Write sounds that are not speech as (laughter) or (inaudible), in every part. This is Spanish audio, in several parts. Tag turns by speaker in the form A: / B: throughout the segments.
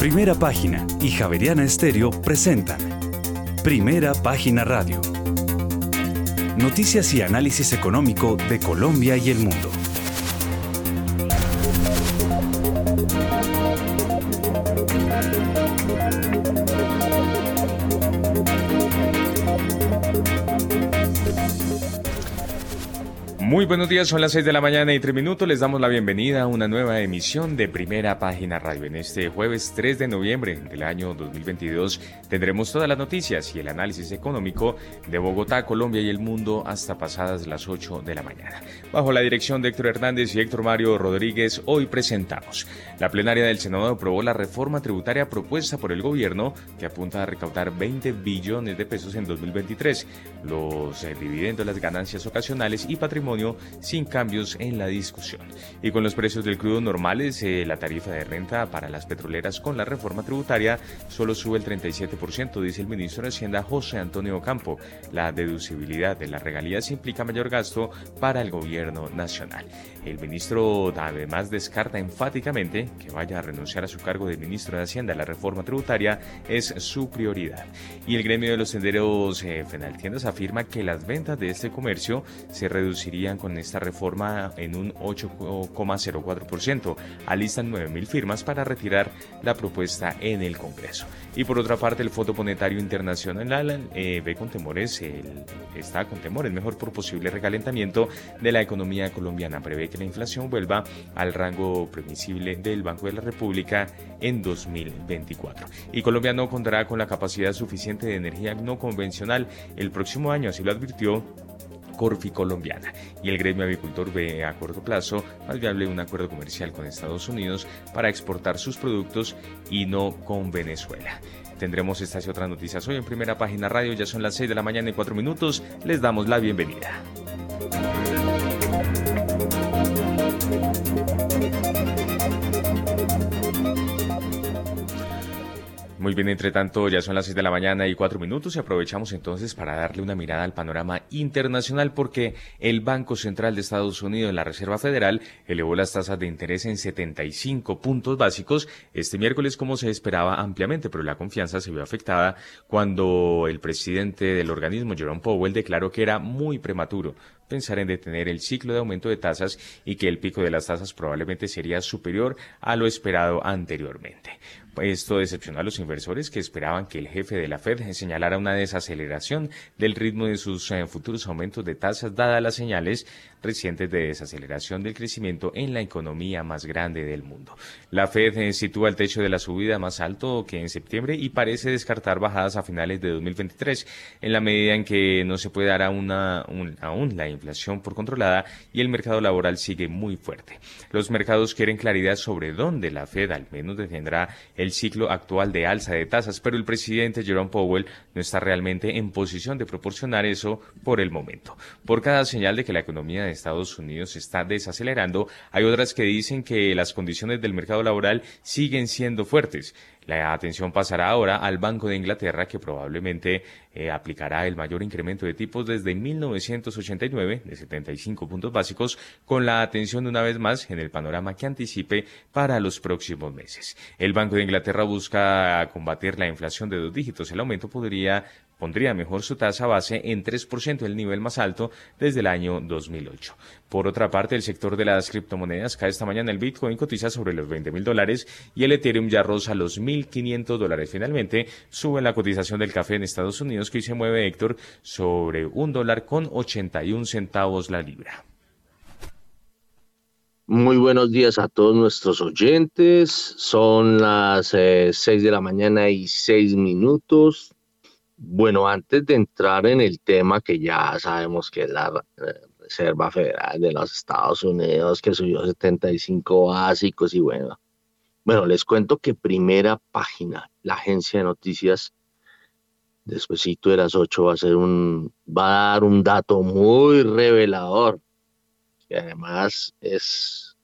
A: Primera Página y Javeriana Estéreo presentan Primera Página Radio. Noticias y análisis económico de Colombia y el mundo.
B: Buenos días, son las 6 de la mañana y 3 minutos. Les damos la bienvenida a una nueva emisión de Primera Página Radio. En este jueves 3 de noviembre del año 2022 tendremos todas las noticias y el análisis económico de Bogotá, Colombia y el mundo hasta pasadas las 8 de la mañana. Bajo la dirección de Héctor Hernández y Héctor Mario Rodríguez, hoy presentamos. La plenaria del Senado aprobó la reforma tributaria propuesta por el gobierno que apunta a recaudar 20 billones de pesos en 2023. Los dividendos, las ganancias ocasionales y patrimonio sin cambios en la discusión. Y con los precios del crudo normales, eh, la tarifa de renta para las petroleras con la reforma tributaria solo sube el 37%, dice el ministro de Hacienda José Antonio Campo. La deducibilidad de las regalías implica mayor gasto para el gobierno nacional. El ministro además descarta enfáticamente que vaya a renunciar a su cargo de ministro de Hacienda. La reforma tributaria es su prioridad. Y el gremio de los senderos eh, Fenaltiendas afirma que las ventas de este comercio se reducirían con esta reforma en un 8,04%. Alistan 9.000 firmas para retirar la propuesta en el Congreso. Y por otra parte, el Fondo Monetario Internacional eh, ve con temores, está con temores, mejor por posible recalentamiento de la economía colombiana. Prevé que la inflación vuelva al rango previsible del Banco de la República en 2024. Y Colombia no contará con la capacidad suficiente de energía no convencional el próximo año, así lo advirtió Corfi colombiana. Y el gremio avicultor ve a corto plazo más viable un acuerdo comercial con Estados Unidos para exportar sus productos y no con Venezuela. Tendremos estas y otras noticias hoy en primera página radio. Ya son las 6 de la mañana y 4 minutos. Les damos la bienvenida. Muy bien, entre tanto, ya son las 6 de la mañana y 4 minutos y aprovechamos entonces para darle una mirada al panorama internacional porque el Banco Central de Estados Unidos, la Reserva Federal, elevó las tasas de interés en 75 puntos básicos este miércoles como se esperaba ampliamente, pero la confianza se vio afectada cuando el presidente del organismo, Jerome Powell, declaró que era muy prematuro pensar en detener el ciclo de aumento de tasas y que el pico de las tasas probablemente sería superior a lo esperado anteriormente. Esto decepcionó a los inversores que esperaban que el jefe de la Fed señalara una desaceleración del ritmo de sus eh, futuros aumentos de tasas dadas las señales recientes de desaceleración del crecimiento en la economía más grande del mundo. La Fed eh, sitúa el techo de la subida más alto que en septiembre y parece descartar bajadas a finales de 2023 en la medida en que no se puede dar aún la inflación por controlada y el mercado laboral sigue muy fuerte. Los mercados quieren claridad sobre dónde la Fed al menos defenderá el ciclo actual de alza de tasas, pero el presidente Jerome Powell no está realmente en posición de proporcionar eso por el momento. Por cada señal de que la economía Estados Unidos está desacelerando, hay otras que dicen que las condiciones del mercado laboral siguen siendo fuertes. La atención pasará ahora al Banco de Inglaterra, que probablemente eh, aplicará el mayor incremento de tipos desde 1989, de 75 puntos básicos, con la atención una vez más en el panorama que anticipe para los próximos meses. El Banco de Inglaterra busca combatir la inflación de dos dígitos. El aumento podría pondría mejor su tasa base en 3%, el nivel más alto desde el año 2008. Por otra parte, el sector de las criptomonedas cae esta mañana el Bitcoin cotiza sobre los 20 mil dólares y el Ethereum ya roza los 1.500 dólares. Finalmente, sube la cotización del café en Estados Unidos que hoy se mueve, Héctor, sobre un dólar con 81 centavos la libra.
C: Muy buenos días a todos nuestros oyentes. Son las 6 eh, de la mañana y 6 minutos. Bueno, antes de entrar en el tema que ya sabemos que es la eh, Reserva Federal de los Estados Unidos, que subió 75 básicos y bueno, bueno, les cuento que primera página, la agencia de noticias, despuesito de las 8 va a ser un, va a dar un dato muy revelador, que además es,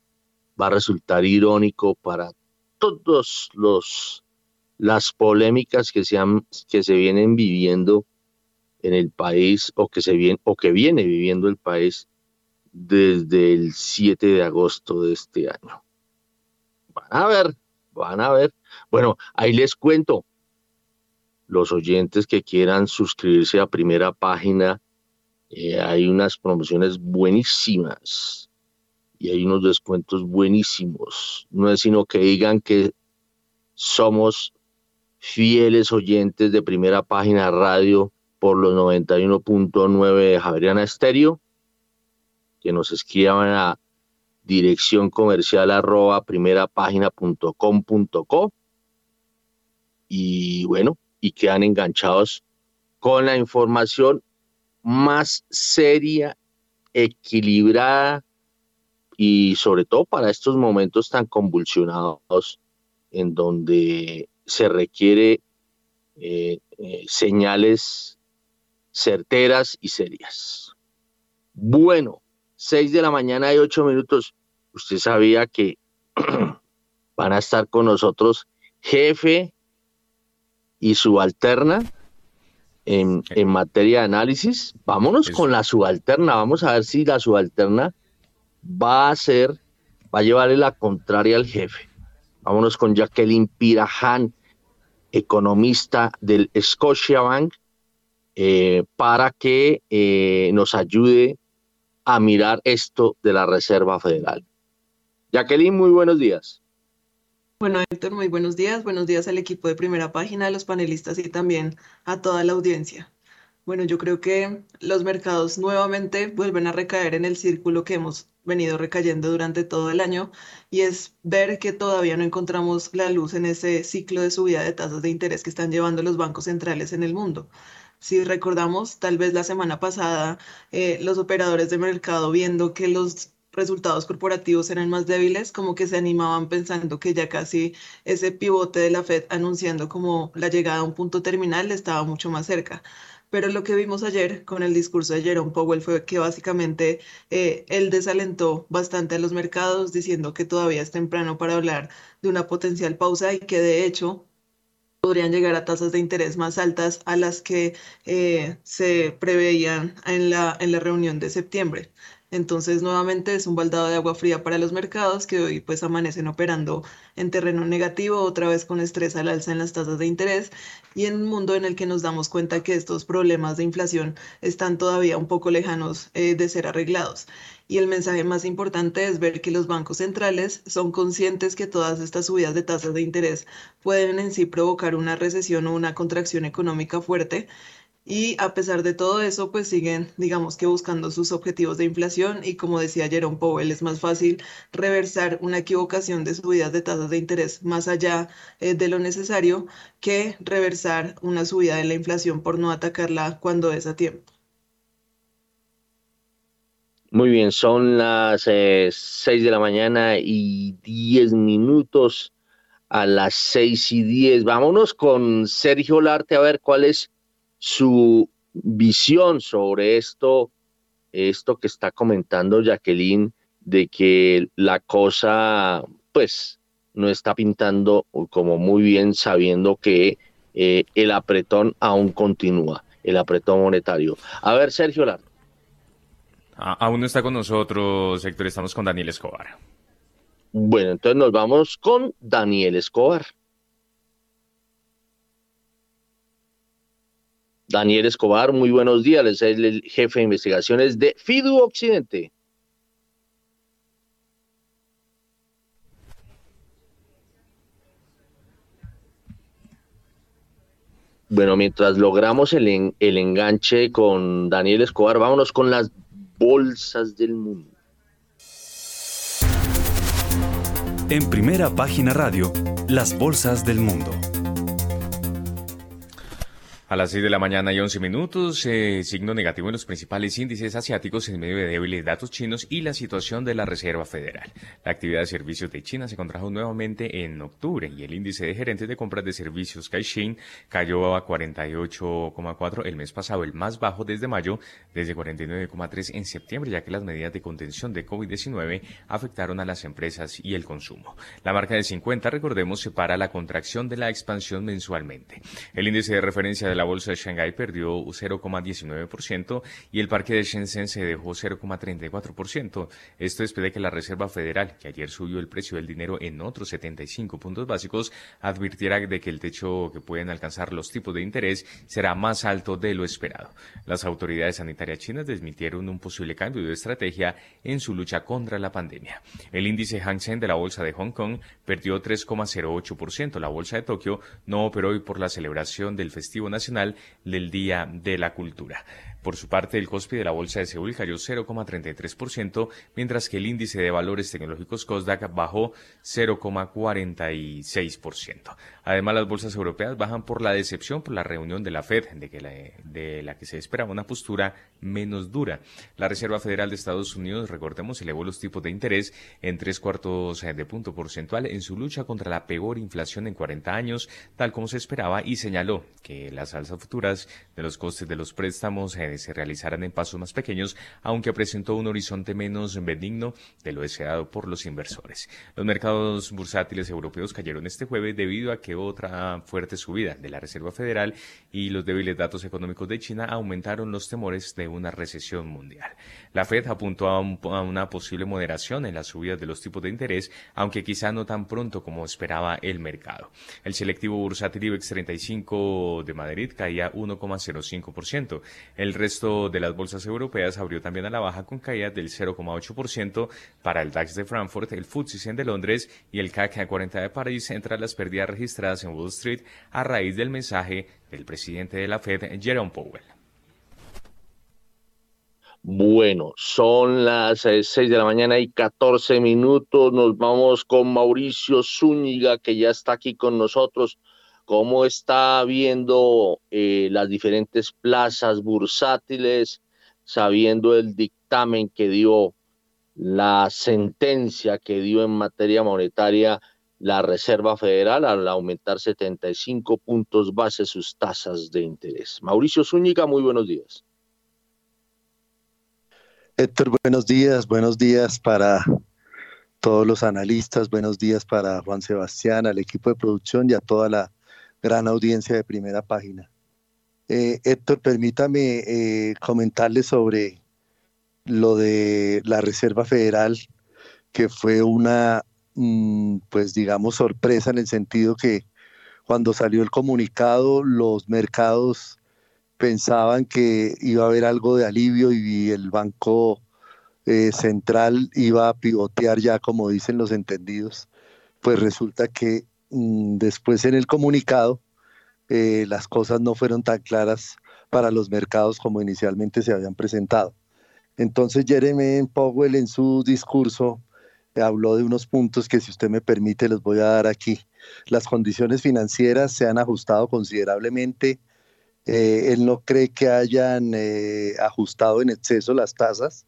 C: va a resultar irónico para todos los las polémicas que se, que se vienen viviendo en el país o que, se viene, o que viene viviendo el país desde el 7 de agosto de este año. Van a ver, van a ver. Bueno, ahí les cuento. Los oyentes que quieran suscribirse a primera página, eh, hay unas promociones buenísimas y hay unos descuentos buenísimos. No es sino que digan que somos fieles oyentes de primera página radio por los 91.9 de Javeriana Estéreo, que nos escriban a dirección comercial arroba primera página punto com punto co, y bueno, y quedan enganchados con la información más seria, equilibrada y sobre todo para estos momentos tan convulsionados en donde se requiere eh, eh, señales certeras y serias. Bueno, 6 de la mañana y 8 minutos. Usted sabía que (clears throat) van a estar con nosotros jefe y subalterna en, en materia de análisis. Vámonos con la subalterna. Vamos a ver si la subalterna va a ser, va a llevarle la contraria al jefe. Vámonos con Jacqueline Pirajan, economista del Scotiabank, eh, para que eh, nos ayude a mirar esto de la Reserva Federal. Jacqueline, muy buenos días.
D: Bueno, Héctor, muy buenos días. Buenos días al equipo de primera página, a los panelistas y también a toda la audiencia. Bueno, yo creo que los mercados nuevamente vuelven a recaer en el círculo que hemos venido recayendo durante todo el año y es ver que todavía no encontramos la luz en ese ciclo de subida de tasas de interés que están llevando los bancos centrales en el mundo. Si recordamos, tal vez la semana pasada eh, los operadores de mercado viendo que los resultados corporativos eran más débiles, como que se animaban pensando que ya casi ese pivote de la Fed anunciando como la llegada a un punto terminal estaba mucho más cerca. Pero lo que vimos ayer con el discurso de Jerome Powell fue que básicamente eh, él desalentó bastante a los mercados diciendo que todavía es temprano para hablar de una potencial pausa y que de hecho podrían llegar a tasas de interés más altas a las que eh, se preveían en la, en la reunión de septiembre. Entonces, nuevamente es un baldado de agua fría para los mercados que hoy pues amanecen operando en terreno negativo, otra vez con estrés al alza en las tasas de interés y en un mundo en el que nos damos cuenta que estos problemas de inflación están todavía un poco lejanos eh, de ser arreglados. Y el mensaje más importante es ver que los bancos centrales son conscientes que todas estas subidas de tasas de interés pueden en sí provocar una recesión o una contracción económica fuerte y a pesar de todo eso, pues siguen, digamos que buscando sus objetivos de inflación y como decía Jerome Powell, es más fácil reversar una equivocación de subidas de tasas de interés más allá eh, de lo necesario que reversar una subida de la inflación por no atacarla cuando es a tiempo.
C: Muy bien, son las 6 eh, de la mañana y 10 minutos a las 6 y 10. Vámonos con Sergio Larte a ver cuál es su visión sobre esto, esto que está comentando Jacqueline, de que la cosa, pues, no está pintando como muy bien, sabiendo que eh, el apretón aún continúa, el apretón monetario. A ver, Sergio Lar.
B: aún no está con nosotros, Héctor, estamos con Daniel Escobar.
C: Bueno, entonces nos vamos con Daniel Escobar. Daniel Escobar, muy buenos días. Es el jefe de investigaciones de FIDU Occidente. Bueno, mientras logramos el, el enganche con Daniel Escobar, vámonos con las bolsas del mundo.
A: En primera página radio, las bolsas del mundo.
B: A las 6 de la mañana y 11 minutos, eh, signo negativo en los principales índices asiáticos en medio de débiles datos chinos y la situación de la Reserva Federal. La actividad de servicios de China se contrajo nuevamente en octubre y el índice de gerentes de compras de servicios Caixin cayó a 48,4 el mes pasado, el más bajo desde mayo, desde 49,3 en septiembre, ya que las medidas de contención de COVID-19 afectaron a las empresas y el consumo. La marca de 50, recordemos, separa la contracción de la expansión mensualmente. El índice de referencia de la bolsa de Shanghái perdió 0,19% y el parque de Shenzhen se dejó 0,34%. Esto después de que la Reserva Federal, que ayer subió el precio del dinero en otros 75 puntos básicos, advirtiera de que el techo que pueden alcanzar los tipos de interés será más alto de lo esperado. Las autoridades sanitarias chinas desmitieron un posible cambio de estrategia en su lucha contra la pandemia. El índice Hang Seng de la bolsa de Hong Kong perdió 3,08%. La bolsa de Tokio no operó hoy por la celebración del festivo nacional del Día de la Cultura. Por su parte, el COSPI de la bolsa de Seúl cayó 0,33%, mientras que el índice de valores tecnológicos COSDAC bajó 0,46%. Además, las bolsas europeas bajan por la decepción por la reunión de la Fed, de, que la, que se esperaba una postura menos dura. La Reserva Federal de Estados Unidos, recordemos, elevó los tipos de interés en tres cuartos de punto porcentual en su lucha contra la peor inflación en 40 años, tal como se esperaba, y señaló que las alzas futuras de los costes de los préstamos se realizarán en pasos más pequeños, aunque presentó un horizonte menos benigno de lo deseado por los inversores. Los mercados bursátiles europeos cayeron este jueves debido a que otra fuerte subida de la Reserva Federal y los débiles datos económicos de China aumentaron los temores de una recesión mundial. La Fed apuntó a, una posible moderación en las subidas de los tipos de interés, aunque quizá no tan pronto como esperaba el mercado. El selectivo bursátil IBEX 35 de Madrid caía 1,05%. El resto de las bolsas europeas abrió también a la baja con caídas del 0,8% para el DAX de Frankfurt, el FTSE 100 de Londres y el CAC 40 de París entre las pérdidas registradas en Wall Street a raíz del mensaje del presidente de la Fed, Jerome Powell.
C: Bueno, son las 6 eh, de la mañana y 14 minutos. Nos vamos con Mauricio Zúñiga, que ya está aquí con nosotros cómo está viendo eh, las diferentes plazas bursátiles, sabiendo el dictamen que dio, la sentencia que dio en materia monetaria la Reserva Federal al aumentar 75 puntos base sus tasas de interés. Mauricio Zúñiga, muy buenos días.
E: Héctor, buenos días, buenos días para todos los analistas, buenos días para Juan Sebastián, al equipo de producción y a toda la gran audiencia de primera página. Eh, Héctor, permítame eh, comentarle sobre lo de la Reserva Federal, que fue una, mm, pues digamos, sorpresa en el sentido que cuando salió el comunicado, los mercados pensaban que iba a haber algo de alivio y el Banco eh, Central iba a pivotear ya, como dicen los entendidos. Pues resulta que después en el comunicado eh, las cosas no fueron tan claras para los mercados como inicialmente se habían presentado. Entonces Jeremy Powell en su discurso habló de unos puntos que si usted me permite les voy a dar aquí. Las condiciones financieras se han ajustado considerablemente. Eh, él no cree que hayan eh, ajustado en exceso las tasas.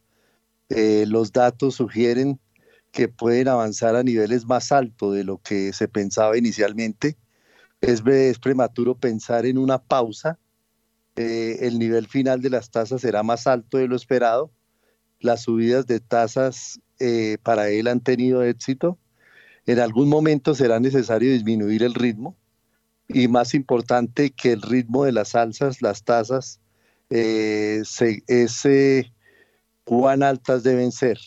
E: los datos sugieren que pueden avanzar a niveles más altos de lo que se pensaba inicialmente. Es, prematuro pensar en una pausa. Eh, el nivel final de las tasas será más alto de lo esperado. Las subidas de tasas eh, para él han tenido éxito. En algún momento será necesario disminuir el ritmo y más importante que el ritmo de las alzas, las tasas, eh, cuán altas deben ser.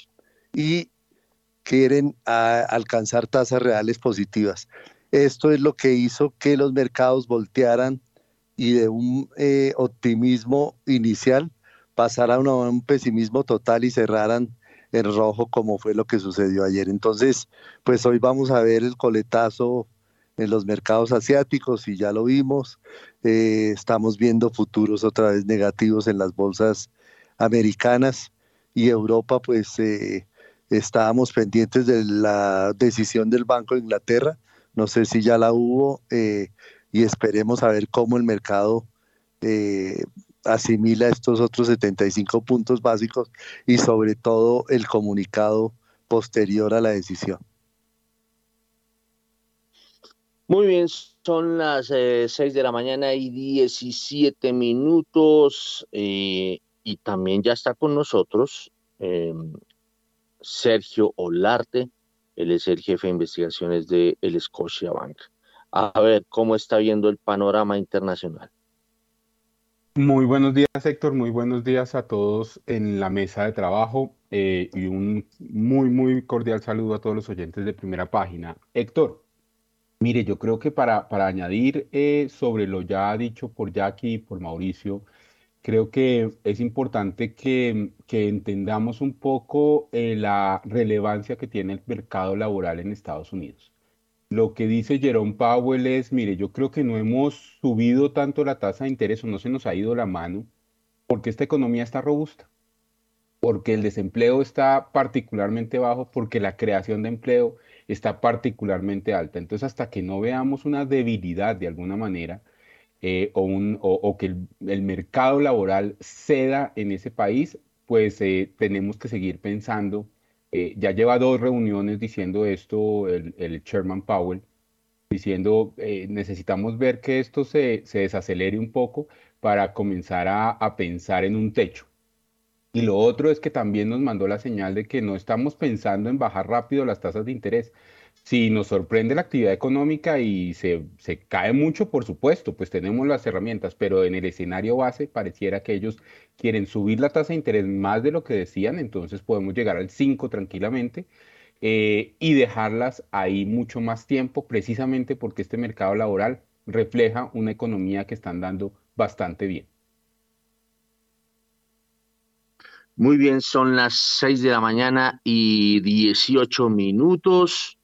E: Y quieren alcanzar tasas reales positivas. Esto es lo que hizo que los mercados voltearan y de un eh, optimismo inicial pasaran a un pesimismo total y cerraran en rojo como fue lo que sucedió ayer. Entonces, pues hoy vamos a ver el coletazo en los mercados asiáticos y ya lo vimos. Eh, estamos viendo futuros otra vez negativos en las bolsas americanas y Europa pues eh, Estábamos pendientes de la decisión del Banco de Inglaterra, no sé si ya la hubo, eh, y esperemos a ver cómo el mercado eh, asimila estos otros 75 puntos básicos y sobre todo el comunicado posterior a la decisión.
C: Muy bien, son las 6 eh, de la mañana y 17 minutos y también ya está con nosotros Sergio Olarte, él es el jefe de investigaciones de el Scotiabank. A ver cómo está viendo el panorama internacional.
F: Muy buenos días, Héctor. Muy buenos días a todos en la mesa de trabajo eh, y un muy, muy cordial saludo a todos los oyentes de primera página. Héctor, mire, yo creo que para, para añadir eh, sobre lo ya dicho por Jackie y por Mauricio, creo que es importante que, que entendamos un poco eh, la relevancia que tiene el mercado laboral en Estados Unidos. Lo que dice Jerome Powell es, mire, yo creo que no hemos subido tanto la tasa de interés o no se nos ha ido la mano porque esta economía está robusta, porque el desempleo está particularmente bajo, porque la creación de empleo está particularmente alta. Entonces, hasta que no veamos una debilidad de alguna manera, eh, o, que el, mercado laboral ceda en ese país, pues eh, tenemos que seguir pensando. Eh, ya lleva dos reuniones diciendo esto el, el Chairman Powell, diciendo necesitamos ver que esto se, se, desacelere un poco para comenzar a, a pensar en un techo. Y lo otro es que también nos mandó la señal de que no estamos pensando en bajar rápido las tasas de interés, si nos sorprende la actividad económica y se, se, cae mucho, por supuesto, pues tenemos las herramientas, pero en el escenario base pareciera que ellos quieren subir la tasa de interés más de lo que decían, entonces podemos llegar al 5 tranquilamente eh, y dejarlas ahí mucho más tiempo, precisamente porque este mercado laboral refleja una economía que están dando bastante bien.
C: Muy bien, son las 6 de la mañana y 18 minutos.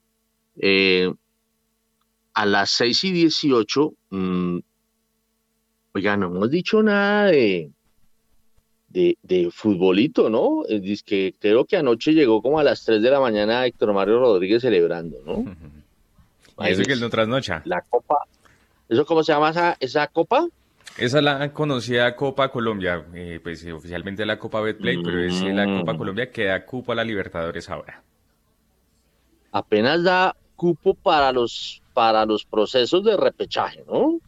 C: Eh, a las 6 y 18, mmm, oiga, no hemos dicho nada de, de, futbolito, ¿no? Es que creo que anoche llegó como a las 3 de la mañana Héctor Mario Rodríguez celebrando, ¿no? (laughs)
B: Eso que es no trasnocha.
C: La Copa. ¿Eso cómo se llama esa, esa Copa?
B: Esa es la conocida Copa Colombia, eh, pues oficialmente la Copa Betplay, pero es la Copa mm. Colombia que da cupo a la Libertadores ahora.
C: Apenas da cupo para los, para los procesos de repechaje, ¿no?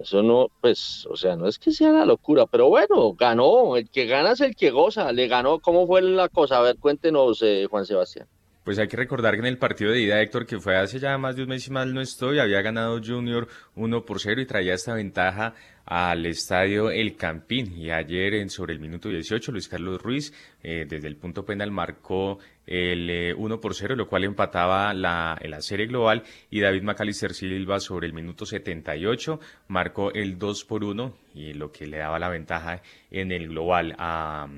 C: Eso no, pues, o sea, no es que sea la locura, pero bueno, ganó, el que gana es el que goza, le ganó, ¿cómo fue la cosa? A ver, cuéntenos, eh, Juan Sebastián.
B: Pues hay que recordar que en el partido de ida, Héctor, que fue hace ya más de un mes y mal no estoy, había ganado Junior 1 por 0 y traía esta ventaja al estadio El Campín. Y ayer, en sobre el minuto 18, Luis Carlos Ruiz, eh, desde el punto penal, marcó el 1 eh, por 0, lo cual empataba la, serie global. Y David Macalister Silva, sobre el minuto 78, marcó el 2 por 1, y lo que le daba la ventaja en el global a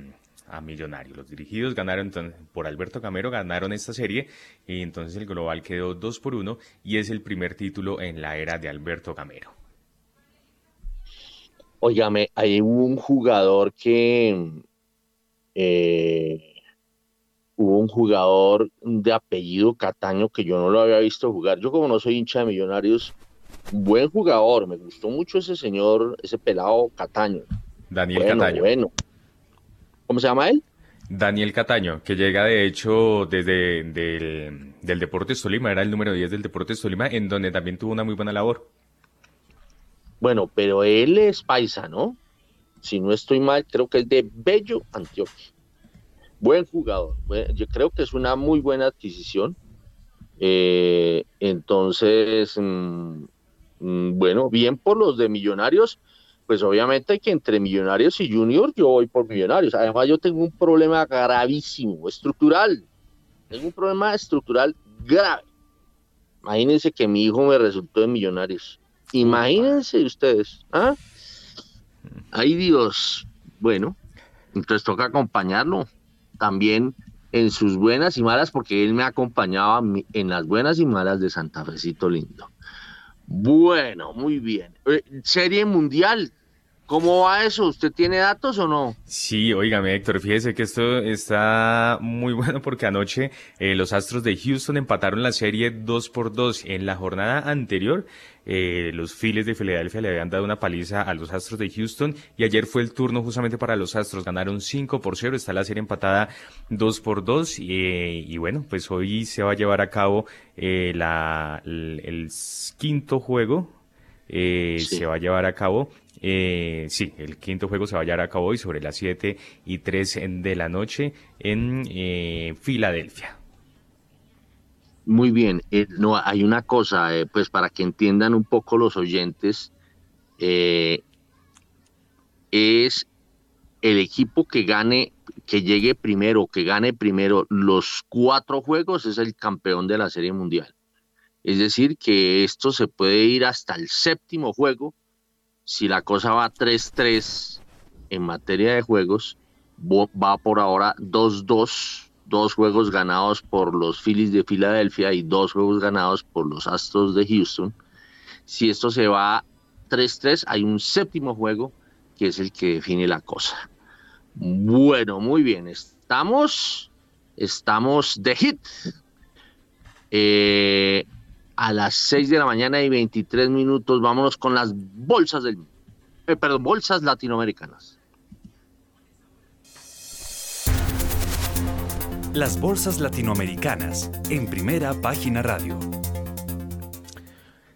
B: a Millonarios. Los dirigidos ganaron por Alberto Camero, ganaron esta serie y entonces el global quedó 2 por 1 y es el primer título en la era de Alberto Camero.
C: Óigame, hay un jugador que eh, hubo un jugador de apellido Cataño que yo no lo había visto jugar. Yo como no soy hincha de Millonarios, buen jugador, me gustó mucho ese señor, ese pelado Cataño.
B: Daniel Cataño.
C: Bueno, ¿Cómo se llama él?
B: Daniel Cataño, que llega de hecho desde del, del Deportes Tolima, era el número 10 del Deportes Tolima, en donde también tuvo una muy buena labor.
C: Bueno, pero él es paisa, ¿no? Si no estoy mal, creo que es de Bello, Antioquia. Buen jugador. Yo creo que es una muy buena adquisición. Eh, entonces, mm, mm, bueno, bien por los de Millonarios pues obviamente que entre Millonarios y Junior yo voy por Millonarios. Además yo tengo un problema gravísimo, estructural. Tengo un problema estructural grave. Imagínense que mi hijo me resultó de Millonarios. Imagínense ustedes. ¿ah? Ay Dios. Bueno, entonces toca acompañarlo también en sus buenas y malas, porque él me acompañaba en las buenas y malas de Santa Fecito Lindo. Bueno, muy bien. Eh, serie mundial, ¿Cómo va eso? ¿Usted tiene datos o no?
B: Sí, oígame, Héctor, fíjese que esto está muy (laughs) bueno porque anoche eh, los Astros de Houston empataron la serie 2 por 2. En la jornada anterior, eh, los Phillies de Filadelfia le habían dado una paliza a los Astros de Houston y ayer fue el turno justamente para los Astros. Ganaron 5 por 0, está la serie empatada 2 por 2 y, bueno, pues hoy se va a llevar a cabo eh, la, el, quinto juego. Se va a llevar a cabo eh, sí, el quinto juego se va a llevar a cabo hoy sobre las 7 y 3 de la noche en eh, Filadelfia.
C: Muy bien, eh, no hay una cosa, pues para que entiendan un poco los oyentes, es el equipo que gane, que llegue primero, que gane primero los cuatro juegos, es el campeón de la Serie Mundial. Es decir, que esto se puede ir hasta el séptimo juego. Si la cosa va 3-3 en materia de juegos, va por ahora 2-2, dos juegos ganados por los Phillies de Filadelfia y dos juegos ganados por los Astros de Houston. Si esto se va 3-3, hay un séptimo juego que es el que define la cosa. Bueno, muy bien, estamos, estamos de hit. Eh, a las 6 de la mañana y 23 minutos, vámonos con las bolsas del, eh, perdón, bolsas latinoamericanas.
A: Las bolsas latinoamericanas en primera página radio.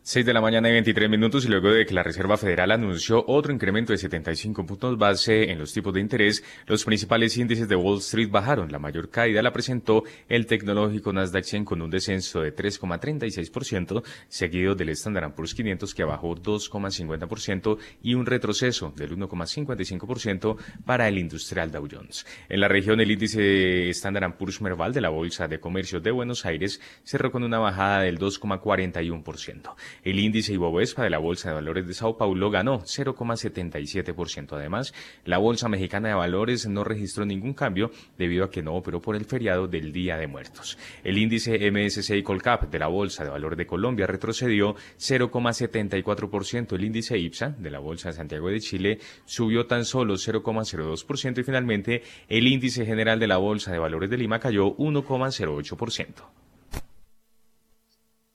B: 6 de la mañana y 23 minutos y luego de que la Reserva Federal anunció otro incremento de 75 puntos base en los tipos de interés, los principales índices de Wall Street bajaron. La mayor caída la presentó el tecnológico Nasdaq 100 con un descenso de 3,36%, seguido del Standard Poor's 500 que bajó 2,50% y un retroceso del 1,55% para el industrial Dow Jones. En la región, el índice Standard Poor's Merval de la Bolsa de Comercio de Buenos Aires cerró con una bajada del 2,41%. El índice Ibovespa de la Bolsa de Valores de Sao Paulo ganó 0,77%. Además, la Bolsa Mexicana de Valores no registró ningún cambio debido a que no operó por el feriado del Día de Muertos. El índice MSCI Colcap de la Bolsa de Valores de Colombia retrocedió 0,74%. El índice IPSA de la Bolsa de Santiago de Chile subió tan solo 0,02% y finalmente el índice general de la Bolsa de Valores de Lima cayó 1,08%.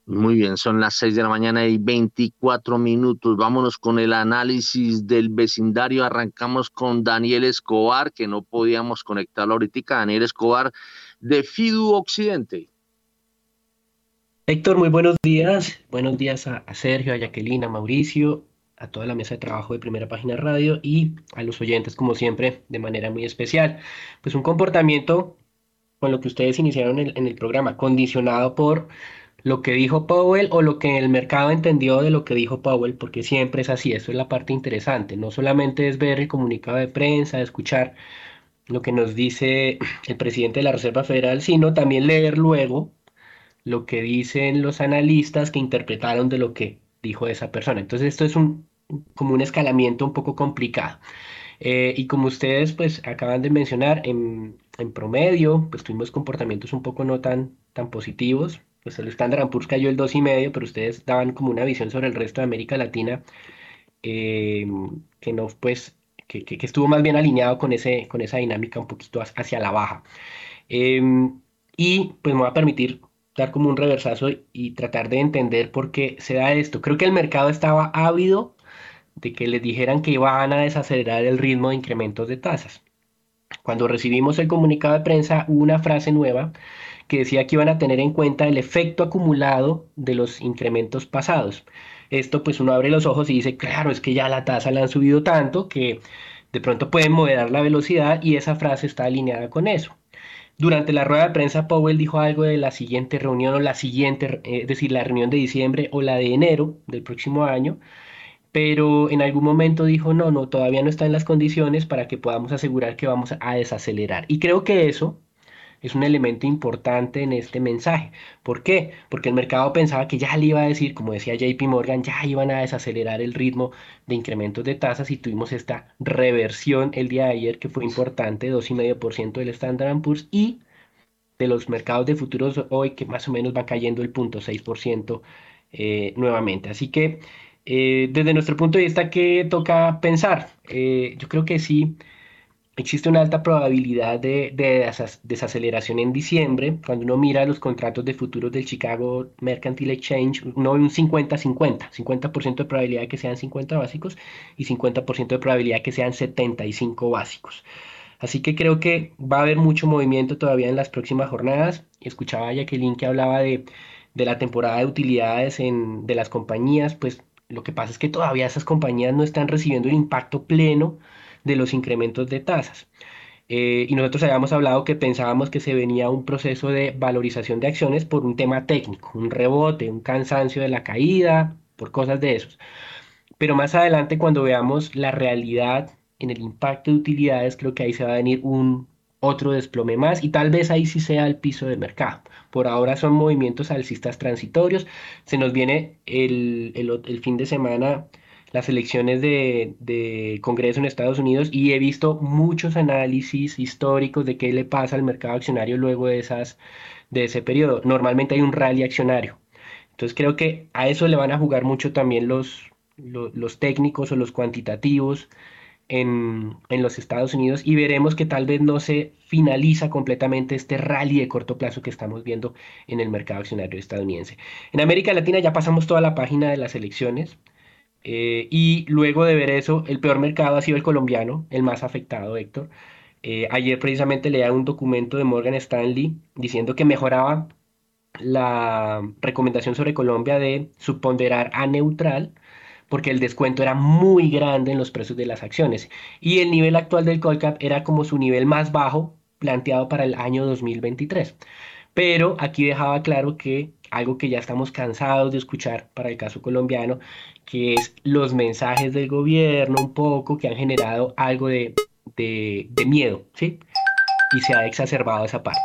C: Muy bien, son las 6 de la mañana y 24 minutos. Vámonos con el análisis del vecindario. Arrancamos con Daniel Escobar, que no podíamos conectarlo ahorita. Daniel Escobar de Fidu Occidente.
G: Héctor, muy buenos días. Buenos días a, Sergio, a Jacqueline, a Mauricio, a toda la mesa de trabajo de Primera Página Radio y a los oyentes, como siempre, de manera muy especial. Pues un comportamiento con lo que ustedes iniciaron en el programa, condicionado por lo que dijo Powell o lo que el mercado entendió de lo que dijo Powell, porque siempre es así, eso es la parte interesante, no solamente es ver el comunicado de prensa, escuchar lo que nos dice el presidente de la Reserva Federal, sino también leer luego lo que dicen los analistas que interpretaron de lo que dijo esa persona. Entonces esto es un, como un escalamiento un poco complicado. Eh, y como ustedes pues acaban de mencionar, en, en promedio pues tuvimos comportamientos un poco no tan, tan positivos, pues el Standard Poor's cayó el 2,5, pero ustedes daban como una visión sobre el resto de América Latina eh, que no, pues, que, estuvo más bien alineado con, ese, con esa dinámica un poquito hacia la baja. Em, y pues me va a permitir dar como un reversazo y tratar de entender por qué se da esto. Creo que el mercado estaba ávido de que les dijeran que iban a desacelerar el ritmo de incrementos de tasas. Cuando recibimos el comunicado de prensa, una frase nueva que decía que iban a tener en cuenta el efecto acumulado de los incrementos pasados. Esto pues uno abre los ojos y dice, claro, es que ya la tasa la han subido tanto que de pronto pueden moderar la velocidad y esa frase está alineada con eso. Durante la rueda de prensa, Powell dijo algo de la siguiente reunión o la siguiente, eh, es decir, la reunión de diciembre o la de enero del próximo año, pero en algún momento dijo, no, no, todavía no está en las condiciones para que podamos asegurar que vamos a desacelerar. Y creo que eso es un elemento importante en este mensaje. ¿Por qué? Porque el mercado pensaba que ya le iba a decir, como decía JP Morgan, ya iban a desacelerar el ritmo de incrementos de tasas y tuvimos esta reversión el día de ayer que fue importante, 2,5% del Standard Poor's y de los mercados de futuros hoy que más o menos va cayendo el 0.6% eh, nuevamente. Así que eh, desde nuestro punto de vista, ¿qué toca pensar? Eh, yo creo que sí existe una alta probabilidad de, desaceleración en diciembre. Cuando uno mira los contratos de futuros del Chicago Mercantile Exchange, uno ve un 50-50, 50%, de probabilidad de que sean 50 básicos y 50% de probabilidad de que sean 75 básicos. Así que creo que va a haber mucho movimiento todavía en las próximas jornadas. Escuchaba a Jacqueline que hablaba de, la temporada de utilidades de las compañías, pues lo que pasa es que todavía esas compañías no están recibiendo el impacto pleno de los incrementos de tasas. Eh, y nosotros habíamos hablado que pensábamos que se venía un proceso de valorización de acciones por un tema técnico, un rebote, un cansancio de la caída, por cosas de esos. Pero más adelante, cuando veamos la realidad en el impacto de utilidades, creo que ahí se va a venir un otro desplome más y tal vez ahí sí sea el piso del mercado. Por ahora son movimientos alcistas transitorios. Se nos viene el, el, fin de semana las elecciones de, de, Congreso en Estados Unidos y he visto muchos análisis históricos de qué le pasa al mercado accionario luego de, esas, de ese periodo. Normalmente hay un rally accionario. Entonces creo que a eso le van a jugar mucho también los, los, los técnicos o los cuantitativos en, los Estados Unidos y veremos que tal vez no se finaliza completamente este rally de corto plazo que estamos viendo en el mercado accionario estadounidense. En América Latina ya pasamos toda la página de las elecciones eh, y luego de ver eso, el peor mercado ha sido el colombiano, el más afectado, Héctor. Eh, ayer precisamente leía un documento de Morgan Stanley diciendo que mejoraba la recomendación sobre Colombia de subponderar a neutral porque el descuento era muy grande en los precios de las acciones y el nivel actual del Colcap era como su nivel más bajo planteado para el año 2023. Pero aquí dejaba claro que algo que ya estamos cansados de escuchar para el caso colombiano, que es los mensajes del gobierno un poco que han generado algo de, miedo, ¿sí? Y se ha exacerbado esa parte.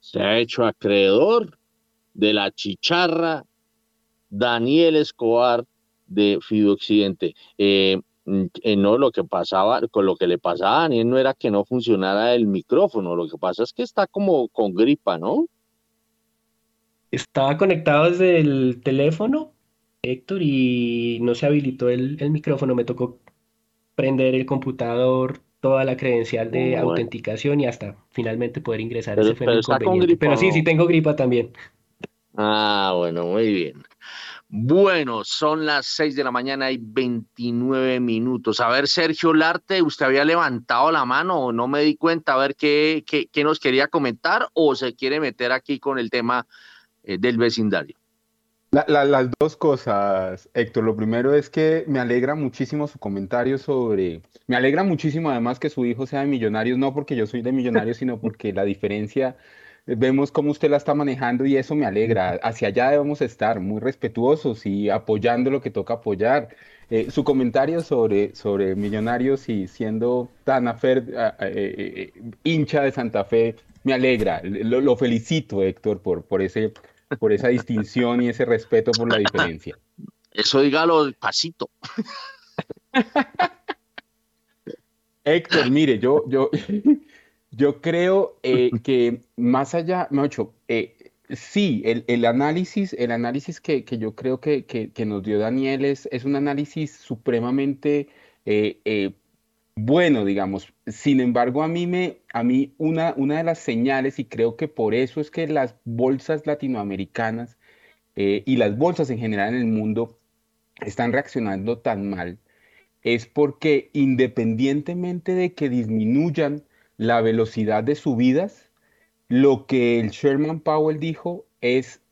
C: Se ha hecho acreedor de la chicharra Daniel Escobar de Fido Occidente. Eh, no, lo que pasaba, con lo que le pasaba a Daniel no era que no funcionara el micrófono, lo que pasa es que está como con gripa, ¿no?
G: Estaba conectado desde el teléfono, Héctor, y no se habilitó el, micrófono, me tocó prender el computador, toda la credencial de autenticación y hasta finalmente poder ingresar.
C: Ese fue pero,
G: pero sí, sí tengo gripa también.
C: Ah, bueno, muy bien. Bueno, son las 6 de la mañana y 29 minutos. A ver, Sergio Larte, ¿usted había levantado la mano o no me di cuenta? A ver qué, qué, nos quería comentar o se quiere meter aquí con el tema eh, del vecindario.
F: las dos cosas, Héctor. Lo primero es que me alegra muchísimo su comentario sobre... Me alegra muchísimo además que su hijo sea de millonarios, no porque yo soy de millonarios, sino porque la diferencia vemos cómo usted la está manejando y eso me alegra. Hacia allá debemos estar muy respetuosos y apoyando lo que toca apoyar. Eh, su comentario sobre, sobre Millonarios y siendo tan afer, eh, eh, hincha de Santa Fe me alegra. Lo, felicito, Héctor, por, por, ese, por esa distinción y ese respeto por la diferencia. (laughs)
C: Eso dígalo pasito. (laughs)
F: Héctor, mire, yo, yo, yo creo eh, (laughs) que más allá, Mocho, eh, sí, el, análisis, el análisis que, yo creo que, nos dio Daniel es, es un análisis supremamente eh, bueno, digamos. Sin embargo, a mí, me, a mí una, una de las señales, y creo que por eso es que las bolsas latinoamericanas y las bolsas en general en el mundo están reaccionando tan mal, es porque independientemente de que disminuyan la velocidad de subidas, lo que el Sherman Powell dijo es,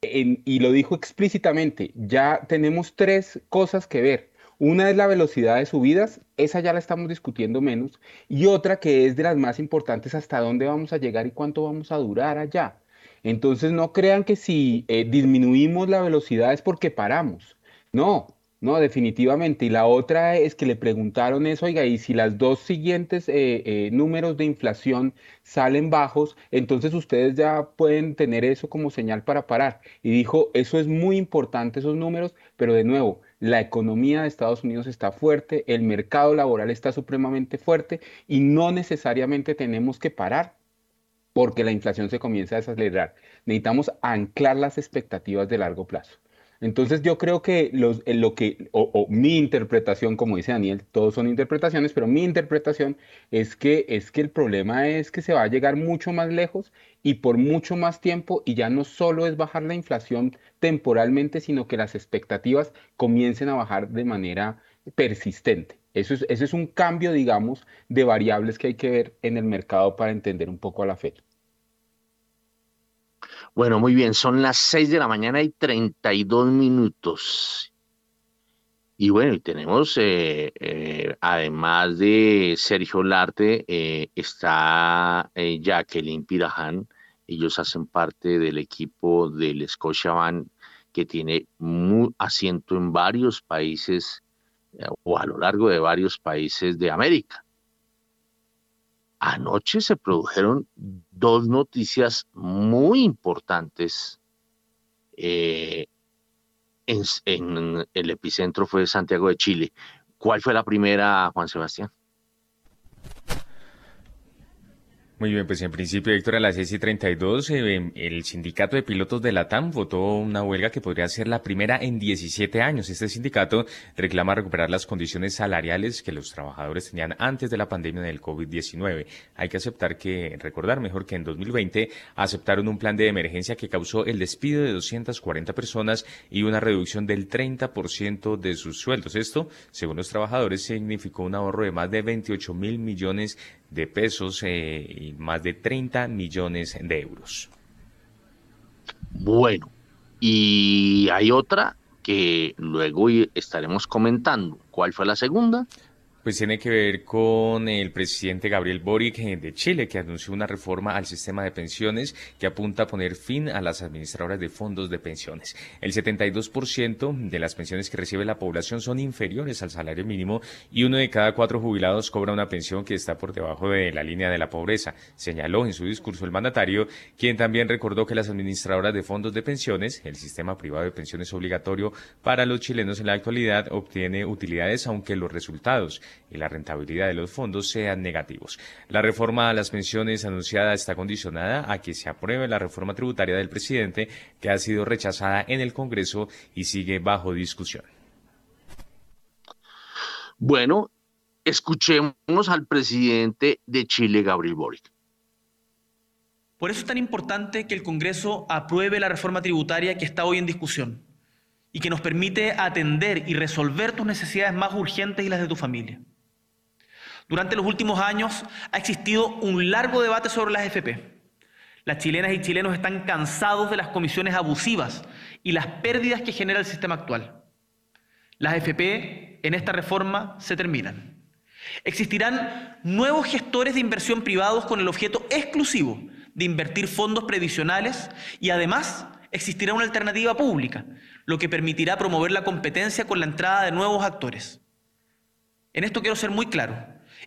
F: y lo dijo explícitamente, ya tenemos tres cosas que ver. Una es la velocidad de subidas, esa ya la estamos discutiendo menos, y otra que es de las más importantes, hasta dónde vamos a llegar y cuánto vamos a durar allá. Entonces no crean que si eh, disminuimos la velocidad es porque paramos. No, no, definitivamente. Y la otra es que le preguntaron eso, oiga, y si las dos siguientes eh, eh, números de inflación salen bajos, entonces ustedes ya pueden tener eso como señal para parar. Y dijo, eso es muy importante, esos números, pero de nuevo, la economía de Estados Unidos está fuerte, el mercado laboral está supremamente fuerte y no necesariamente tenemos que parar porque la inflación se comienza a desacelerar. Necesitamos anclar las expectativas de largo plazo. Entonces yo creo que, los, lo que o, mi interpretación, como dice Daniel, todos son interpretaciones, pero mi interpretación es que, es que el problema es que se va a llegar mucho más lejos y por mucho más tiempo y ya no solo es bajar la inflación temporalmente, sino que las expectativas comiencen a bajar de manera persistente. Eso es, eso es un cambio, digamos, de variables que hay que ver en el mercado para entender un poco a la fe.
C: Bueno, muy bien, son las 6 de la mañana y 32 minutos. Y bueno, y tenemos, eh, eh, además de Sergio Larte, eh, está Jacqueline Pirajan. Ellos hacen parte del equipo del Scotiabank que tiene asiento en varios países o a lo largo de varios países de América. Anoche se produjeron dos noticias muy importantes. Eh, en, el epicentro fue Santiago de Chile. ¿Cuál fue la primera, Juan Sebastián?
B: Muy bien, pues en principio, Héctor, a las 6 y 32, eh, el sindicato de pilotos de la TAM votó una huelga que podría ser la primera en 17 años. Este sindicato reclama recuperar las condiciones salariales que los trabajadores tenían antes de la pandemia del COVID-19. Hay que aceptar que, recordar mejor que en 2020 aceptaron un plan de emergencia que causó el despido de 240 personas y una reducción del 30% de sus sueldos. Esto, según los trabajadores, significó un ahorro de más de 28 mil millones de pesos eh, y más de 30 millones de euros.
C: Bueno, y hay otra que luego estaremos comentando. ¿Cuál fue la segunda?
B: Pues tiene que ver con el presidente Gabriel Boric eh, de Chile, que anunció una reforma al sistema de pensiones que apunta a poner fin a las administradoras de fondos de pensiones. El 72% de las pensiones que recibe la población son inferiores al salario mínimo y uno de cada cuatro jubilados cobra una pensión que está por debajo de la línea de la pobreza, señaló en su discurso el mandatario, quien también recordó que las administradoras de fondos de pensiones, el sistema privado de pensiones obligatorio para los chilenos en la actualidad, obtiene utilidades aunque los resultados y la rentabilidad de los fondos sean negativos. La reforma a las pensiones anunciada está condicionada a que se apruebe la reforma tributaria del presidente, que ha sido rechazada en el Congreso y sigue bajo discusión.
C: Bueno, escuchemos al presidente de Chile, Gabriel Boric.
H: Por eso es tan importante que el Congreso apruebe la reforma tributaria que está hoy en discusión y que nos permite atender y resolver tus necesidades más urgentes y las de tu familia. Durante los últimos años ha existido un largo debate sobre las FP. Las chilenas y chilenos están cansados de las comisiones abusivas y las pérdidas que genera el sistema actual. Las FP en esta reforma se terminan. Existirán nuevos gestores de inversión privados con el objeto exclusivo de invertir fondos previsionales y además existirá una alternativa pública, lo que permitirá promover la competencia con la entrada de nuevos actores. En esto quiero ser muy claro.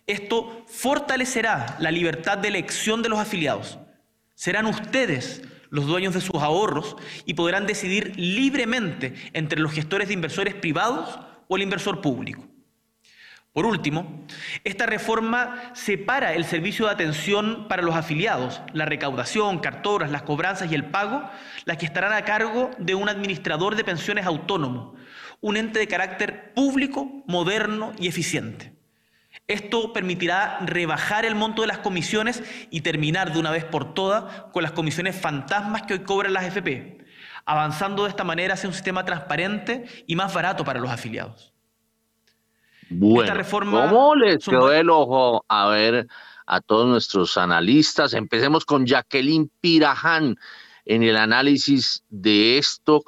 H: Esto fortalecerá la libertad de elección de los afiliados. Serán ustedes los dueños de sus ahorros y podrán decidir libremente entre los gestores de inversores privados o el inversor público. Por último, esta reforma separa el servicio de atención para los afiliados, la recaudación, cartoras, las cobranzas y el pago, las que estarán a cargo de un administrador de pensiones autónomo, un ente de carácter público, moderno y eficiente. Esto permitirá rebajar el monto de las comisiones y terminar de una vez por todas con las comisiones fantasmas que hoy cobran las FP, avanzando de esta manera hacia un sistema transparente y más barato para los afiliados.
C: Bueno, ¿cómo les quedó el ojo a ver a todos nuestros analistas? Empecemos con Jacqueline Piraján en el análisis de esto,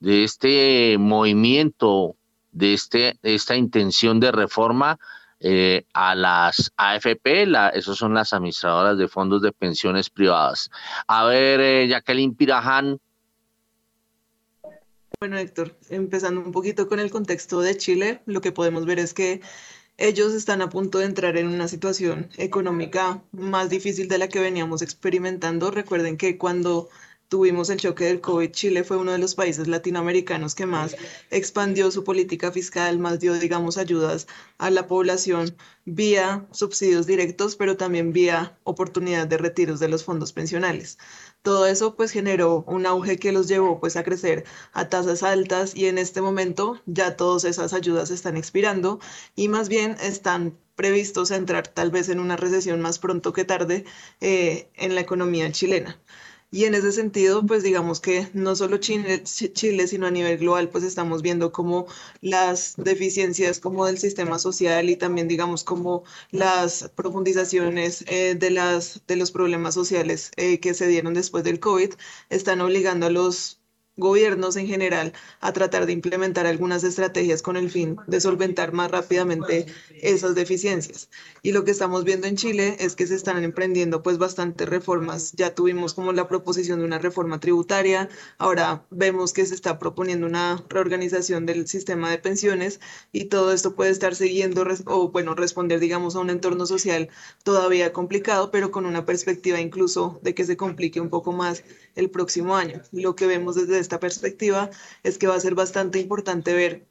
C: de este movimiento, de, este, esta intención de reforma eh, a las AFP, la, esas son las administradoras de fondos de pensiones privadas. A ver, eh, Jacqueline Piraján,
D: bueno, Héctor, empezando un poquito con el contexto de Chile, lo que podemos ver es que ellos están a punto de entrar en una situación económica más difícil de la que veníamos experimentando. Recuerden que cuando tuvimos el choque del COVID, Chile fue uno de los países latinoamericanos que más expandió su política fiscal, más dio, digamos, ayudas a la población vía subsidios directos, pero también vía oportunidad de retiros de los fondos pensionales. Todo eso pues generó un auge que los llevó pues a crecer a tasas altas y en este momento ya todas esas ayudas están expirando y más bien están previstos a entrar tal vez en una recesión más pronto que tarde eh, en la economía chilena. Y en ese sentido, pues digamos que no solo Chile, sino a nivel global, pues estamos viendo como las deficiencias como del sistema social y también digamos como las profundizaciones eh, de, las, de los problemas sociales eh, que se dieron después del COVID están obligando a los gobiernos en general a tratar de implementar algunas estrategias con el fin de solventar más rápidamente esas deficiencias. Y lo que estamos viendo en Chile es que se están emprendiendo pues bastantes reformas. Ya tuvimos como la proposición de una reforma tributaria, ahora vemos que se está proponiendo una reorganización del sistema de pensiones y todo esto puede estar siguiendo o bueno, responder digamos a un entorno social todavía complicado, pero con una perspectiva incluso de que se complique un poco más el próximo año. Lo que vemos desde esta perspectiva es que va a ser bastante importante ver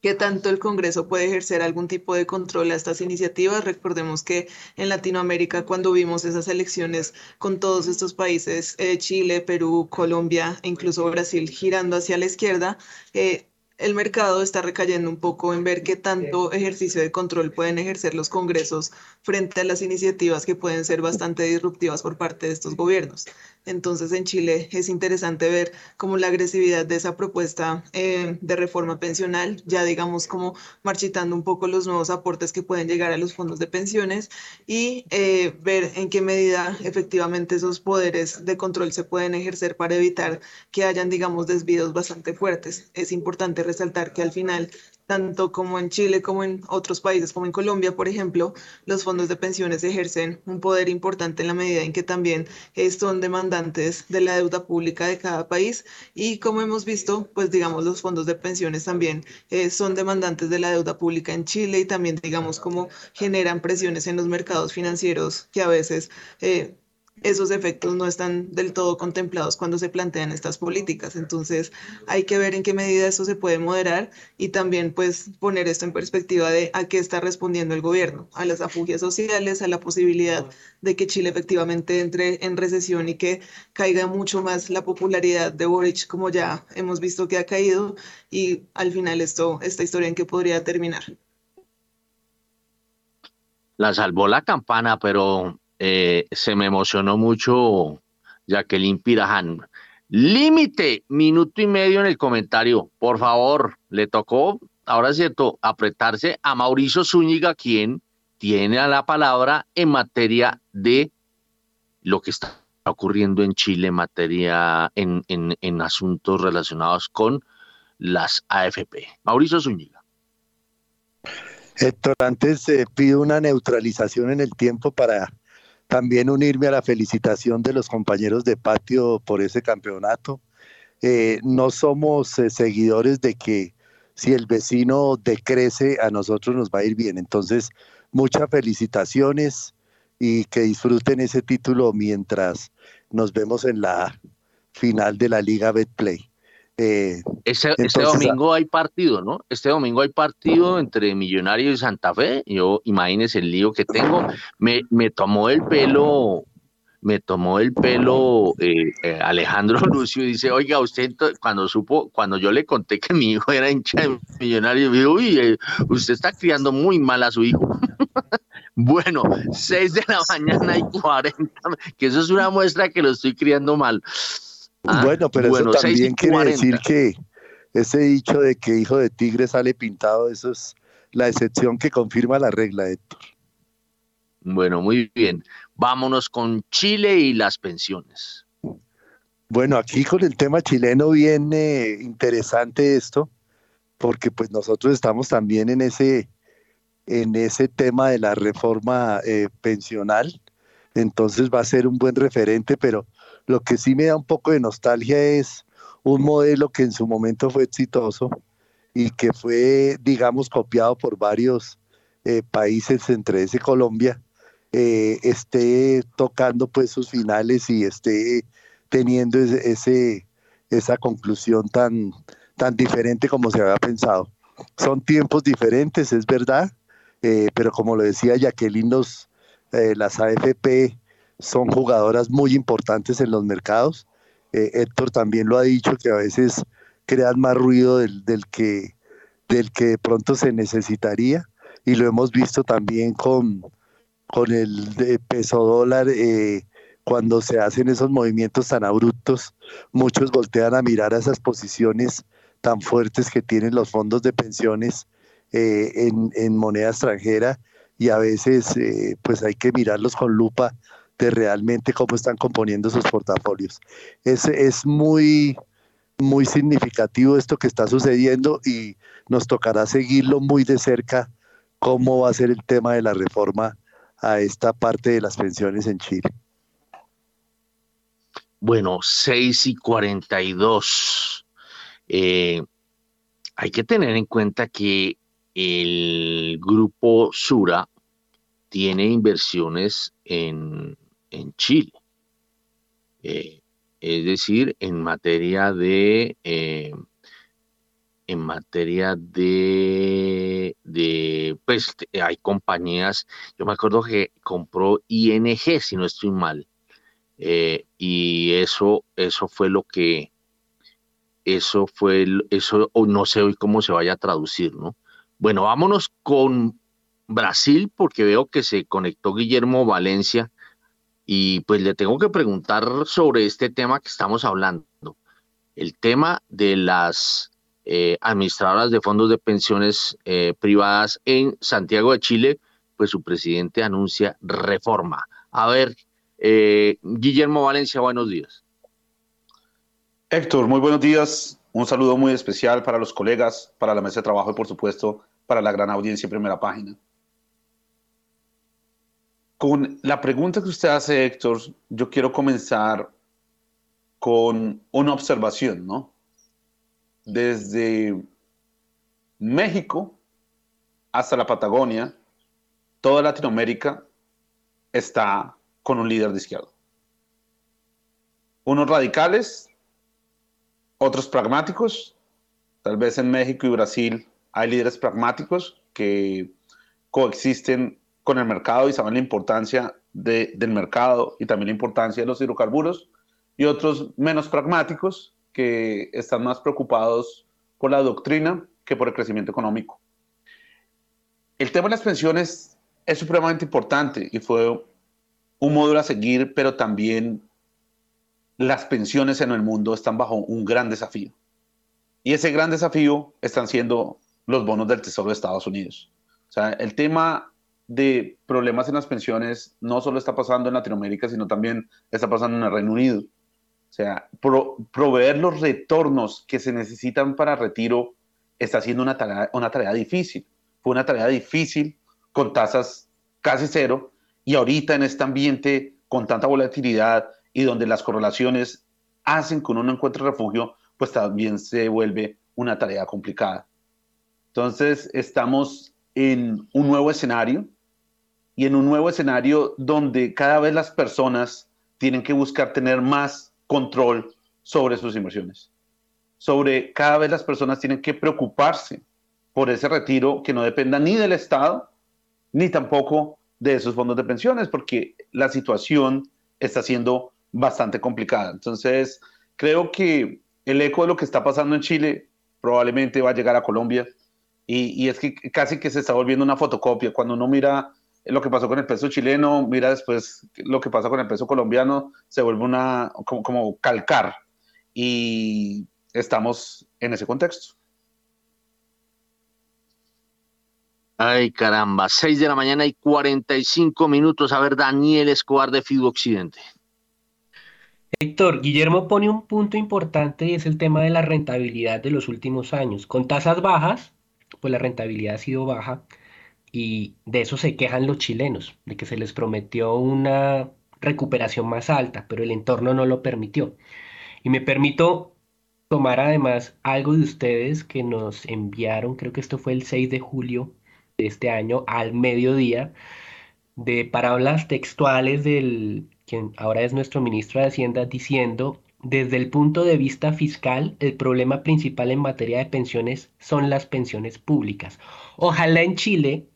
D: qué tanto el Congreso puede ejercer algún tipo de control a estas iniciativas. Recordemos que en Latinoamérica, cuando vimos esas elecciones con todos estos países, eh, Chile, Perú, Colombia e incluso Brasil girando hacia la izquierda, eh, el mercado está recayendo un poco en ver qué tanto ejercicio de control pueden ejercer los congresos frente a las iniciativas que pueden ser bastante disruptivas por parte de estos gobiernos. Entonces en Chile es interesante ver cómo la agresividad de esa propuesta eh, de reforma pensional, ya digamos como marchitando un poco los nuevos aportes que pueden llegar a los fondos de pensiones y eh, ver en qué medida efectivamente esos poderes de control se pueden ejercer para evitar que hayan digamos desvíos bastante fuertes. Es importante resaltar que al final tanto como en Chile como en otros países, como en Colombia, por ejemplo, los fondos de pensiones ejercen un poder importante en la medida en que también son demandantes de la deuda pública de cada país. Y como hemos visto, pues digamos, los fondos de pensiones también eh, son demandantes de la deuda pública en Chile y también digamos cómo generan presiones en los mercados financieros que a veces... Eh, esos efectos no están del todo contemplados cuando se plantean estas políticas. Entonces hay que ver en qué medida eso se puede moderar y también pues poner esto en perspectiva de a qué está respondiendo el gobierno, a las afugias sociales, a la posibilidad de que Chile efectivamente entre en recesión y que caiga mucho más la popularidad de Boric como ya hemos visto que ha caído y al final esto, esta historia en qué podría terminar.
C: La salvó la campana, pero eh, se me emocionó mucho Jacqueline Piraján. Límite, minuto y medio en el comentario. Por favor, le tocó, ahora es cierto, apretarse a Mauricio Zúñiga, quien tiene a la palabra en materia de lo que está ocurriendo en Chile en materia, en, en asuntos relacionados con las AFP. Mauricio Zúñiga.
E: Héctor, antes eh, pido una neutralización en el tiempo para también unirme a la felicitación de los compañeros de patio por ese campeonato. Eh, no somos eh, seguidores de que si el vecino decrece, a nosotros nos va a ir bien. Entonces, muchas felicitaciones y que disfruten ese título mientras nos vemos en la final de la Liga Betplay.
C: Eh, este, domingo hay partido, ¿no? Este domingo hay partido entre Millonarios y Santa Fe. Yo, imagínese el lío que tengo. Me, me tomó el pelo, me tomó el pelo eh, eh, Alejandro (laughs) Lucio y dice, oiga, usted cuando supo, cuando yo le conté que mi hijo era hincha de Millonarios, me dijo, uy, usted está criando muy mal a su hijo. (laughs) bueno, 6 de la mañana y 40, que eso es una muestra que lo estoy criando mal.
E: Ah, bueno, pero eso también quiere decir que ese dicho de que hijo de tigre sale pintado, eso es la excepción que confirma la regla, Héctor.
C: Bueno, muy bien. Vámonos con Chile y las pensiones.
E: Bueno, aquí con el tema chileno viene interesante esto, porque pues nosotros estamos también en ese, en ese tema de la reforma eh, pensional, entonces va a ser un buen referente, pero lo que sí me da un poco de nostalgia es un modelo que en su momento fue exitoso y que fue, digamos, copiado por varios eh, países, entre ese Colombia, eh, esté tocando pues sus finales y esté teniendo ese, esa conclusión tan, tan diferente como se había pensado. Son tiempos diferentes, es verdad, eh, pero como lo decía Jacqueline, los, las AFP son jugadoras muy importantes en los mercados. Eh, Héctor también lo ha dicho, que a veces crean más ruido del, que, del que de pronto se necesitaría. Y lo hemos visto también con, con el peso dólar. Eh, cuando se hacen esos movimientos tan abruptos, muchos voltean a mirar a esas posiciones tan fuertes que tienen los fondos de pensiones eh, en, en, moneda extranjera y a veces pues hay que mirarlos con lupa realmente cómo están componiendo sus portafolios. Es, es muy, muy significativo esto que está sucediendo y nos tocará seguirlo muy de cerca cómo va a ser el tema de la reforma a esta parte de las pensiones en Chile.
C: Bueno, 6 y 42. Eh, hay que tener en cuenta que el grupo Sura tiene inversiones en, Chile. Eh, es decir, en materia de eh, en materia de, de, pues hay compañías, yo me acuerdo que compró ING, si no estoy mal, eh, y eso, eso fue lo que, eso fue, eso, no sé hoy cómo se vaya a traducir, ¿no? Bueno, vámonos con Brasil, porque veo que se conectó Guillermo Valencia, y pues le tengo que preguntar sobre este tema que estamos hablando, el tema de las eh, administradoras de fondos de pensiones eh, privadas en Santiago de Chile, pues su presidente anuncia reforma. A ver, eh, Guillermo Valencia, buenos días.
I: Héctor, muy buenos días. Un saludo muy especial para los colegas, para la mesa de trabajo y por supuesto para la gran audiencia en primera página. Con la pregunta que usted hace, Héctor, yo quiero comenzar con una observación, ¿no? desde México hasta la Patagonia, toda Latinoamérica está con un líder de izquierda. Unos radicales, otros pragmáticos. Tal vez en México y Brasil hay líderes pragmáticos que coexisten con el mercado y saben la importancia del mercado y también la importancia de los hidrocarburos. Y otros menos pragmáticos que están más preocupados por la doctrina que por el crecimiento económico. El tema de las pensiones es supremamente importante y fue un módulo a seguir, pero también las pensiones en el mundo están bajo un gran desafío. Y ese gran desafío están siendo los bonos del Tesoro de Estados Unidos. O sea, el tema de problemas en las pensiones no solo está pasando en Latinoamérica, sino también está pasando en el Reino Unido. O sea, proveer los retornos que se necesitan para retiro está siendo una tarea, una tarea difícil. Fue una tarea difícil con tasas casi cero y ahorita en este ambiente con tanta volatilidad y donde las correlaciones hacen que uno no encuentre refugio, pues también se vuelve una tarea complicada. Entonces, estamos en un nuevo escenario y en un nuevo escenario donde cada vez las personas tienen que buscar tener más control sobre sus inversiones. Sobre cada vez las personas tienen que preocuparse por ese retiro que no dependa ni del Estado, ni tampoco de esos fondos de pensiones, porque la situación está siendo bastante complicada. Entonces, creo que el eco de lo que está pasando en Chile probablemente va a llegar a Colombia y, y, es que casi que se está volviendo una fotocopia. Cuando uno mira lo que pasó con el peso chileno, mira después lo que pasa con el peso colombiano, se vuelve una como, calcar y estamos en ese contexto.
C: Ay, caramba, 6 de la mañana y 45 minutos. A ver, Daniel Escobar de FIDU Occidente.
G: Héctor, Guillermo pone un punto importante y es el tema de la rentabilidad de los últimos años. Con tasas bajas, pues la rentabilidad ha sido baja y de eso se quejan los chilenos, de que se les prometió una recuperación más alta, pero el entorno no lo permitió. Y me permito tomar además algo de ustedes que nos enviaron, creo que esto fue el 6 de julio de este año, al mediodía, de palabras textuales del quien ahora es nuestro ministro de Hacienda diciendo, desde el punto de vista fiscal, el problema principal en materia de pensiones son las pensiones públicas. Ojalá en Chile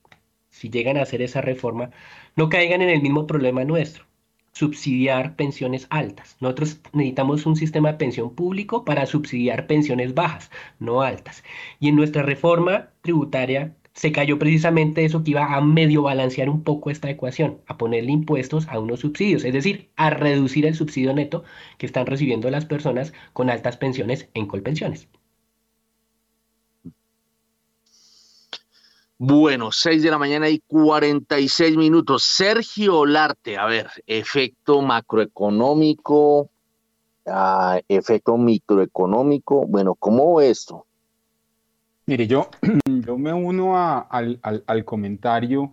G: si llegan a hacer esa reforma, no caigan en el mismo problema nuestro, subsidiar pensiones altas. Nosotros necesitamos un sistema de pensión público para subsidiar pensiones bajas, no altas. Y en nuestra reforma tributaria se cayó precisamente eso que iba a medio balancear un poco esta ecuación, a ponerle impuestos a unos subsidios, es decir, a reducir el subsidio neto que están recibiendo las personas con altas pensiones en colpensiones.
C: Bueno, 6 de la mañana y 46 minutos. Sergio Olarte, a ver, efecto macroeconómico efecto microeconómico. Bueno, ¿cómo esto?
F: Mire, yo, (clears throat) yo me uno al, al, comentario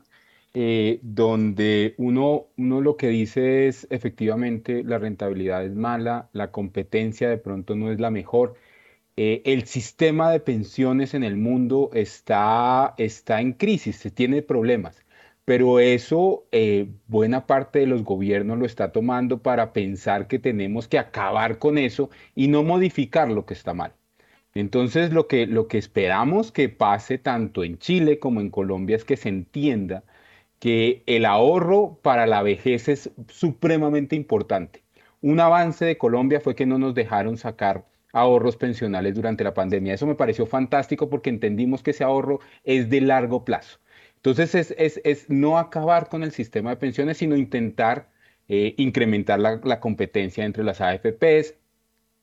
F: eh, donde uno, uno lo que dice es efectivamente la rentabilidad es mala, la competencia de pronto no es la mejor. Eh, el sistema de pensiones en el mundo está, está en crisis, se tiene problemas pero eso eh, buena parte de los gobiernos lo está tomando para pensar que tenemos que acabar con eso y no modificar lo que está mal. Entonces lo que, lo que esperamos que pase tanto en Chile como en Colombia es que se entienda que el ahorro para la vejez es supremamente importante. Un avance de Colombia fue que no nos dejaron sacar ahorros pensionales durante la pandemia. Eso me pareció fantástico porque entendimos que ese ahorro es de largo plazo. Entonces es, no acabar con el sistema de pensiones, sino intentar eh, incrementar la, competencia entre las AFPs,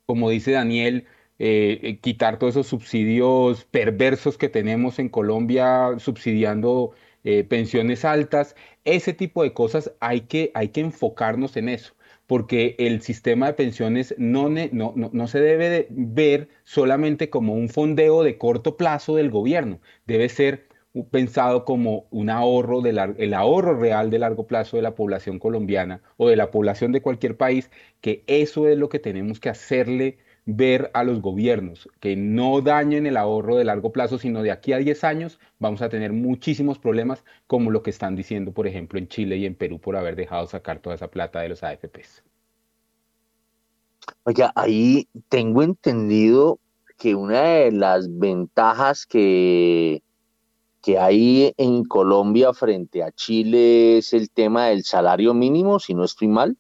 F: como dice Daniel, eh, eh, quitar todos esos subsidios perversos que tenemos en Colombia subsidiando pensiones altas, ese tipo de cosas hay que, hay que enfocarnos en eso porque el sistema de pensiones no, no, no, se debe ver solamente como un fondeo de corto plazo del gobierno, debe ser pensado como un ahorro, de el ahorro real de largo plazo de la población colombiana o de la población de cualquier país, que eso es lo que tenemos que hacerle ver a los gobiernos, que no dañen el ahorro de largo plazo, sino de aquí a 10 años vamos a tener muchísimos problemas como lo que están diciendo, por ejemplo, en Chile y en Perú por haber dejado sacar toda esa plata de los AFPs.
C: Oiga, ahí tengo entendido que una de las ventajas que que hay en Colombia frente a Chile es el tema del salario mínimo, si no estoy mal.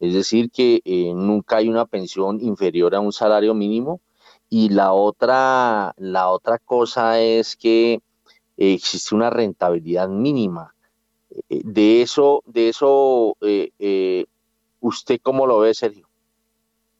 C: Es decir, que eh, nunca hay una pensión inferior a un salario mínimo. Y la otra, la otra cosa es que existe una rentabilidad mínima. Eh, de eso, de eso, eh, ¿usted cómo lo ve, Sergio?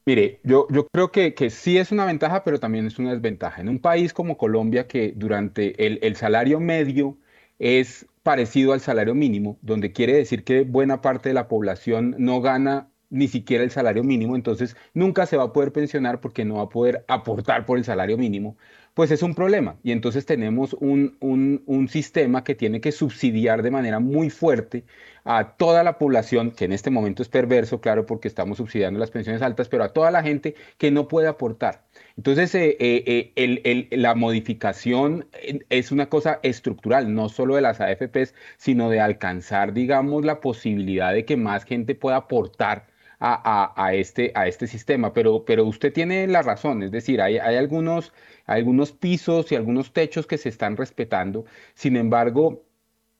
F: Mire, yo, yo creo que, que, sí es una ventaja, pero también es una desventaja. En un país como Colombia, que durante el, el salario medio es parecido al salario mínimo, donde quiere decir que buena parte de la población no gana ni siquiera el salario mínimo, entonces nunca se va a poder pensionar porque no va a poder aportar por el salario mínimo pues es un problema. Y entonces tenemos un, un, sistema que tiene que subsidiar de manera muy fuerte a toda la población, que en este momento es perverso, claro, porque estamos subsidiando las pensiones altas, pero a toda la gente que no puede aportar. Entonces, eh, eh, eh, la modificación es una cosa estructural, no solo de las AFPs, sino de alcanzar, digamos, la posibilidad de que más gente pueda aportar a, este, a este sistema. Pero, pero usted tiene la razón, es decir, hay, hay algunos algunos pisos y algunos techos que se están respetando. Sin embargo,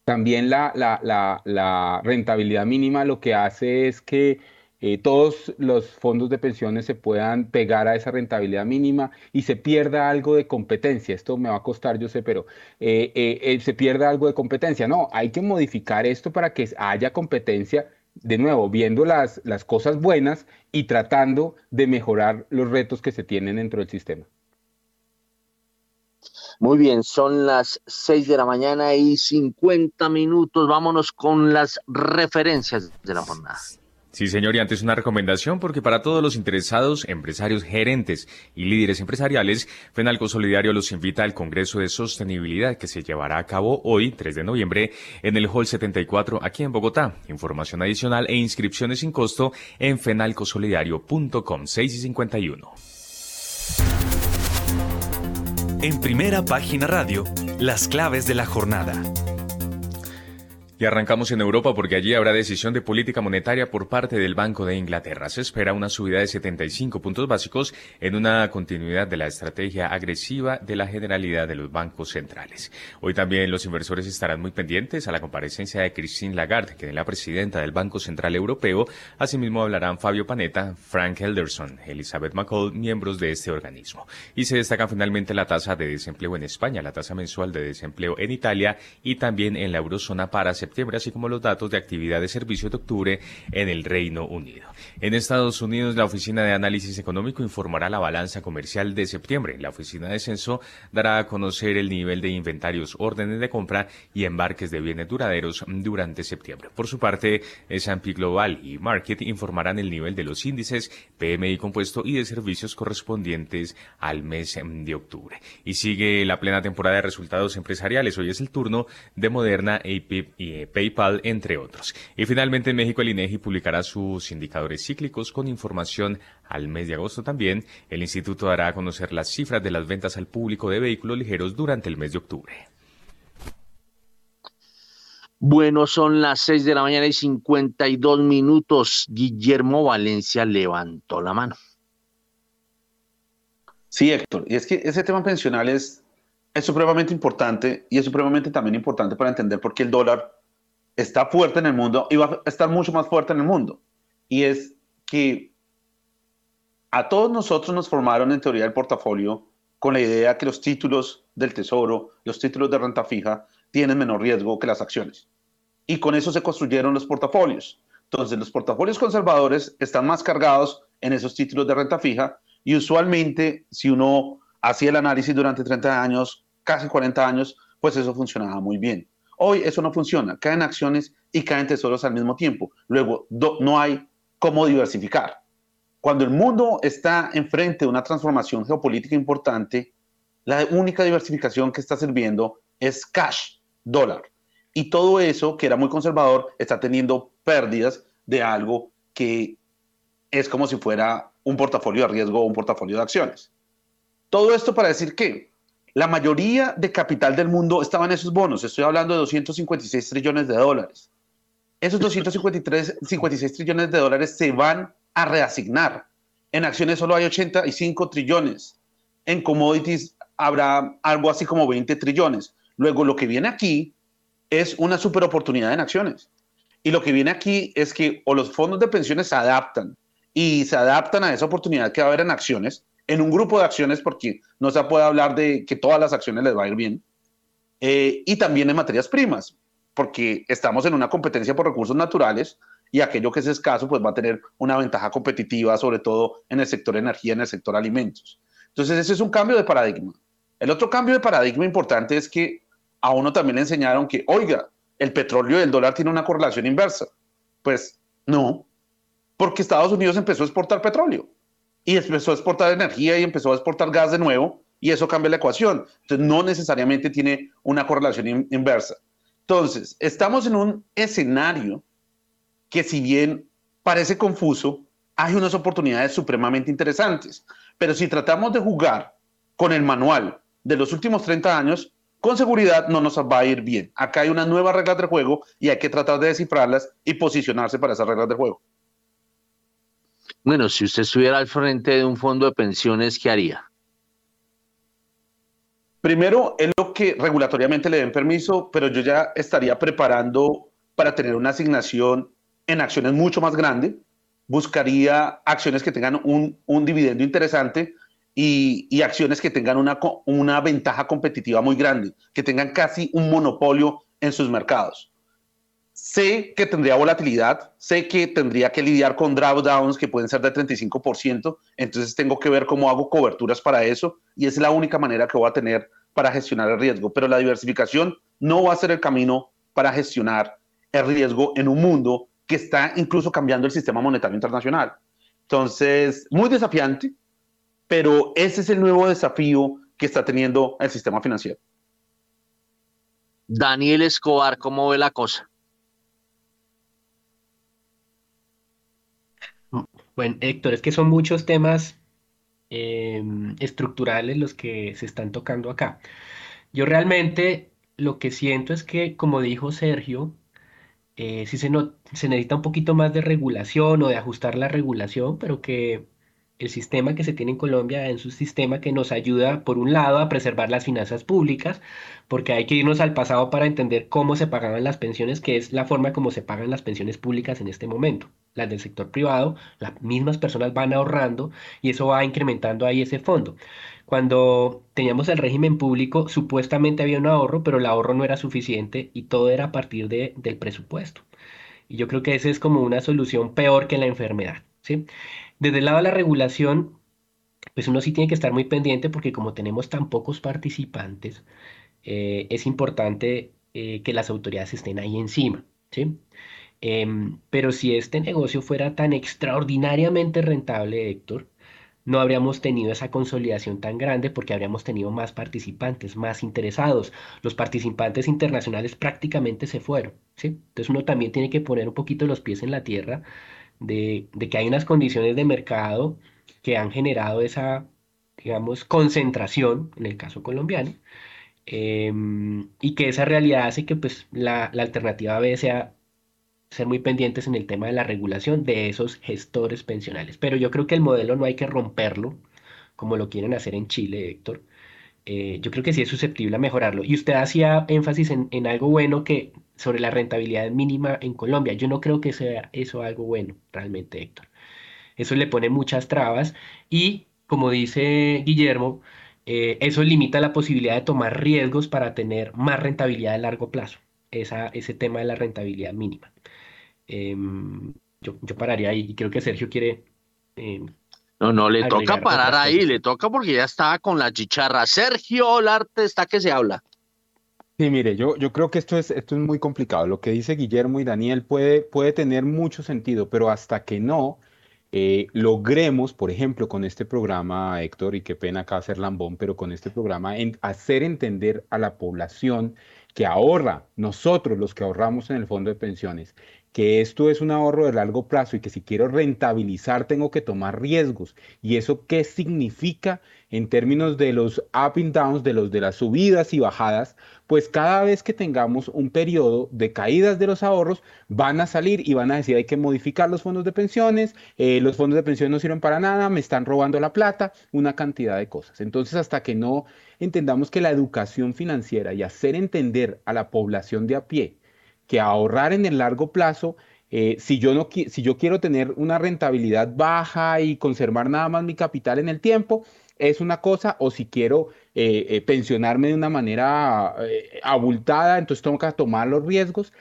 F: también la, la, rentabilidad mínima lo que hace es que eh, todos los fondos de pensiones se puedan pegar a esa rentabilidad mínima y se pierda algo de competencia. Esto me va a costar, yo sé, pero eh, eh, se pierda algo de competencia. No, hay que modificar esto para que haya competencia de nuevo, viendo las, las cosas buenas y tratando de mejorar los retos que se tienen dentro del sistema.
C: Muy bien, son las 6 de la mañana y 50 minutos. Vámonos con las referencias de la jornada.
B: Sí, señor, y antes una recomendación, porque para todos los interesados, empresarios, gerentes y líderes empresariales, Fenalco Solidario los invita al Congreso de Sostenibilidad que se llevará a cabo hoy, 3 de noviembre, en el Hall 74 aquí en Bogotá. Información adicional e inscripciones sin costo en fenalcosolidario.com 6 y 51.
A: En primera página radio, las claves de la jornada.
B: Y arrancamos en Europa porque allí habrá decisión de política monetaria por parte del Banco de Inglaterra. Se espera una subida de 75 puntos básicos en una continuidad de la estrategia agresiva de la generalidad de los bancos centrales. Hoy también los inversores estarán muy pendientes a la comparecencia de Christine Lagarde, que es la presidenta del Banco Central Europeo. Asimismo hablarán Fabio Panetta, Frank Helderson, Elizabeth McCall, miembros de este organismo. Y se destaca finalmente la tasa de desempleo en España, la tasa mensual de desempleo en Italia y también en la eurozona para septiembre septiembre, así como los datos de actividad de servicio de octubre en el Reino Unido. En Estados Unidos, la Oficina de Análisis Económico informará la balanza comercial de septiembre. La Oficina de Censo dará a conocer el nivel de inventarios, órdenes de compra y embarques de bienes duraderos durante septiembre. Por su parte, S&P Global y Market informarán el nivel de los índices PMI compuesto y de servicios correspondientes al mes de octubre. Y sigue la plena temporada de resultados empresariales. Hoy es el turno de Moderna, APIP y eh, PayPal, entre otros. Y finalmente en México el INEGI publicará sus indicadores cíclicos con información al mes de agosto también. El instituto dará a conocer las cifras de las ventas al público de vehículos ligeros durante el mes de octubre.
C: Bueno, son las 6 de la mañana y 52 minutos. Guillermo Valencia levantó la mano.
I: Sí, Héctor, y es que ese tema pensional es, es supremamente importante y es supremamente también importante para entender por qué el dólar está fuerte en el mundo y va a estar mucho más fuerte en el mundo. Y es que a todos nosotros nos formaron en teoría el portafolio con la idea que los títulos del tesoro, los títulos de renta fija, tienen menor riesgo que las acciones. Y con eso se construyeron los portafolios. Entonces, los portafolios conservadores están más cargados en esos títulos de renta fija y usualmente, si uno hacía el análisis durante 30 años, casi 40 años, pues eso funcionaba muy bien. Hoy eso no funciona, caen acciones y caen tesoros al mismo tiempo. Luego, no hay cómo diversificar. Cuando el mundo está enfrente de una transformación geopolítica importante, la única diversificación que está sirviendo es cash, dólar. Y todo eso, que era muy conservador, está teniendo pérdidas de algo que es como si fuera un portafolio de riesgo o un portafolio de acciones. Todo esto para decir que la mayoría de capital del mundo estaba en esos bonos. Estoy hablando de 256 trillones de dólares. Esos 253, 56 trillones de dólares se van a reasignar. En acciones solo hay 85 trillones. En commodities habrá algo así como 20 trillones. Luego, lo que viene aquí es una super oportunidad en acciones. Y lo que viene aquí es que o los fondos de pensiones se adaptan y se adaptan a esa oportunidad que va a haber en acciones, en un grupo de acciones, porque no se puede hablar de que todas las acciones les va a ir bien, eh, y también en materias primas, porque estamos en una competencia por recursos naturales y aquello que es escaso pues va a tener una ventaja competitiva, sobre todo en el sector energía, en el sector alimentos. Entonces ese es un cambio de paradigma. El otro cambio de paradigma importante es que a uno también le enseñaron que, oiga, el petróleo y el dólar tienen una correlación inversa. Pues no, porque Estados Unidos empezó a exportar petróleo y empezó a exportar energía y empezó a exportar gas de nuevo y eso cambia la ecuación. Entonces, no necesariamente tiene una correlación inversa. Entonces, estamos en un escenario que si bien parece confuso, hay unas oportunidades supremamente interesantes. Pero si tratamos de jugar con el manual de los últimos 30 años, con seguridad no nos va a ir bien. Acá hay unas nuevas reglas de juego y hay que tratar de descifrarlas y posicionarse para esas reglas de juego.
C: Bueno, si usted estuviera al frente de un fondo de pensiones, ¿qué haría?
I: Primero, es lo que regulatoriamente le den permiso, pero yo ya estaría preparando para tener una asignación en acciones mucho más grande. Buscaría acciones que tengan un, dividendo interesante y, acciones que tengan una, una ventaja competitiva muy grande, que tengan casi un monopolio en sus mercados. Sé que tendría volatilidad, sé que tendría que lidiar con drawdowns que pueden ser de 35%, entonces tengo que ver cómo hago coberturas para eso y es la única manera que voy a tener para gestionar el riesgo. Pero la diversificación no va a ser el camino para gestionar el riesgo en un mundo que está incluso cambiando el sistema monetario internacional. Entonces, muy desafiante, pero ese es el nuevo desafío que está teniendo el sistema financiero.
C: Daniel Escobar, ¿cómo ve la cosa?
G: Bueno, Héctor, es que son muchos temas em, estructurales los que se están tocando acá. Yo realmente lo que siento es que, como dijo Sergio, eh, sí se necesita un poquito más de regulación o de ajustar la regulación, pero que el sistema que se tiene en Colombia es un sistema que nos ayuda, por un lado, a preservar las finanzas públicas, porque hay que irnos al pasado para entender cómo se pagaban las pensiones, que es la forma como se pagan las pensiones públicas en este momento. Las del sector privado, las mismas personas van ahorrando y eso va incrementando ahí ese fondo. Cuando teníamos el régimen público, supuestamente había un ahorro, pero el ahorro no era suficiente y todo era a partir de, del presupuesto. Y yo creo que esa es como una solución peor que la enfermedad. ¿sí? Desde el lado de la regulación, pues uno sí tiene que estar muy pendiente porque como tenemos tan pocos participantes, eh, es importante eh, que las autoridades estén ahí encima, ¿sí? Em, pero si este negocio fuera tan extraordinariamente rentable, Héctor, no habríamos tenido esa consolidación tan grande porque habríamos tenido más participantes, más interesados. Los participantes internacionales prácticamente se fueron, ¿sí? Entonces uno también tiene que poner un poquito los pies en la tierra de, que hay unas condiciones de mercado que han generado esa, digamos, concentración, en el caso colombiano, em, y que esa realidad hace que pues, la, alternativa B sea ser muy pendientes en el tema de la regulación de esos gestores pensionales. Pero yo creo que el modelo no hay que romperlo, como lo quieren hacer en Chile, Héctor. Eh, yo creo que sí es susceptible a mejorarlo. Y usted hacía énfasis en, en algo bueno que sobre la rentabilidad mínima en Colombia. Yo no creo que sea eso algo bueno, realmente, Héctor. Eso le pone muchas trabas y, como dice Guillermo, eh, eso limita la posibilidad de tomar riesgos para tener más rentabilidad a largo plazo, esa, ese tema de la rentabilidad mínima. Em, yo, pararía ahí y creo que Sergio quiere...
C: Em, no, no, le toca parar ahí, le toca porque ya estaba con la chicharra. Sergio arte está que se habla.
F: Sí, mire, yo, yo creo que esto es, esto es muy complicado. Lo que dice Guillermo y Daniel puede, puede tener mucho sentido, pero hasta que no eh, logremos, por ejemplo, con este programa, Héctor, y qué pena acá hacer lambón, pero con este programa, hacer entender a la población que ahorra, nosotros los que ahorramos en el fondo de pensiones, que esto es un ahorro de largo plazo y que si quiero rentabilizar tengo que tomar riesgos. ¿Y eso qué significa en términos de los up and downs, de los de las subidas y bajadas? Pues cada vez que tengamos un periodo de caídas de los ahorros, van a salir y van a decir hay que modificar los fondos de pensiones, eh, los fondos de pensiones no sirven para nada, me están robando la plata, una cantidad de cosas. Entonces, hasta que no entendamos que la educación financiera y hacer entender a la población de a pie que ahorrar en el largo plazo, eh, si, yo no, si yo quiero tener una rentabilidad baja y conservar nada más mi capital en el tiempo, es una cosa, o si quiero eh, eh, pensionarme de una manera abultada, entonces tengo que tomar los riesgos.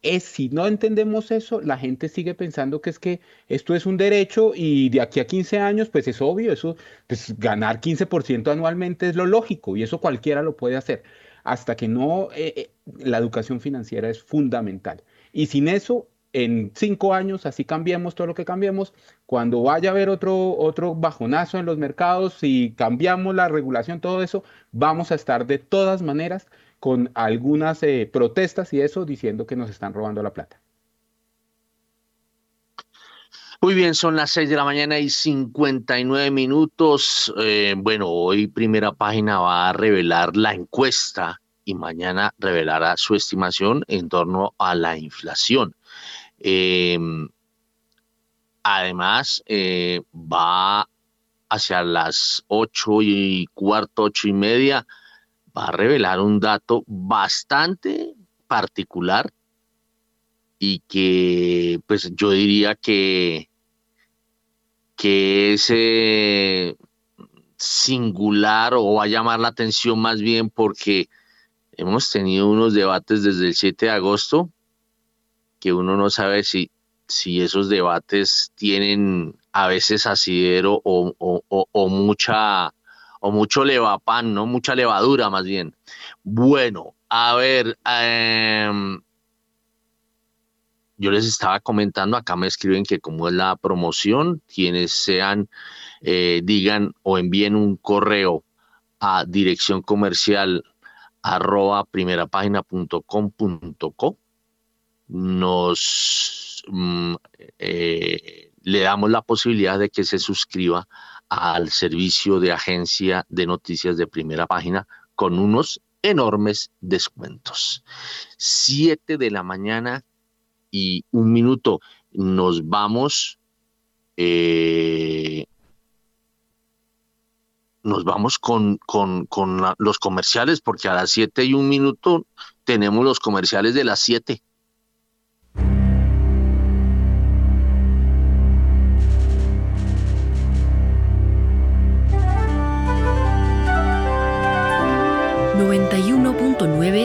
F: Es, si no entendemos eso, la gente sigue pensando que es que esto es un derecho y de aquí a 15 años, pues es obvio, eso, pues ganar 15% anualmente es lo lógico y eso cualquiera lo puede hacer hasta que no, la educación financiera es fundamental. Y sin eso, en cinco años, así cambiemos todo lo que cambiemos, cuando vaya a haber otro, otro bajonazo en los mercados, si cambiamos la regulación, todo eso, vamos a estar de todas maneras con algunas eh, protestas y eso diciendo que nos están robando la plata.
C: Muy bien, son las 6 de la mañana y 59 minutos. Eh, bueno, hoy primera página va a revelar la encuesta y mañana revelará su estimación en torno a la inflación. Em, además, eh, va hacia las 8 y cuarto, 8 y media, va a revelar un dato bastante particular y que pues yo diría que que es eh, singular o va a llamar la atención más bien porque hemos tenido unos debates desde el 7 de agosto que uno no sabe si, si esos debates tienen a veces asidero o, o, mucha o mucho levapan, ¿no? Mucha levadura más bien. Bueno, a ver, eh, yo les estaba comentando, acá me escriben que como es la promoción, quienes sean, eh, digan o envíen un correo a dirección comercial arroba primerapágina.com.co, nos mm, eh, le damos la posibilidad de que se suscriba al servicio de agencia de noticias de primera página con unos enormes descuentos. Siete de la mañana y un minuto. Nos vamos eh, nos vamos con, con, con los comerciales, porque a las 7 y un minuto tenemos los comerciales de las 7.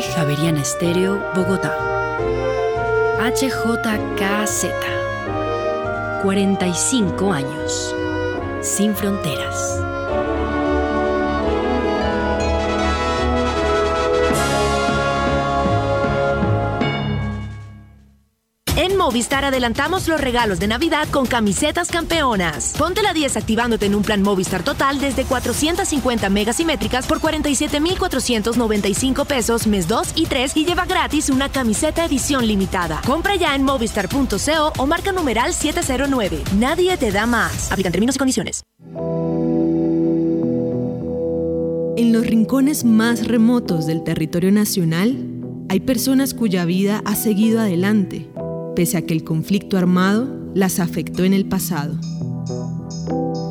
J: Javeriana Estéreo, Bogotá. HJKZ. 45 años. Sin fronteras.
K: Movistar adelantamos los regalos de Navidad con camisetas campeonas. Ponte la 10 activándote en un plan Movistar total desde 450 megasimétricas por 47,495 pesos mes 2 y 3 y lleva gratis una camiseta edición limitada. Compra ya en movistar.co o marca numeral 709. Nadie te da más. Aplican términos y condiciones.
L: En los rincones más remotos del territorio nacional, hay personas cuya vida ha seguido adelante pese a que el conflicto armado las afectó en el pasado.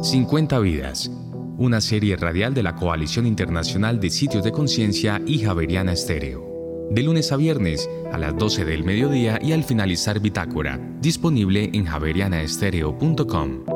A: 50 vidas, una serie radial de la Coalición Internacional de Sitios de Conciencia y Javeriana Estéreo. De lunes a viernes a las 12 del mediodía y al finalizar Bitácora, disponible en javerianaestereo.com.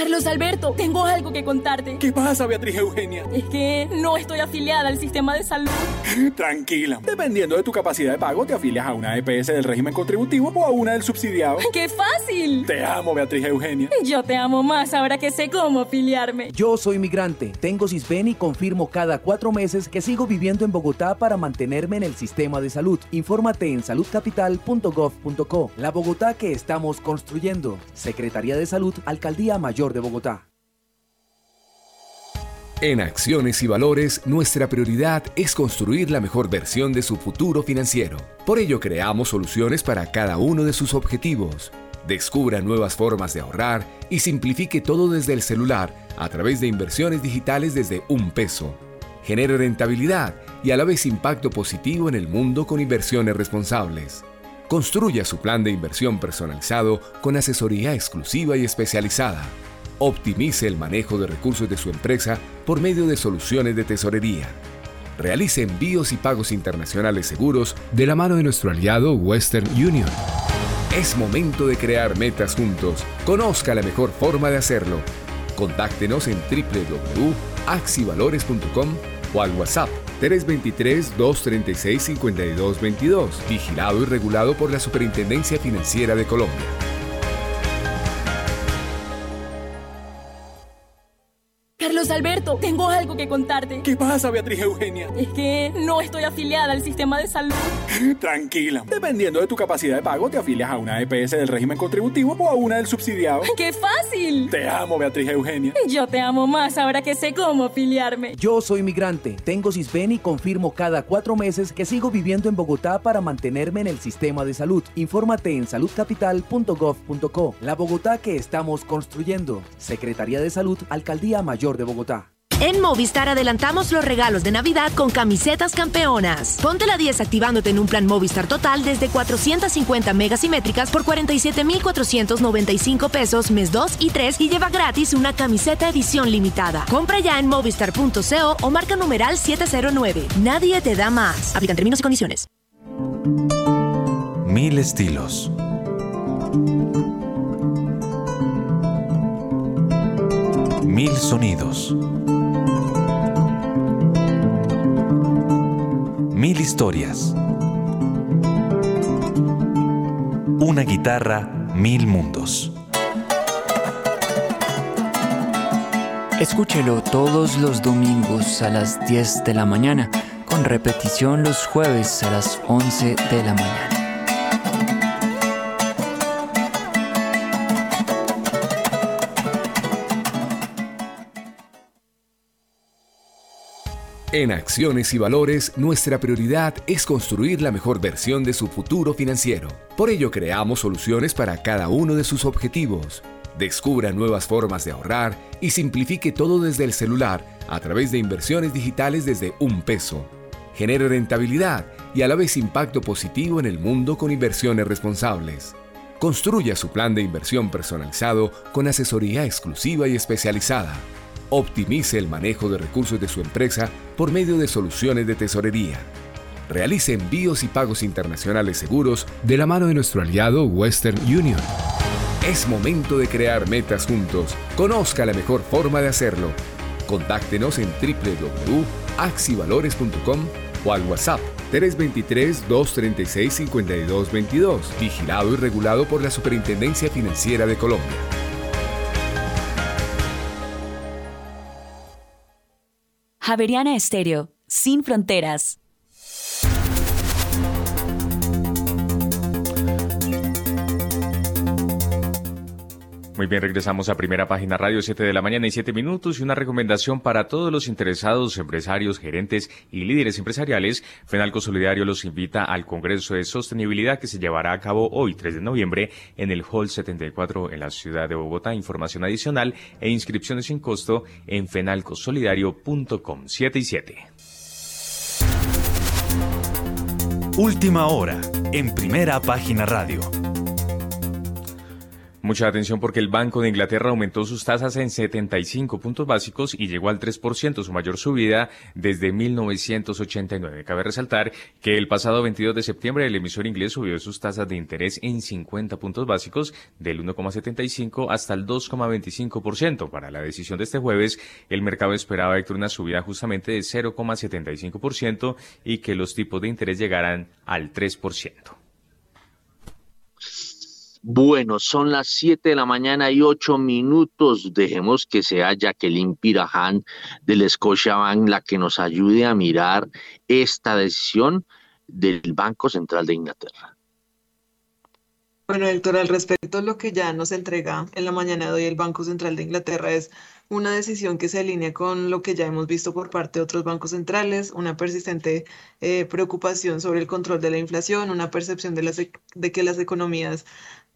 M: Carlos Alberto, tengo algo que contarte.
N: ¿Qué pasa, Beatriz Eugenia?
M: Es que no estoy afiliada al sistema de salud. (laughs)
N: Tranquila. Dependiendo de tu capacidad de pago, te afilias a una EPS del régimen contributivo o a una del subsidiado. (laughs)
M: ¡Qué fácil!
N: Te amo, Beatriz Eugenia.
M: Yo te amo más ahora que sé cómo afiliarme.
O: Yo soy migrante, tengo CISBEN y confirmo cada cuatro meses que sigo viviendo en Bogotá para mantenerme en el sistema de salud. Infórmate en saludcapital.gov.co. La Bogotá que estamos construyendo. Secretaría de Salud, Alcaldía Mayor de Bogotá.
P: En Acciones y Valores, nuestra prioridad es construir la mejor versión de su futuro financiero. Por ello, creamos soluciones para cada uno de sus objetivos. Descubra nuevas formas de ahorrar y simplifique todo desde el celular a través de inversiones digitales desde un peso. Genere rentabilidad y a la vez impacto positivo en el mundo con inversiones responsables. Construya su plan de inversión personalizado con asesoría exclusiva y especializada Optimice el manejo de recursos de su empresa por medio de soluciones de tesorería. Realice envíos y pagos internacionales seguros de la mano de nuestro aliado Western Union. Es momento de crear metas juntos. Conozca la mejor forma de hacerlo. Contáctenos en www.axivalores.com o al WhatsApp 323-236-5222, vigilado y regulado por la Superintendencia Financiera de Colombia.
M: Carlos Alberto, tengo algo que contarte.
N: ¿Qué pasa, Beatriz Eugenia?
M: Es que no estoy afiliada al sistema de salud. (laughs)
N: Tranquila. Dependiendo de tu capacidad de pago, te afilias a una EPS del régimen contributivo o a una del subsidiado. (laughs)
M: ¡Qué fácil!
N: Te amo, Beatriz Eugenia.
M: Yo te amo más ahora que sé cómo afiliarme.
O: Yo soy migrante, tengo CISBEN y confirmo cada cuatro meses que sigo viviendo en Bogotá para mantenerme en el sistema de salud. Infórmate en saludcapital.gov.co. La Bogotá que estamos construyendo. Secretaría de Salud, Alcaldía Mayor de Bogotá.
K: En Movistar adelantamos los regalos de Navidad con camisetas campeonas. Ponte la 10 activándote en un plan Movistar total desde 450 megasimétricas por 47,495 pesos mes 2 y 3 y lleva gratis una camiseta edición limitada. Compra ya en movistar.co o marca numeral 709. Nadie te da más. Aplican términos y condiciones.
A: Mil estilos. Mil sonidos. Mil historias. Una guitarra, mil mundos.
Q: Escúchelo todos los domingos a las 10 de la mañana, con repetición los jueves a las 11 de la mañana.
P: En Acciones y Valores, nuestra prioridad es construir la mejor versión de su futuro financiero. Por ello, creamos soluciones para cada uno de sus objetivos. Descubra nuevas formas de ahorrar y simplifique todo desde el celular a través de inversiones digitales desde un peso. Genere rentabilidad y a la vez impacto positivo en el mundo con inversiones responsables. Construya su plan de inversión personalizado con asesoría exclusiva y especializada. Optimice el manejo de recursos de su empresa por medio de soluciones de tesorería. Realice envíos y pagos internacionales seguros de la mano de nuestro aliado Western Union. Es momento de crear metas juntos. Conozca la mejor forma de hacerlo. Contáctenos en www.axivalores.com o al WhatsApp 323-236-5222, vigilado y regulado por la Superintendencia Financiera de Colombia.
J: Javeriana Estéreo, sin fronteras.
B: Muy bien, regresamos a primera página radio 7 de la mañana y 7 minutos y una recomendación para todos los interesados, empresarios, gerentes y líderes empresariales. Fenalco Solidario los invita al Congreso de Sostenibilidad que se llevará a cabo hoy 3 de noviembre en el Hall 74 en la ciudad de Bogotá. Información adicional e inscripciones sin costo en fenalcosolidario.com 7 y 7.
R: Última hora en primera página radio.
B: Mucha atención porque el Banco de Inglaterra aumentó sus tasas en 75 puntos básicos y llegó al 3%, su mayor subida desde 1989. Cabe resaltar que el pasado 22 de septiembre el emisor inglés subió sus tasas de interés en 50 puntos básicos del 1,75 hasta el 2,25%. Para la decisión de este jueves, el mercado esperaba Héctor una subida justamente de 0,75% y que los tipos de interés llegaran al 3%.
C: Bueno, son las 7 de la mañana y 8 minutos. Dejemos que sea Jacqueline Pirajan del Scotiabank la que nos ayude a mirar esta decisión del Banco Central de Inglaterra.
D: Bueno, Héctor, al respecto, lo que ya nos entrega en la mañana de hoy el Banco Central de Inglaterra es una decisión que se alinea con lo que ya hemos visto por parte de otros bancos centrales, una persistente eh, preocupación sobre el control de la inflación, una percepción de, de que las economías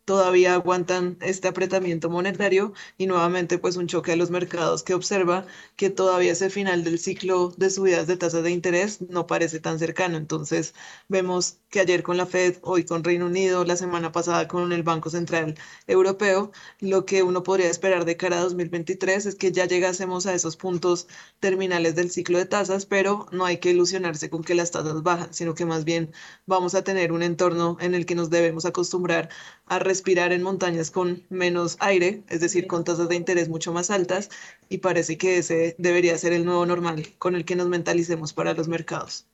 D: todavía aguantan este apretamiento monetario y nuevamente pues un choque a los mercados que observa que todavía ese final del ciclo de subidas de tasas de interés no parece tan cercano. Entonces vemos que ayer con la Fed, hoy con Reino Unido, la semana pasada con el Banco Central Europeo, lo que uno podría esperar de cara a 2023 es que ya llegásemos a esos puntos terminales del ciclo de tasas, pero no hay que ilusionarse con que las tasas bajan, sino que más bien vamos a tener un entorno en el que nos debemos acostumbrar a respirar en montañas con menos aire, es decir, con tasas de interés mucho más altas, y parece que ese debería ser el nuevo normal con el que nos mentalicemos para los mercados.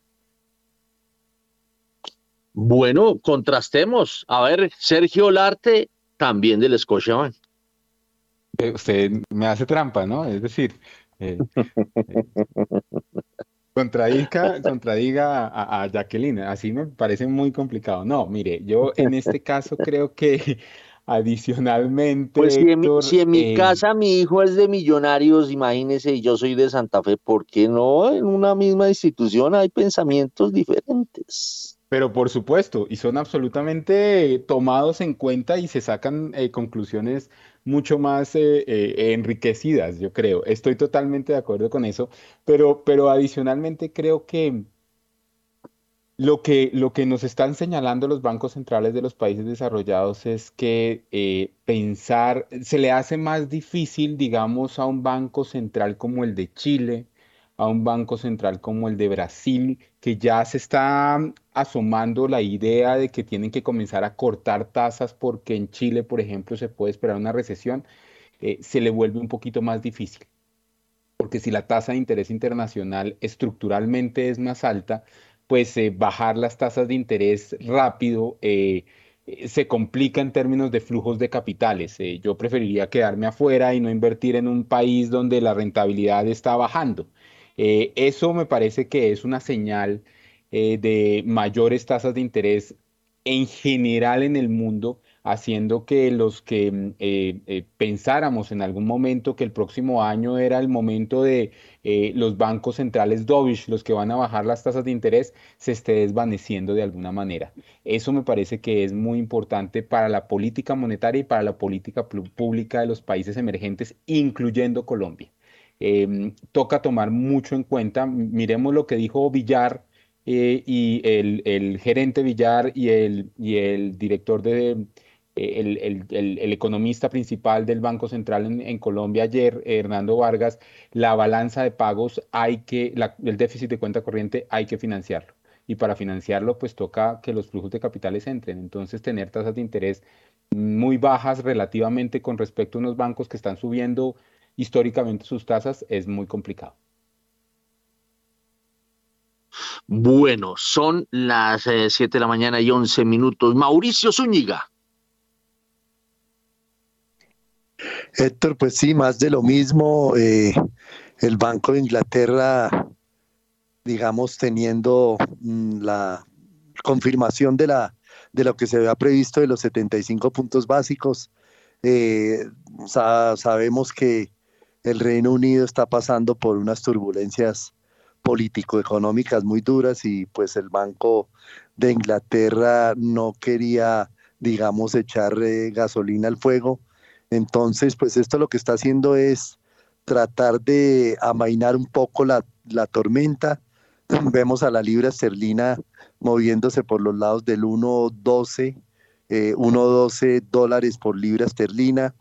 C: Bueno, contrastemos. A ver, Sergio Larte, también del Scotiabank.
F: Usted me hace trampa, ¿no? Es decir, eh, eh, (laughs) contradiga, contradiga a, Jacqueline, así me parece muy complicado. No, mire, yo en este caso creo que (laughs) adicionalmente.
C: Pues si en, mi, eh, casa mi hijo es de millonarios, imagínese, y yo soy de Santa Fe, ¿por qué no en una misma institución hay pensamientos diferentes?
F: Pero por supuesto, y son absolutamente tomados en cuenta y se sacan eh, conclusiones mucho más eh, eh, enriquecidas, yo creo. Estoy totalmente de acuerdo con eso, pero, pero adicionalmente creo que lo, que lo que nos están señalando los bancos centrales de los países desarrollados es que eh, pensar, se le hace más difícil, digamos, a un banco central como el de Chile, a un banco central como el de Brasil, que ya se está asomando la idea de que tienen que comenzar a cortar tasas porque en Chile, por ejemplo, se puede esperar una recesión, eh, se le vuelve un poquito más difícil. Porque si la tasa de interés internacional estructuralmente es más alta, pues eh, bajar las tasas de interés rápido eh, se complica en términos de flujos de capitales. yo preferiría quedarme afuera y no invertir en un país donde la rentabilidad está bajando. Eh, eso me parece que es una señal eh, de mayores tasas de interés en general en el mundo, haciendo que los que mm, eh, pensáramos en algún momento que el próximo año era el momento de los bancos centrales dovish, los que van a bajar las tasas de interés, se esté desvaneciendo de alguna manera. Eso me parece que es muy importante para la política monetaria y para la política pública de los países emergentes, incluyendo Colombia. Em, toca tomar mucho en cuenta. Miremos lo que dijo Villar eh, y el, gerente Villar y el, director de, el, economista principal del Banco Central en, Colombia ayer, Hernando Vargas, la balanza de pagos hay que, el déficit de cuenta corriente hay que financiarlo. Y para financiarlo, pues toca que los flujos de capitales entren. Entonces, tener tasas de interés muy bajas relativamente con respecto a unos bancos que están subiendo históricamente sus tasas es muy complicado.
C: Bueno, son las 7 eh, de la mañana y 11 minutos. Mauricio Zúñiga.
E: Héctor, pues sí, más de lo mismo. Eh, el Banco de Inglaterra, digamos, teniendo mm, la confirmación de, la, de lo que se había previsto de los 75 puntos básicos. Eh, sabemos que el Reino Unido está pasando por unas turbulencias político-económicas muy duras y pues el Banco de Inglaterra no quería, digamos, echar gasolina al fuego entonces, pues esto lo que está haciendo es tratar de amainar un poco la, tormenta. (clears throat) Vemos a la libra esterlina moviéndose por los lados del 1.12, 1.12 eh, dólares por libra esterlina.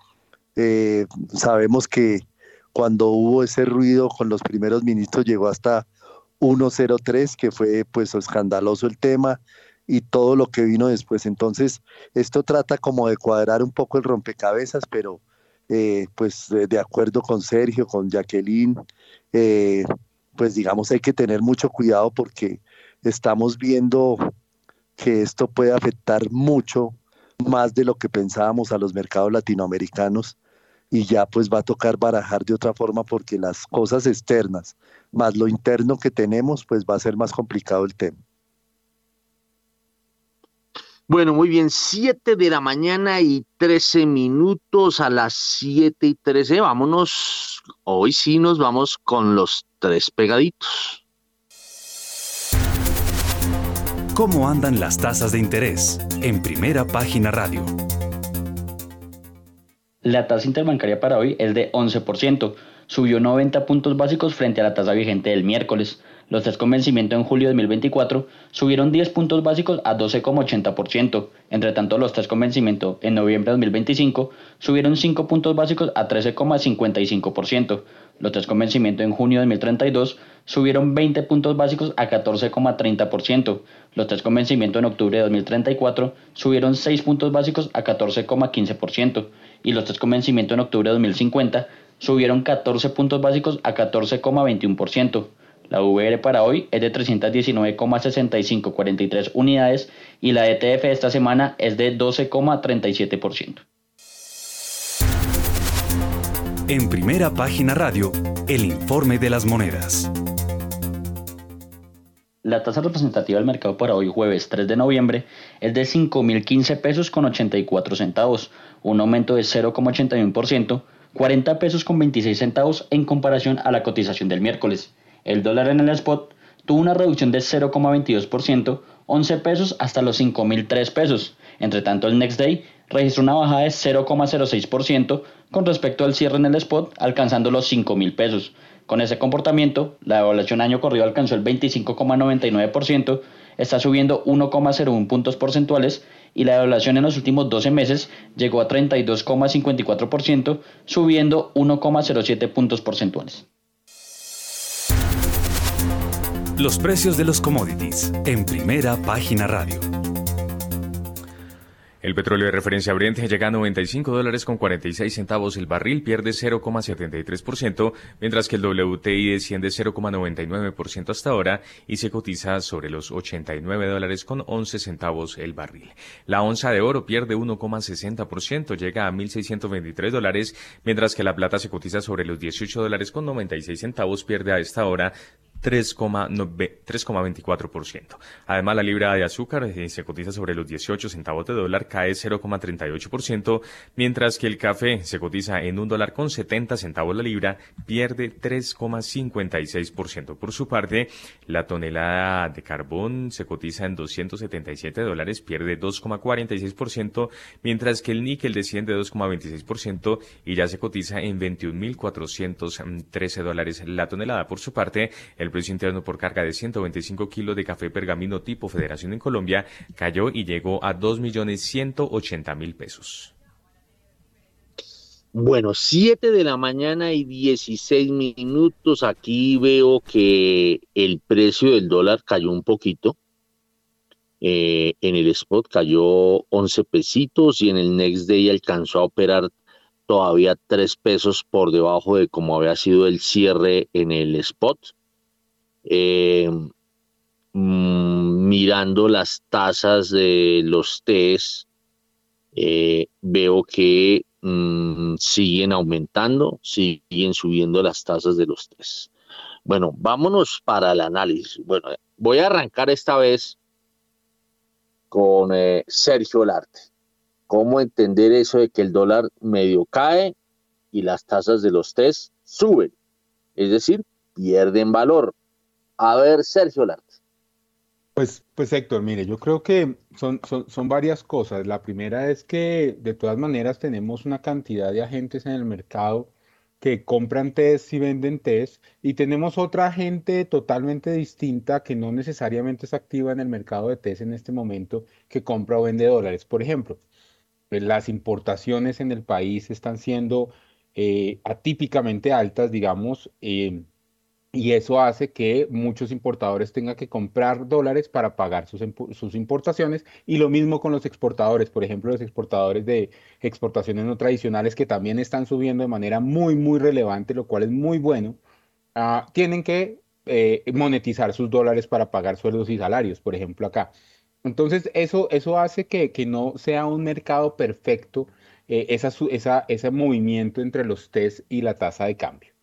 E: Eh, sabemos que cuando hubo ese ruido con los primeros ministros llegó hasta 1.03, que fue pues escandaloso el tema y todo lo que vino después. Entonces, esto trata como de cuadrar un poco el rompecabezas, pero eh, pues de, acuerdo con Sergio, con Jacqueline, eh, pues digamos hay que tener mucho cuidado porque estamos viendo que esto puede afectar mucho más de lo que pensábamos a los mercados latinoamericanos y ya pues va a tocar barajar de otra forma porque las cosas externas más lo interno que tenemos pues va a ser más complicado el tema.
C: Bueno, muy bien, 7 de la mañana y 13 minutos a las 7 y 13. Vámonos, hoy sí nos vamos con los tres pegaditos.
R: ¿Cómo andan las tasas de interés? En primera página radio.
S: La tasa interbancaria para hoy es de 11%, subió 90 puntos básicos frente a la tasa vigente del miércoles. Los test con vencimiento en julio de 2024 subieron 10 puntos básicos a 12,80%. Entre tanto, los test con vencimiento en noviembre de 2025 subieron 5 puntos básicos a 13,55%. Los test con vencimiento en junio de 2032 subieron 20 puntos básicos a 14,30%. Los test con vencimiento en octubre de 2034 subieron 6 puntos básicos a 14,15%. Y los test con vencimiento en octubre de 2050 subieron 14 puntos básicos a 14,21%. La VR para hoy es de 319,6543 unidades y la ETF esta semana es de 12,37%.
R: En primera página radio, el informe de las monedas.
S: La tasa representativa del mercado para hoy jueves 3 de noviembre es de 5.015 pesos con 84 centavos, un aumento de 0,81%, 40 pesos con 26 centavos en comparación a la cotización del miércoles. El dólar en el spot tuvo una reducción de 0,22%, 11 pesos hasta los 5.003 pesos. Entre tanto, el Next Day registró una bajada de 0,06% con respecto al cierre en el spot, alcanzando los 5.000 pesos. Con ese comportamiento, la evaluación año corrido alcanzó el 25,99%, está subiendo 1,01 puntos porcentuales y la evaluación en los últimos 12 meses llegó a 32,54%, subiendo 1,07 puntos porcentuales.
R: Los precios de los commodities en primera página radio.
B: El petróleo de referencia Brent llega a 95 dólares con 46 centavos el barril, pierde 0,73%, mientras que el WTI desciende 0,99% hasta ahora y se cotiza sobre los 89 dólares con 11 centavos el barril. La onza de oro pierde 1,60%, llega a 1.623 dólares, mientras que la plata se cotiza sobre los 18 dólares con 96 centavos, pierde a esta hora 3,24%. Además, la libra de azúcar eh, se cotiza sobre los 18 centavos de dólar, cae 0,38%, mientras que el café se cotiza en un dólar con 70 centavos la libra, pierde 3,56%. Por su parte, la tonelada de carbón se cotiza en 277 dólares, pierde 2,46%, mientras que el níquel desciende 2,26% y ya se cotiza en 21.413 dólares la tonelada. Por su parte, el
T: El precio interno por carga de 125 kilos de café pergamino tipo Federación en Colombia cayó y llegó a 2.180.000 pesos.
C: Bueno, 7 de la mañana y 16 minutos. Aquí veo que el precio del dólar cayó un poquito. Eh, en el spot cayó 11 pesitos y en el next day alcanzó a operar todavía 3 pesos por debajo de como había sido el cierre en el spot. Eh, mm, mirando las tasas de los test, eh, veo que Mm, siguen aumentando, siguen subiendo las tasas de los tres. Bueno, vámonos para el análisis. Bueno, voy a arrancar esta vez con eh, Sergio Larte. ¿Cómo entender eso de que el dólar medio cae y las tasas de los test suben? Es decir, pierden valor. A ver, Sergio Larte.
F: Pues, pues Héctor, mire, yo creo que son, son, son varias cosas. La primera es que de todas maneras tenemos una cantidad de agentes en el mercado que compran test y venden test y tenemos otra gente totalmente distinta que no necesariamente es activa en el mercado de test en este momento que compra o vende dólares. Por ejemplo, pues, las importaciones en el país están siendo eh, atípicamente altas, digamos. Eh, y eso hace que muchos importadores tengan que comprar dólares para pagar sus, sus, importaciones y lo mismo con los exportadores, por ejemplo, los exportadores de exportaciones no tradicionales que también están subiendo de manera muy, muy relevante, lo cual es muy bueno, ah, tienen que eh, monetizar sus dólares para pagar sueldos y salarios, por ejemplo, acá. Entonces, eso, eso hace que, que no sea un mercado perfecto eh, esa, esa, ese movimiento entre los TES y la tasa de cambio.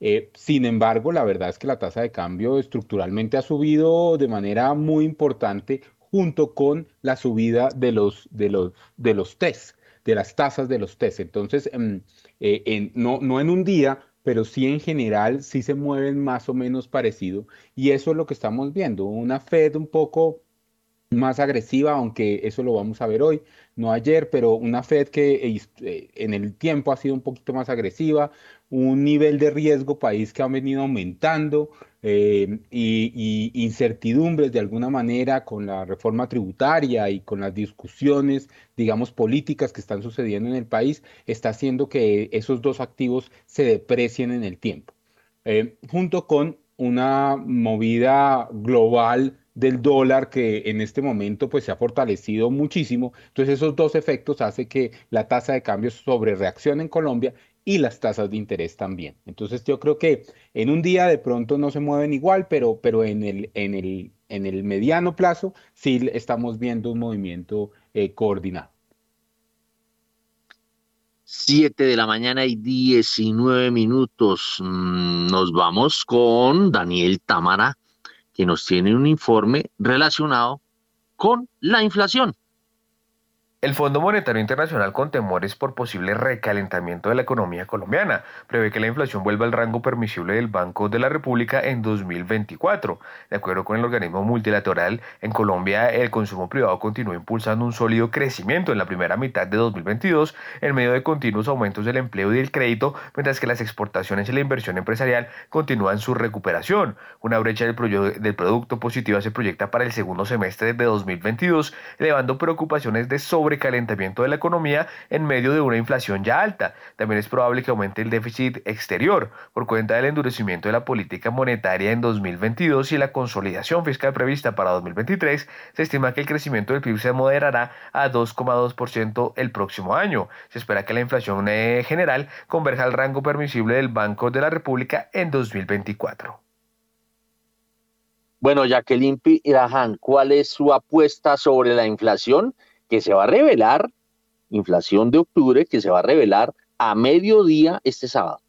F: Eh, sin embargo, la verdad es que la tasa de cambio estructuralmente ha subido de manera muy importante junto con la subida de los, de los, de los test, de las tasas de los test. Entonces, em, eh, no, no en un día, pero sí en general, sí se mueven más o menos parecido. Y eso es lo que estamos viendo, una Fed un poco más agresiva, aunque eso lo vamos a ver hoy, no ayer, pero una Fed que eh, en el tiempo ha sido un poquito más agresiva, un nivel de riesgo país que ha venido aumentando eh, y, incertidumbres de alguna manera con la reforma tributaria y con las discusiones, digamos, políticas que están sucediendo en el país, está haciendo que esos dos activos se deprecien en el tiempo, eh, junto con una movida global del dólar que en este momento pues se ha fortalecido muchísimo. Entonces esos dos efectos hacen que la tasa de cambio sobre reacción en Colombia y las tasas de interés también. Entonces yo creo que en un día de pronto no se mueven igual, pero, pero en, el, en, el, en el mediano plazo sí estamos viendo un movimiento eh, coordinado.
C: 7 de la mañana y 19 minutos. Mm, nos vamos con Daniel Tamara, que nos tiene un informe relacionado con la inflación.
T: El Fondo Monetario Internacional, con temores por posible recalentamiento de la economía colombiana, prevé que la inflación vuelva al rango permisible del Banco de la República en 2024. De acuerdo con el organismo multilateral, en Colombia el consumo privado continúa impulsando un sólido crecimiento en la primera mitad de 2022 en medio de continuos aumentos del empleo y del crédito, mientras que las exportaciones y la inversión empresarial continúan su recuperación. Una brecha del, producto positiva se proyecta para el segundo semestre de 2022, elevando preocupaciones de sobre calentamiento de la economía en medio de una inflación ya alta. También es probable que aumente el déficit exterior por cuenta del endurecimiento de la política monetaria en 2022 y la consolidación fiscal prevista para 2023. Se estima que el crecimiento del PIB se moderará a 2,2% el próximo año. Se espera que la inflación eh, general converja al rango permisible del Banco de la República en 2024.
C: Bueno, Jacqueline Irajan, ¿cuál es su apuesta sobre la inflación? Que se va a revelar, inflación de octubre, que se va a revelar a mediodía este sábado.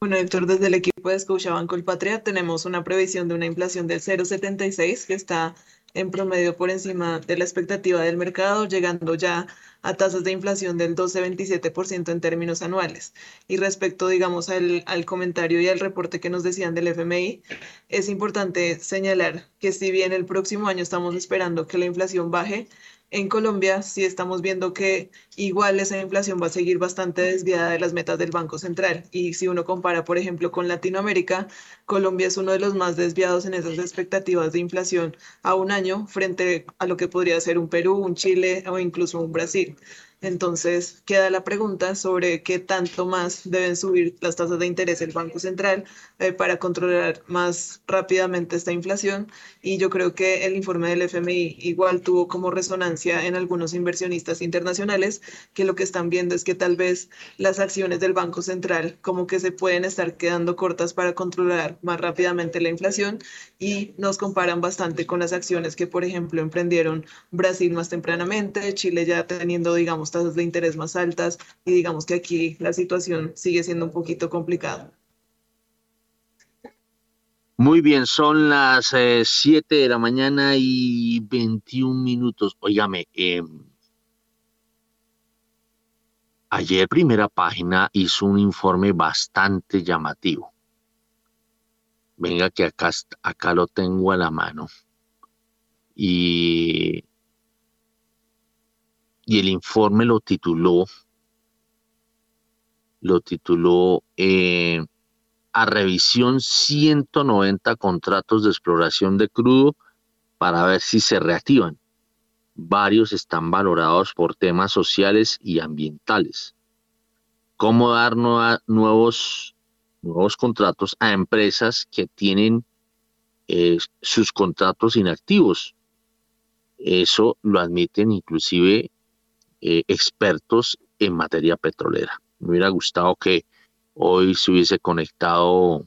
D: Bueno, Héctor, desde el equipo de Scotiabank Patria tenemos una previsión de una inflación del 0,76 que está en promedio por encima de la expectativa del mercado, llegando ya a tasas de inflación del 12,27% en términos anuales. Y respecto, digamos, al, al, comentario y al reporte que nos decían del FMI, es importante señalar que si bien el próximo año estamos esperando que la inflación baje, en Colombia sí estamos viendo que igual esa inflación va a seguir bastante desviada de las metas del Banco Central. Y si uno compara, por ejemplo, con Latinoamérica, Colombia es uno de los más desviados en esas expectativas de inflación a un año frente a lo que podría ser un Perú, un Chile o incluso un Brasil. Entonces, queda la pregunta sobre qué tanto más deben subir las tasas de interés del Banco Central eh, para controlar más rápidamente esta inflación. Y yo creo que el informe del FMI igual tuvo como resonancia en algunos inversionistas internacionales que lo que están viendo es que tal vez las acciones del Banco Central como que se pueden estar quedando cortas para controlar más rápidamente la inflación y nos comparan bastante con las acciones que, por ejemplo, emprendieron Brasil más tempranamente, Chile ya teniendo, digamos, tasas de interés más altas y digamos que aquí la situación sigue siendo un poquito complicada.
C: Muy bien, son las 7 eh, de la mañana y 21 minutos. Óigame, em, ayer primera página hizo un informe bastante llamativo. Venga que acá, acá lo tengo a la mano. Y y el informe lo tituló, lo tituló eh, a revisión 190 contratos de exploración de crudo para ver si se reactivan. Varios están valorados por temas sociales y ambientales. ¿Cómo dar nuevos, nuevos contratos a empresas que tienen eh, sus contratos inactivos? Eso lo admiten inclusive eh, expertos en materia petrolera. Me hubiera gustado que hoy se hubiese conectado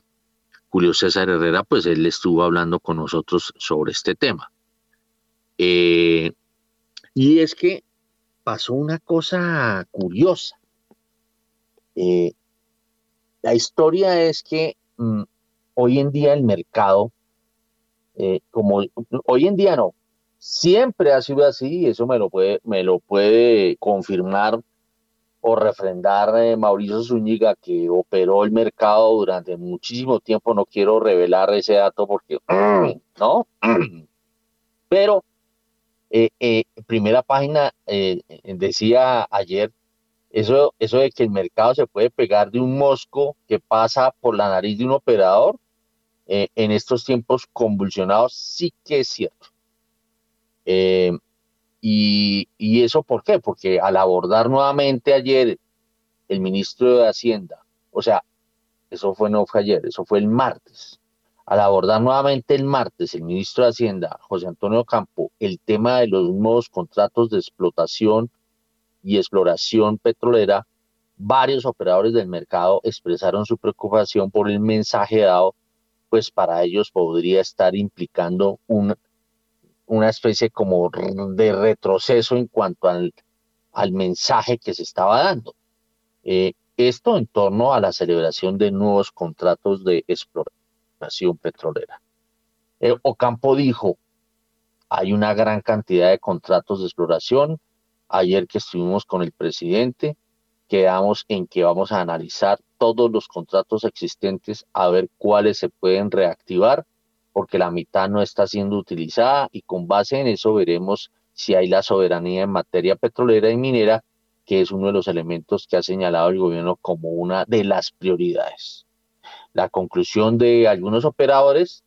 C: Julio César Herrera, pues él estuvo hablando con nosotros sobre este tema. Eh, y es que pasó una cosa curiosa. Eh, la historia es que mm, hoy en día el mercado, como hoy en día no, Siempre ha sido así y eso me lo puede, me lo puede confirmar o refrendar eh, Mauricio Zúñiga, que operó el mercado durante muchísimo tiempo. No quiero revelar ese dato porque, (clears throat) ¿no? (clears throat) Pero, eh, eh, primera página decía ayer, eso, eso de que el mercado se puede pegar de un mosco que pasa por la nariz de un operador, en estos tiempos convulsionados, sí que es cierto. Eh, y, eso por qué? Porque al abordar nuevamente ayer el ministro de Hacienda, o sea, eso fue no fue ayer, eso fue el martes, al abordar nuevamente el martes el ministro de Hacienda, José Antonio Campo, el tema de los nuevos contratos de explotación y exploración petrolera, varios operadores del mercado expresaron su preocupación por el mensaje dado, pues para ellos podría estar implicando un una especie como de retroceso en cuanto al, al mensaje que se estaba dando. Eh, esto en torno a la celebración de nuevos contratos de exploración petrolera. Eh, Ocampo dijo, hay una gran cantidad de contratos de exploración. Ayer que estuvimos con el presidente, quedamos en que vamos a analizar todos los contratos existentes a ver cuáles se pueden reactivar porque la mitad no está siendo utilizada y con base en eso veremos si hay la soberanía en materia petrolera y minera, que es uno de los elementos que ha señalado el gobierno como una de las prioridades. La conclusión de algunos operadores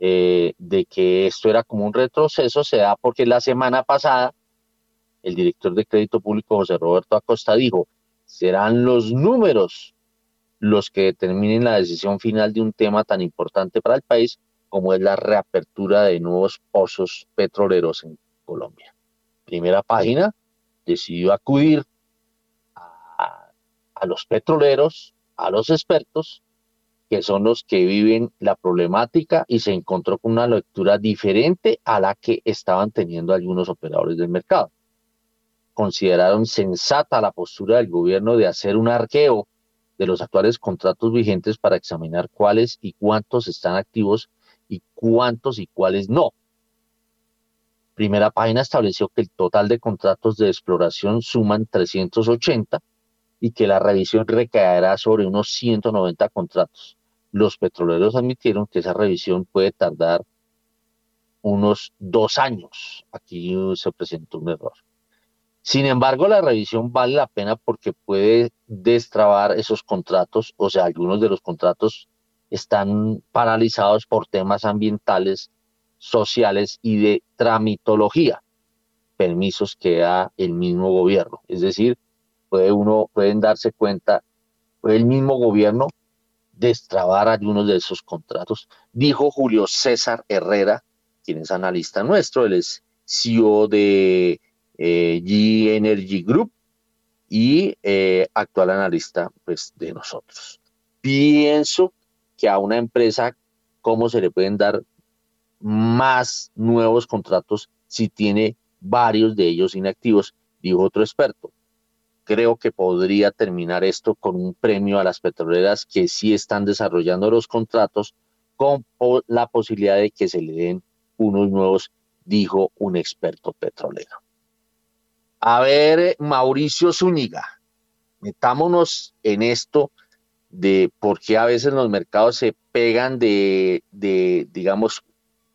C: eh, de que esto era como un retroceso se da porque la semana pasada el director de crédito público José Roberto Acosta dijo, serán los números los que determinen la decisión final de un tema tan importante para el país como es la reapertura de nuevos pozos petroleros en Colombia. Primera página, decidió acudir a, los petroleros, a los expertos, que son los que viven la problemática y se encontró con una lectura diferente a la que estaban teniendo algunos operadores del mercado. Consideraron sensata la postura del gobierno de hacer un arqueo de los actuales contratos vigentes para examinar cuáles y cuántos están activos cuántos y cuáles no. Primera página estableció que el total de contratos de exploración suman 380 y que la revisión recaerá sobre unos 190 contratos. Los petroleros admitieron que esa revisión puede tardar unos dos años. Aquí se presentó un error. Sin embargo, la revisión vale la pena porque puede destrabar esos contratos, o sea, algunos de los contratos están paralizados por temas ambientales, sociales y de tramitología, permisos que da el mismo gobierno. Es decir, puede uno, pueden darse cuenta, el mismo gobierno destrabar algunos de esos contratos. Dijo Julio César Herrera, quien es analista nuestro, él es CEO de eh, G Energy Group y eh, actual analista pues, de nosotros. Pienso que a una empresa, ¿cómo se le pueden dar más nuevos contratos si tiene varios de ellos inactivos? Dijo otro experto creo que podría terminar esto con un premio a las petroleras que sí están desarrollando los contratos con la posibilidad de que se le den unos nuevos, dijo un experto petrolero. A ver, Mauricio Zúñiga, metámonos en esto de por qué a veces los mercados se pegan de, de digamos,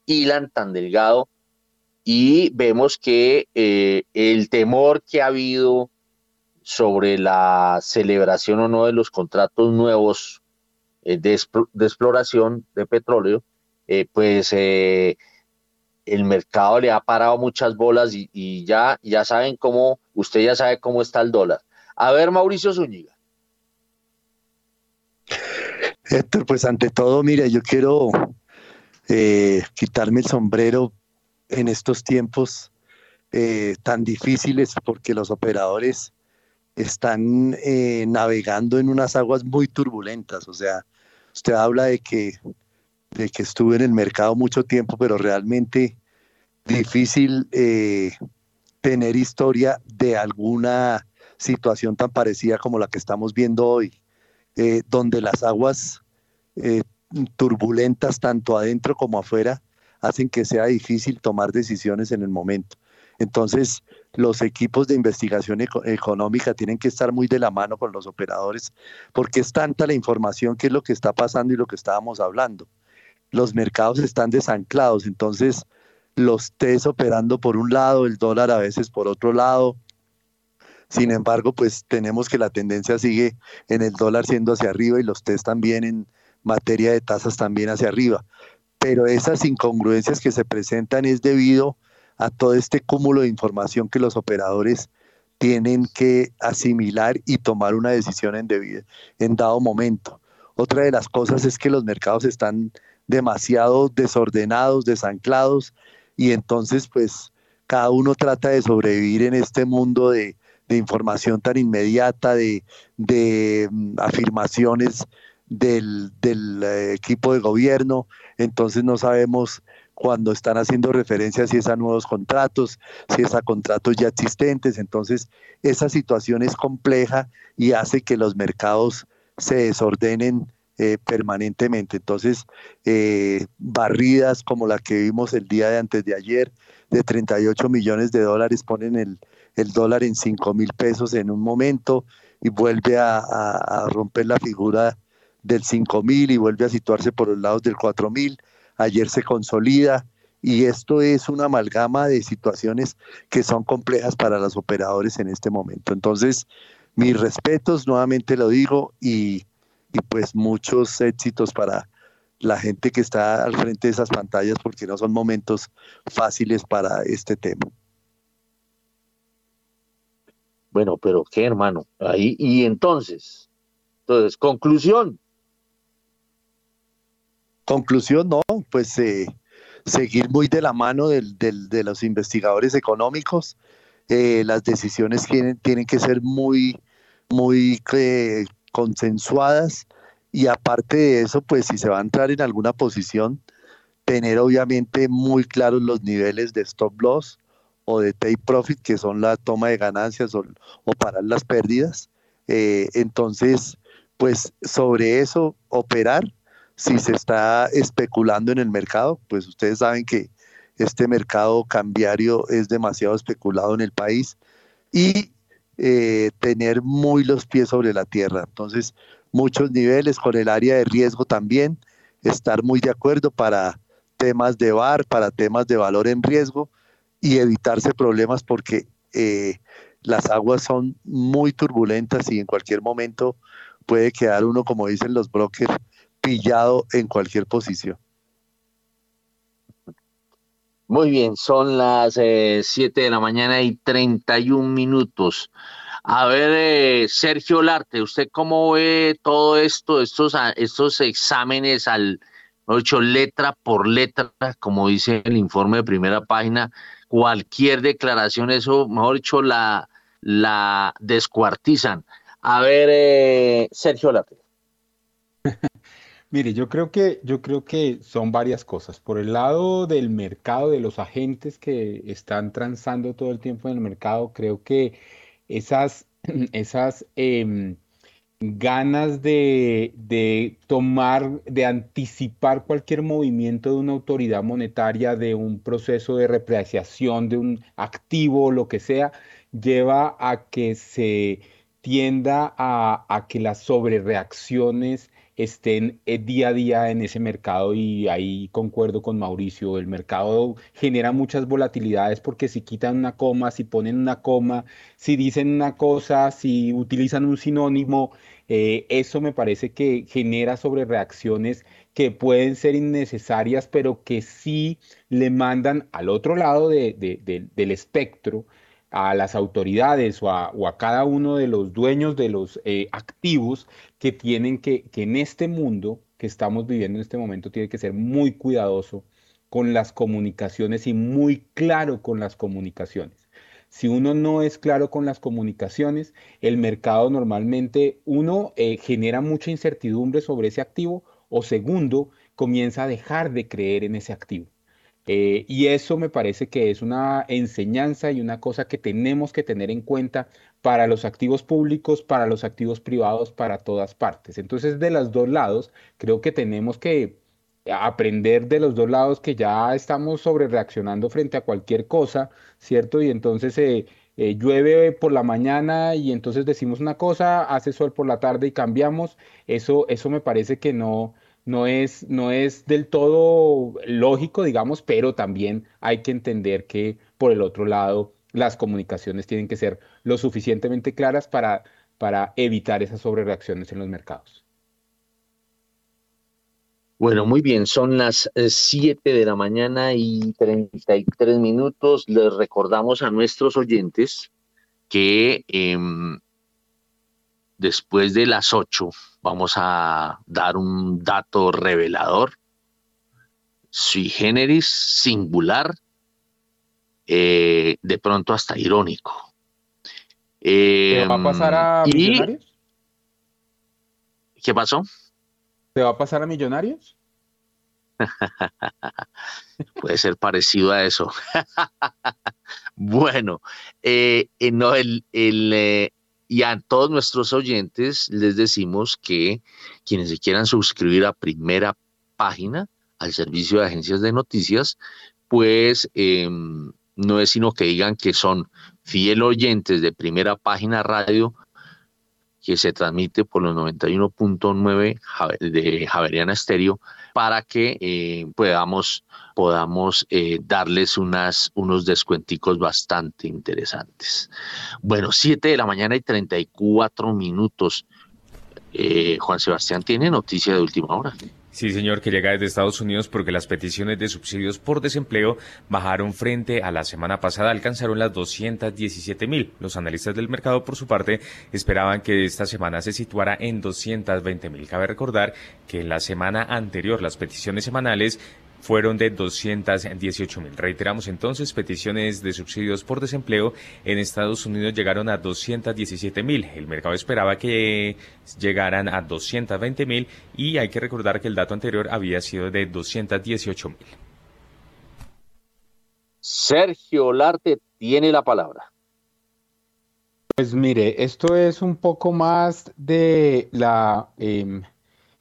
C: hilan tan delgado y vemos que eh, el temor que ha habido sobre la celebración o no de los contratos nuevos eh, de, exploración de petróleo, eh, pues el mercado le ha parado muchas bolas y, ya, ya saben cómo, usted ya sabe cómo está el dólar. A ver, Mauricio Zúñiga.
E: Héctor, pues ante todo, mire, yo quiero quitarme el sombrero en estos tiempos tan difíciles porque los operadores están eh, navegando en unas aguas muy turbulentas. O sea, usted habla de que, de que estuve en el mercado mucho tiempo, pero realmente difícil eh, tener historia de alguna situación tan parecida como la que estamos viendo hoy, eh, donde las aguas turbulentas tanto adentro como afuera hacen que sea difícil tomar decisiones en el momento. Entonces, los equipos de investigación económica tienen que estar muy de la mano con los operadores, porque es tanta la información que es lo que está pasando y lo que estábamos hablando. Los mercados están desanclados, entonces los TES operando por un lado, el dólar a veces por otro lado. Sin embargo, pues tenemos que la tendencia sigue en el dólar siendo hacia arriba y los TES también en materia de tasas también hacia arriba. Pero esas incongruencias que se presentan es debido a todo este cúmulo de información que los operadores tienen que asimilar y tomar una decisión en, en dado momento. Otra de las cosas es que los mercados están demasiado desordenados, desanclados, y entonces pues cada uno trata de sobrevivir en este mundo de, información tan inmediata, de, mm, afirmaciones del, del eh, equipo de gobierno, entonces no sabemos cuando están haciendo referencia si es a nuevos contratos, si es a contratos ya existentes. Entonces, esa situación es compleja y hace que los mercados se desordenen eh, permanentemente. Entonces, eh, barridas como la que vimos el día de antes de ayer, de 38 millones de dólares, ponen el, dólar en 5 mil pesos en un momento y vuelve a, romper la figura del 5 mil y vuelve a situarse por los lados del 4 mil ayer se consolida y esto es una amalgama de situaciones que son complejas para los operadores en este momento. Entonces, mis respetos, nuevamente lo digo, y, pues muchos éxitos para la gente que está al frente de esas pantallas porque no son momentos fáciles para este tema.
C: Bueno, pero qué hermano, ahí y entonces, entonces, conclusión,
E: Conclusión, no, pues eh, seguir muy de la mano de los investigadores económicos. Eh, las decisiones tienen, tienen, que ser muy, muy eh, consensuadas. Y aparte de eso, pues si se va a entrar en alguna posición, tener obviamente muy claros los niveles de stop loss o de take profit, que son la toma de ganancias o, o parar las pérdidas. entonces, pues sobre eso operar si se está especulando en el mercado, pues ustedes saben que este mercado cambiario es demasiado especulado en el país y eh, tener muy los pies sobre la tierra. Entonces, muchos niveles con el área de riesgo también, estar muy de acuerdo para temas de VAR, para temas de valor en riesgo y evitarse problemas porque eh, las aguas son muy turbulentas y en cualquier momento puede quedar uno, como dicen los brokers, pillado en cualquier posición.
C: Muy bien, son las 7 eh, de la mañana y 31 minutos. A ver, eh, Sergio Larte, ¿usted cómo ve todo esto, estos, estos exámenes al, hecho letra por letra, como dice el informe de primera página, cualquier declaración, eso, mejor dicho, la, la descuartizan. A ver, eh, Sergio Larte. (laughs)
F: Mire, yo creo que, yo creo que son varias cosas. Por el lado del mercado, de los agentes que están transando todo el tiempo en el mercado, creo que esas, (clears throat) esas em, ganas de, de, tomar, de anticipar cualquier movimiento de una autoridad monetaria, de un proceso de repreciación de un activo lo que sea, lleva a que se tienda a, a que las sobrereacciones estén eh, día a día en ese mercado y ahí concuerdo con Mauricio, el mercado genera muchas volatilidades porque si quitan una coma, si ponen una coma, si dicen una cosa, si utilizan un sinónimo, eh, eso me parece que genera sobre reacciones que pueden ser innecesarias, pero que sí le mandan al otro lado del espectro a las autoridades o a, cada uno de los dueños de los eh, activos que tienen que, en este mundo que estamos viviendo en este momento, tiene que ser muy cuidadoso con las comunicaciones y muy claro con las comunicaciones. Si uno no es claro con las comunicaciones, el mercado normalmente, uno, eh, genera mucha incertidumbre sobre ese activo o segundo, comienza a dejar de creer en ese activo. Eh, y eso me parece que es una enseñanza y una cosa que tenemos que tener en cuenta para los activos públicos, para los activos privados, para todas partes. Entonces, de los dos lados, creo que tenemos que aprender de los dos lados que ya estamos sobre reaccionando frente a cualquier cosa, ¿cierto? Y entonces eh, eh, llueve por la mañana y entonces decimos una cosa, hace sol por la tarde y cambiamos. Eso, eso me parece que no, no es, no es del todo lógico, digamos, pero también hay que entender que por el otro lado las comunicaciones tienen que ser lo suficientemente claras para, para evitar esas sobrereacciones en los mercados.
C: Bueno, muy bien, son las 7 eh, de la mañana y 33 minutos. Les recordamos a nuestros oyentes que em, después de las 8 vamos a dar un dato revelador, sui generis, singular, eh, de pronto hasta irónico.
F: ¿Te va a pasar a em, Millonarios?
C: ¿Qué pasó?
F: ¿Te va a pasar a Millonarios? (laughs)
C: Puede ser parecido a eso. (laughs) bueno, eh, eh, no, el, el, y a todos nuestros oyentes les decimos que quienes se quieran suscribir a primera página al servicio de agencias de noticias, pues em, no es sino que digan que son fiel oyentes de primera página radio que se transmite por los 91.9 de Javeriana Estéreo para que eh, podamos, podamos eh, darles unas, unos descuenticos bastante interesantes. Bueno, 7 de la mañana y 34 minutos. Eh, Juan Sebastián tiene noticia de última hora.
B: Sí, señor, que llega desde Estados Unidos porque las peticiones de subsidios por desempleo bajaron frente a la semana pasada, alcanzaron las 217 mil. Los analistas del mercado, por su parte, esperaban que esta semana se situara en 220 mil. Cabe recordar que en la semana anterior las peticiones semanales fueron de 218 mil. Reiteramos entonces, peticiones de subsidios por desempleo en Estados Unidos llegaron a 217 mil. El mercado esperaba que llegaran a 220 mil y hay que recordar que el dato anterior había sido de 218 mil.
C: Sergio Larte tiene la palabra.
F: Pues mire, esto es un poco más de la... Em,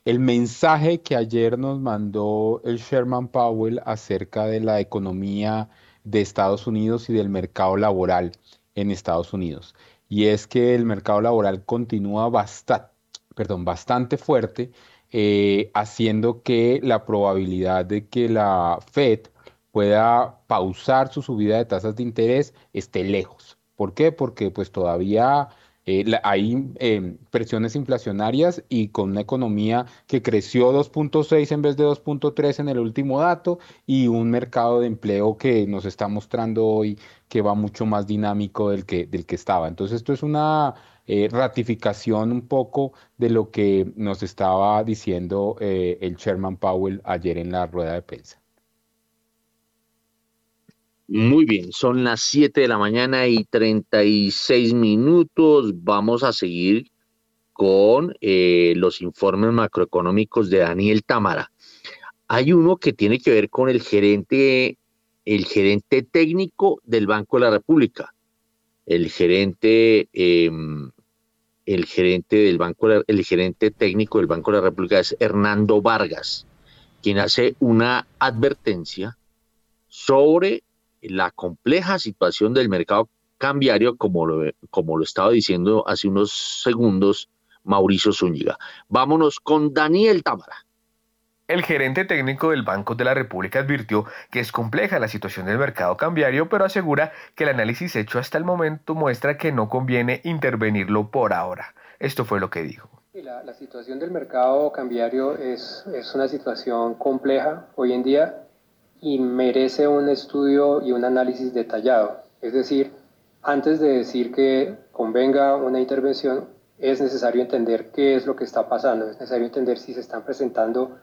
F: el mensaje que ayer nos mandó el Sherman Powell acerca de la economía de Estados Unidos y del mercado laboral en Estados Unidos. Y es que el mercado laboral continúa perdón, bastante fuerte, eh, haciendo que la probabilidad de que la Fed pueda pausar su subida de tasas de interés esté lejos. ¿Por qué? Porque pues todavía eh, hay em, presiones inflacionarias y con una economía que creció 2.6 en vez de 2.3 en el último dato y un mercado de empleo que nos está mostrando hoy que va mucho más dinámico del que, del que estaba. Entonces esto es una eh, ratificación un poco de lo que nos estaba diciendo eh, el chairman Powell ayer en la rueda de prensa.
C: Muy bien, son las 7 de la mañana y 36 minutos. Vamos a seguir con eh, los informes macroeconómicos de Daniel Tamara. Hay uno que tiene que ver con el gerente, el gerente técnico del Banco de la República. El gerente, em, el gerente del Banco, el gerente técnico del Banco de la República es Hernando Vargas, quien hace una advertencia sobre la compleja situación del mercado cambiario, como lo, como lo estaba diciendo hace unos segundos Mauricio Zúñiga. Vámonos con Daniel Támara.
T: El gerente técnico del Banco de la República advirtió que es compleja la situación del mercado cambiario, pero asegura que el análisis hecho hasta el momento muestra que no conviene intervenirlo por ahora. Esto fue lo que dijo.
U: La, situación del mercado cambiario es, es una situación compleja hoy en día y merece un estudio y un análisis detallado. Es decir, antes de decir que convenga una intervención, es necesario entender qué es lo que está pasando, es necesario entender si se están presentando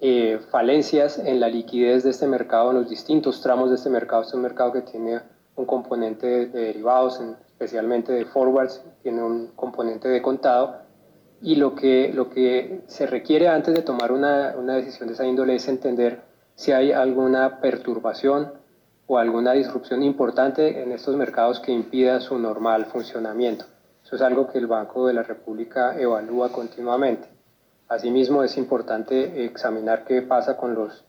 U: eh, falencias en la liquidez de este mercado, en los distintos tramos de este mercado. Este es un mercado que tiene un componente de, derivados, especialmente de forwards, tiene un componente de contado. Y lo que, lo que se requiere antes de tomar una, una decisión de esa índole es entender si hay alguna perturbación o alguna disrupción importante en estos mercados que impida su normal funcionamiento. Eso es algo que el Banco de la República evalúa continuamente. Asimismo, es importante examinar qué pasa con los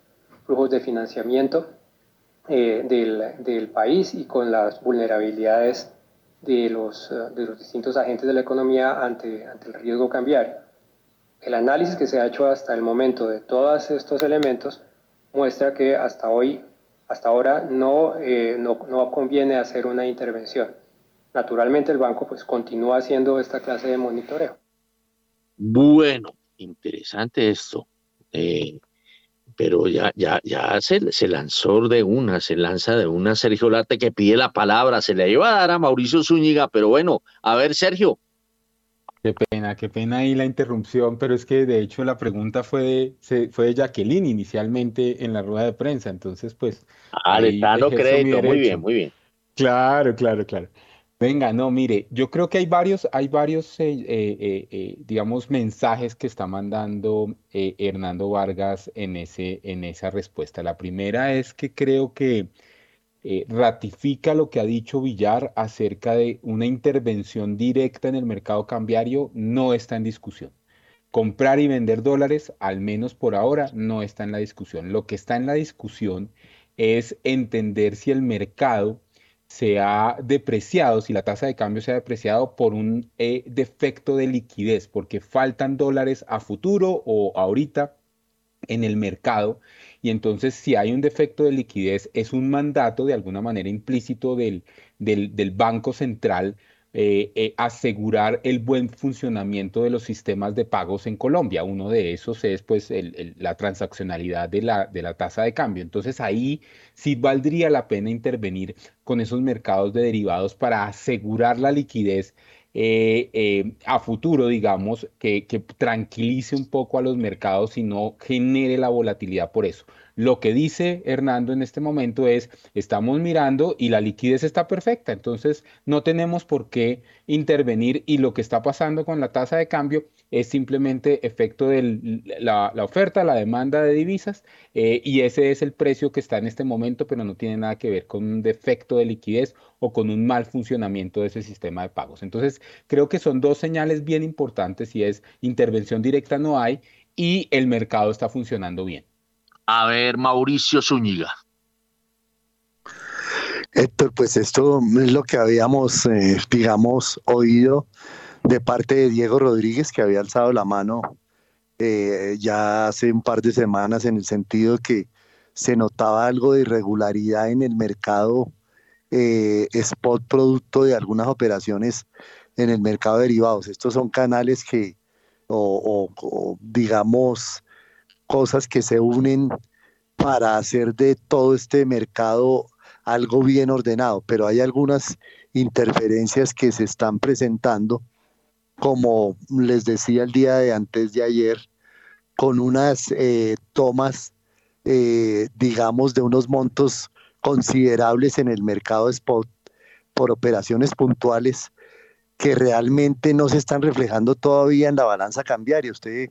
U: flujos de financiamiento eh, del, del, país y con las vulnerabilidades de los, de los distintos agentes de la economía ante, ante el riesgo cambiario. El análisis que se ha hecho hasta el momento de todos estos elementos muestra que hasta hoy, hasta ahora, no, eh, no, no, conviene hacer una intervención. Naturalmente el banco pues continúa haciendo esta clase de monitoreo.
C: Bueno, interesante esto. Eh, pero ya, ya, ya se, se, lanzó de una, se lanza de una Sergio Late que pide la palabra, se le iba a dar a Mauricio Zúñiga, pero bueno, a ver Sergio,
F: Qué pena, qué pena ahí la interrupción, pero es que de hecho la pregunta fue de, fue de Jacqueline inicialmente en la rueda de prensa, entonces pues...
C: Ah, le crédito, muy bien, muy bien.
F: Claro, claro, claro. Venga, no, mire, yo creo que hay varios, hay varios, eh, eh, eh, digamos, mensajes que está mandando Hernando Vargas en ese, en esa respuesta. La primera es que creo que eh, ratifica lo que ha dicho Villar acerca de una intervención directa en el mercado cambiario, no está en discusión. Comprar y vender dólares, al menos por ahora, no está en la discusión. Lo que está en la discusión es entender si el mercado se ha depreciado, si la tasa de cambio se ha depreciado por un eh, defecto de liquidez, porque faltan dólares a futuro o ahorita en el mercado y entonces si hay un defecto de liquidez es un mandato de alguna manera implícito del, del, Banco Central eh, eh, asegurar el buen funcionamiento de los sistemas de pagos en Colombia. Uno de esos es pues la transaccionalidad de la, de la tasa de cambio. Entonces ahí sí valdría la pena intervenir con esos mercados de derivados para asegurar la liquidez eh, eh, a futuro, digamos, que, que, tranquilice un poco a los mercados y no genere la volatilidad por eso. Lo que dice Hernando en este momento es, estamos mirando y la liquidez está perfecta, entonces no tenemos por qué intervenir y lo que está pasando con la tasa de cambio es simplemente efecto de la, oferta, la demanda de divisas eh, y ese es el precio que está en este momento, pero no tiene nada que ver con un defecto de liquidez o con un mal funcionamiento de ese sistema de pagos. Entonces, creo que son dos señales bien importantes y es intervención directa no hay y el mercado está funcionando bien.
C: A ver, Mauricio Zúñiga.
E: Héctor, pues esto es lo que habíamos, eh, digamos, oído de parte de Diego Rodríguez, que había alzado la mano eh, ya hace un par de semanas en el sentido que se notaba algo de irregularidad en el mercado eh, spot producto de algunas operaciones en el mercado de derivados. Estos son canales que, o, digamos, cosas que se unen para hacer de todo este mercado algo bien ordenado, pero hay algunas interferencias que se están presentando, como les decía el día de antes de ayer, con unas eh, tomas, eh, digamos, de unos montos considerables en el mercado spot por operaciones puntuales que realmente no se están reflejando todavía en la balanza cambiaria. Usted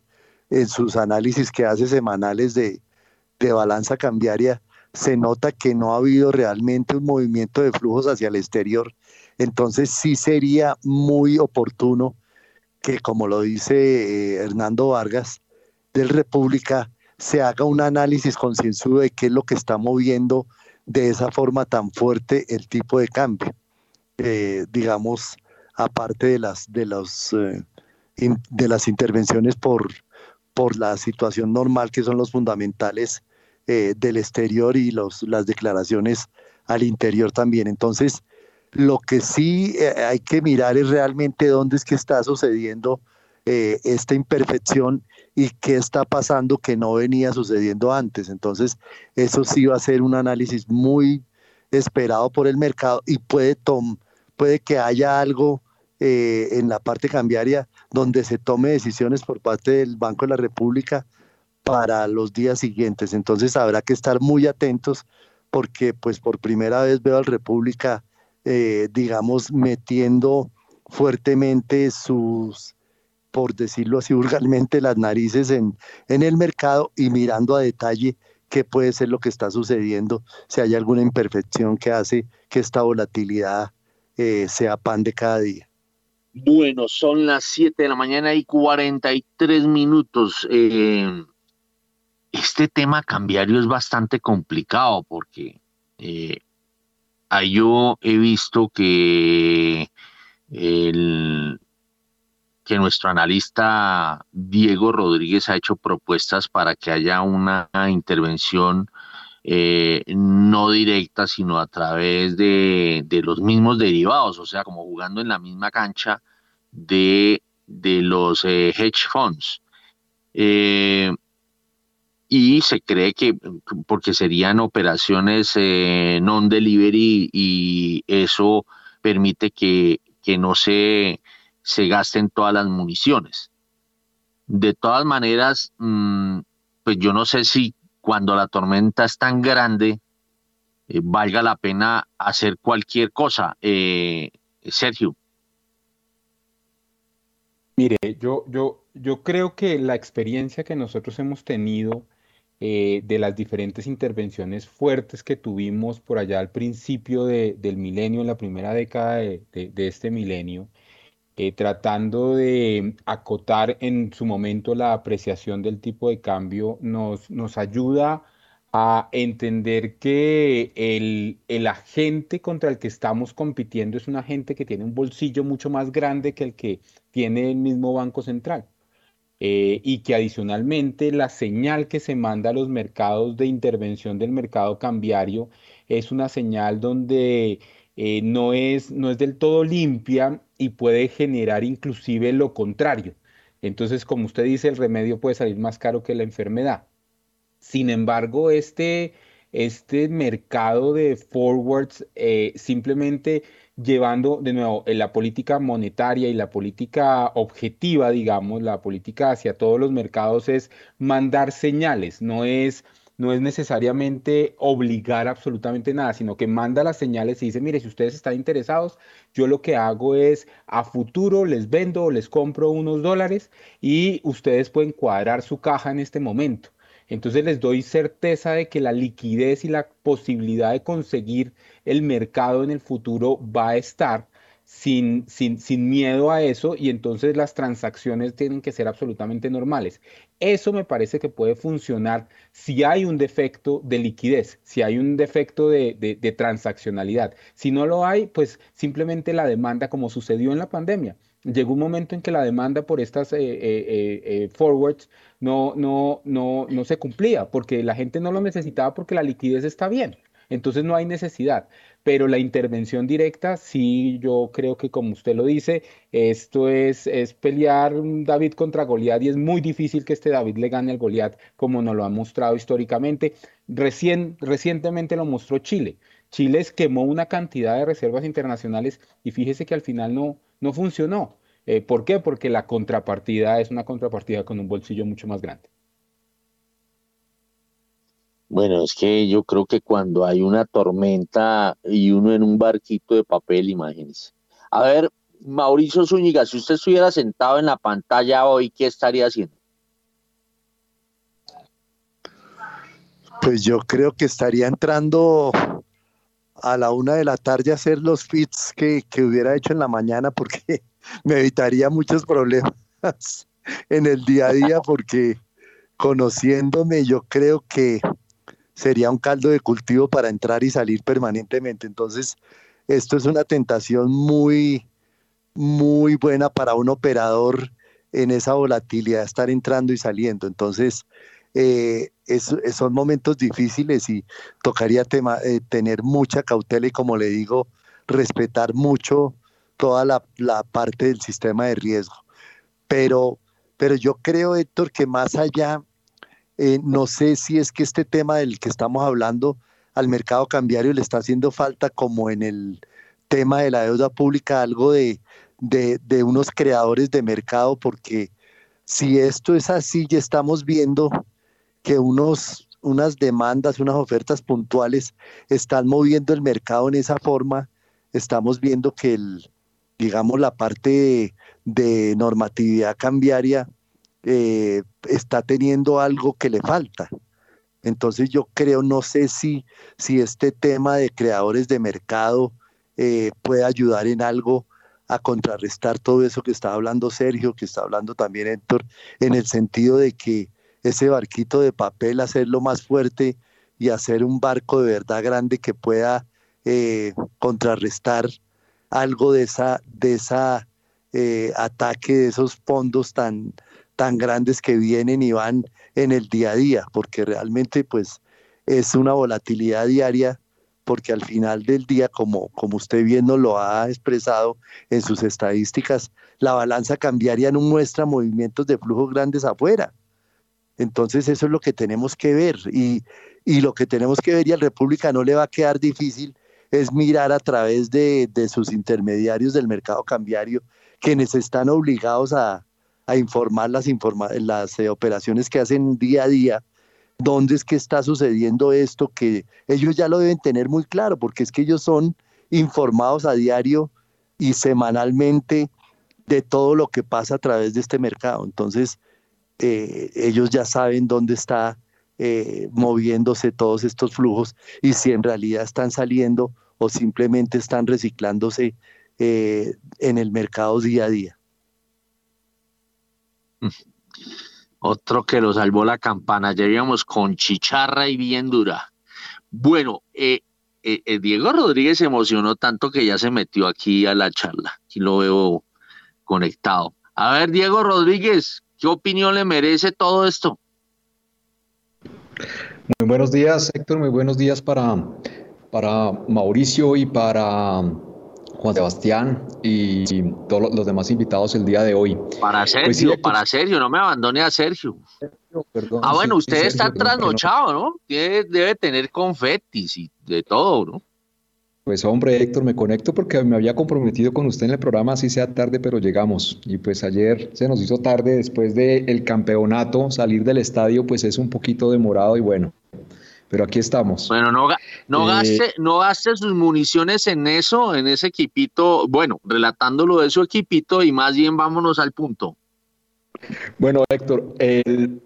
E: en sus análisis que hace semanales de, de balanza cambiaria se nota que no ha habido realmente un movimiento de flujos hacia el exterior. Entonces sí sería muy oportuno que, como lo dice eh, Hernando Vargas del República, se haga un análisis concienzudo de qué es lo que está moviendo de esa forma tan fuerte el tipo de cambio. Eh, digamos, aparte de las, de los, eh, de las intervenciones por, por la situación normal, que son los fundamentales eh, del exterior y los, las declaraciones al interior también. Entonces, lo que sí hay que mirar es realmente dónde es que está sucediendo esta imperfección y qué está pasando que no venía sucediendo antes. Entonces, eso sí va a ser un análisis muy esperado por el mercado y puede, tom puede que haya algo eh, en la parte cambiaria donde se tome decisiones por parte del Banco de la República para los días siguientes. Entonces habrá que estar muy atentos porque pues por primera vez veo al República, eh, digamos, metiendo fuertemente sus por decirlo así (laughs) vulgarmente, las narices en, en el mercado y mirando a detalle qué puede ser lo que está sucediendo, si hay alguna imperfección que hace que esta volatilidad eh, sea pan de cada día.
C: Bueno, son las 7 de la mañana y 43 minutos. Eh, este tema cambiario es bastante complicado porque eh, yo he visto que que nuestro analista Diego Rodríguez ha hecho propuestas para que haya una intervención eh, no directa, sino a través de, los mismos derivados, o sea, como jugando en la misma cancha de, los eh, hedge funds. Eh, y se cree que porque serían operaciones non-delivery y eso permite que, que no se se gasten todas las municiones. De todas maneras, mm, pues yo no sé si cuando la tormenta es tan grande eh, valga la pena hacer cualquier cosa. Eh, Sergio.
F: Mire, yo, yo, yo creo que la experiencia que nosotros hemos tenido eh, de las diferentes intervenciones fuertes que tuvimos por allá al principio del milenio, en la primera década de este milenio, eh, tratando de acotar en su momento la apreciación del tipo de cambio, nos, nos ayuda a entender que el, el, agente contra el que estamos compitiendo es un agente que tiene un bolsillo mucho más grande que el que tiene el mismo Banco Central. Eh, y que adicionalmente la señal que se manda a los mercados de intervención del mercado cambiario es una señal donde eh, no, es, no es del todo limpia y puede generar inclusive lo contrario. Entonces, como usted dice, el remedio puede salir más caro que la enfermedad. Sin embargo, este, este mercado de forwards eh, simplemente llevando de nuevo la política monetaria y la política objetiva, digamos, la política hacia todos los mercados es mandar señales, no es no es necesariamente obligar absolutamente nada, sino que manda las señales y dice, mire, si ustedes están interesados, yo lo que hago es a futuro les vendo o les compro unos dólares y ustedes pueden cuadrar su caja en este momento. Entonces les doy certeza de que la liquidez y la posibilidad de conseguir el mercado en el futuro va a estar sin, sin, sin, miedo a eso y entonces las transacciones tienen que ser absolutamente normales. Eso me parece que puede funcionar si hay un defecto de liquidez, si hay un defecto de, transaccionalidad. Si no lo hay, pues simplemente la demanda como sucedió en la pandemia. llegó un momento en que la demanda por estas eh, eh, eh, forwards no, no, no, no se cumplía, porque la gente no lo necesitaba porque la liquidez está bien. Entonces no hay necesidad. Pero la intervención directa, sí, yo creo que como usted lo dice, esto es, es pelear David contra Goliat y es muy difícil que este David le gane al Goliat como nos lo ha mostrado históricamente. Recién, recientemente lo mostró Chile. Chile quemó una cantidad de reservas internacionales y fíjese que al final no, no funcionó. Eh, ¿Por qué? Porque la contrapartida es una contrapartida con un bolsillo mucho más grande.
C: Bueno, es que yo creo que cuando hay una tormenta y uno en un barquito de papel, imagínese. A ver, Mauricio Zúñiga, si usted estuviera sentado en la pantalla hoy, ¿qué estaría haciendo?
E: Pues yo creo que estaría entrando a la una de la tarde a hacer los fits que, que hubiera hecho en la mañana porque (laughs) me evitaría muchos problemas (laughs) en el día a día porque conociéndome yo creo que sería un caldo de cultivo para entrar y salir permanentemente. Entonces, esto es una tentación muy, muy buena para un operador en esa volatilidad, estar entrando y saliendo. Entonces, eh, son momentos difíciles y tocaría eh, tener mucha cautela y, como le digo, respetar mucho toda la, parte del sistema de riesgo. Pero, pero yo creo, Héctor, que más allá, eh, no sé si es que este tema del que estamos hablando al mercado cambiario le está haciendo falta como en el tema de la deuda pública, algo de, de unos creadores de mercado, porque si esto es así, ya estamos viendo que unos, unas demandas, unas ofertas puntuales están moviendo el mercado en esa forma, estamos viendo que el, digamos, la parte de, normatividad cambiaria eh, está teniendo algo que le falta. Entonces yo creo, no sé si, si este tema de creadores de mercado eh, puede ayudar en algo a contrarrestar todo eso que está hablando Sergio, que está hablando también Héctor, en el sentido de que ese barquito de papel hacerlo más fuerte y hacer un barco de verdad grande que pueda eh, contrarrestar algo de esa, de esa ataque de esos fondos tan, tan grandes que vienen y van en el día a día, porque realmente pues es una volatilidad diaria, porque al final del día, como, como usted bien nos lo ha expresado en sus estadísticas, la balanza cambiaria no muestra movimientos de flujos grandes afuera. Entonces eso es lo que tenemos que ver y, y lo que tenemos que ver y al República no le va a quedar difícil es mirar a través de, sus intermediarios del mercado cambiario, quienes están obligados a, informar las, las eh, operaciones que hacen día a día, dónde es que está sucediendo esto, que ellos ya lo deben tener muy claro, porque es que ellos son informados a diario y semanalmente de todo lo que pasa a través de este mercado. Entonces, eh, ellos ya saben dónde está eh, moviéndose todos estos flujos y si en realidad están saliendo o simplemente están reciclándose en el mercado día a día.
C: Mm. Otro que lo salvó la campana, ya íbamos con chicharra y bien dura. Bueno, eh, Diego Rodríguez se emocionó tanto que ya se metió aquí a la charla. Aquí lo veo conectado. A ver, Diego Rodríguez, ¿qué opinión le merece todo esto?
V: Muy buenos días, Héctor. Muy buenos días para, para Mauricio y para Juan Sebastián y todos los demás invitados el día de hoy.
C: Para pues Sergio, para Sergio, no me abandone a Sergio. ah, bueno, usted está trasnochado, ¿no? Debe, tener confetis y de todo, ¿no?
V: Pues hombre, Héctor, me conecto porque me había comprometido con usted en el programa, así sea tarde, pero llegamos. Y pues ayer se nos hizo tarde después del campeonato, salir del estadio pues es un poquito demorado y bueno, pero aquí estamos.
C: Bueno, no, no, eh, gaste, no gaste sus municiones en eso, en ese equipito, bueno, relatándolo de su equipito y más bien vámonos al punto.
V: Bueno, Héctor, el,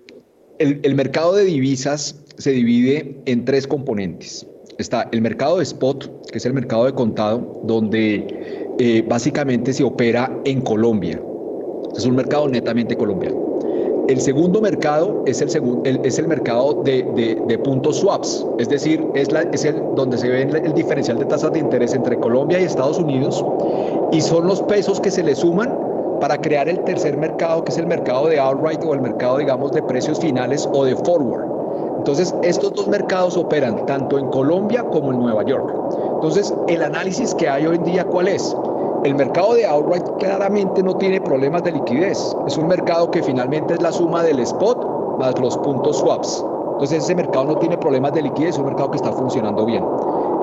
V: el mercado de divisas se divide en tres componentes está el mercado de spot, que es el mercado de contado, donde eh, básicamente se opera en Colombia. Es un mercado netamente colombiano. El segundo mercado es el, es el mercado de, puntos swaps, es decir, es, la, es el, donde se ve el, diferencial de tasas de interés entre Colombia y Estados Unidos y son los pesos que se le suman para crear el tercer mercado, que es el mercado de outright o el mercado, digamos, de precios finales o de forward. Entonces, estos dos mercados operan tanto en Colombia como en Nueva York. Entonces, el análisis que hay hoy en día, ¿cuál es? El mercado de outright claramente no tiene problemas de liquidez. Es un mercado que finalmente es la suma del spot más los puntos swaps. Entonces ese mercado no tiene problemas de liquidez, es un mercado que está funcionando bien.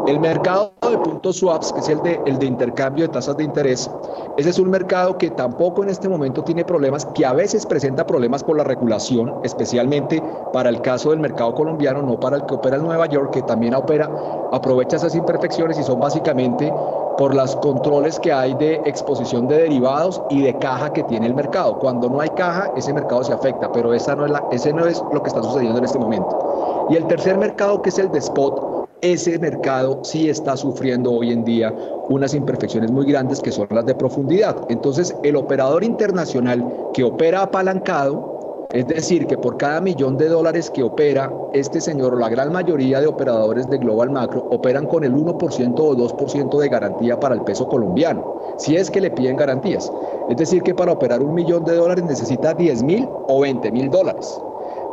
V: El mercado de puntos swaps, que es el de, intercambio de tasas de interés, ese es un mercado que tampoco en este momento tiene problemas, que a veces presenta problemas por la regulación, especialmente para el caso del mercado colombiano, no para el que opera en Nueva York, que también opera, aprovecha esas imperfecciones y son básicamente por los controles que hay de exposición de derivados y de caja que tiene el mercado. Cuando no hay caja, ese mercado se afecta, pero esa no la, ese no es lo que está sucediendo en este momento. Y el tercer mercado, que es el de spot, ese mercado sí está sufriendo hoy en día unas imperfecciones muy grandes que son las de profundidad. Entonces, el operador internacional que opera apalancado, es decir, que por cada millón de dólares que opera este señor o la gran mayoría de operadores de Global Macro operan con el 1% o 2% de garantía para el peso colombiano, si es que le piden garantías. Es decir, que para operar un millón de dólares necesita 10 mil o 20 mil dólares.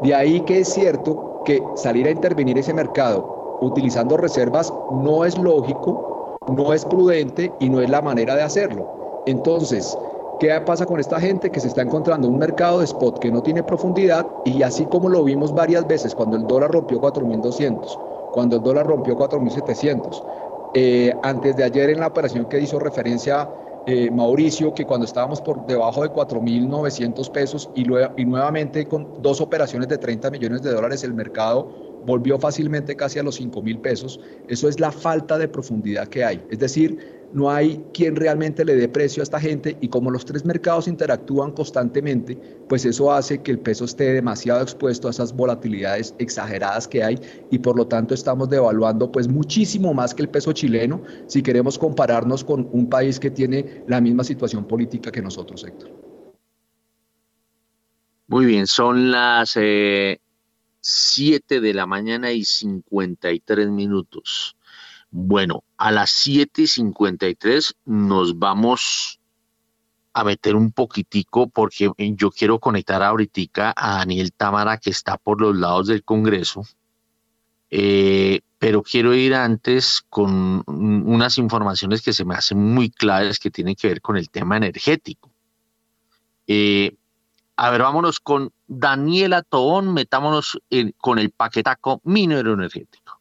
V: De ahí que es cierto que salir a intervenir ese mercado utilizando reservas no es lógico, no es prudente y no es la manera de hacerlo. Entonces, ¿qué pasa con esta gente que se está encontrando un mercado de spot que no tiene profundidad y así como lo vimos varias veces cuando el dólar rompió 4.200, cuando el dólar rompió 4.700, eh, antes de ayer en la operación que hizo referencia eh, Mauricio, que cuando estábamos por debajo de 4.900 pesos y, y nuevamente con dos operaciones de 30 millones de dólares, el mercado volvió fácilmente casi a los 5 mil pesos. Eso es la falta de profundidad que hay. Es decir, no hay quien realmente le dé precio a esta gente y como los tres mercados interactúan constantemente, pues eso hace que el peso esté demasiado expuesto a esas volatilidades exageradas que hay y por lo tanto estamos devaluando pues muchísimo más que el peso chileno si queremos compararnos con un país que tiene la misma situación política que nosotros, Héctor.
C: Muy bien, son las eh, 7 de la mañana y 53 minutos. Bueno, a las 7 y 53 nos vamos a meter un poquitico porque yo quiero conectar ahorita a Daniel Támara que está por los lados del Congreso. Eh, pero quiero ir antes con unas informaciones que se me hacen muy claras que tienen que ver con el tema energético. Eh, a ver, vámonos con Daniela Tobón, metámonos con el paquetaco minero energético.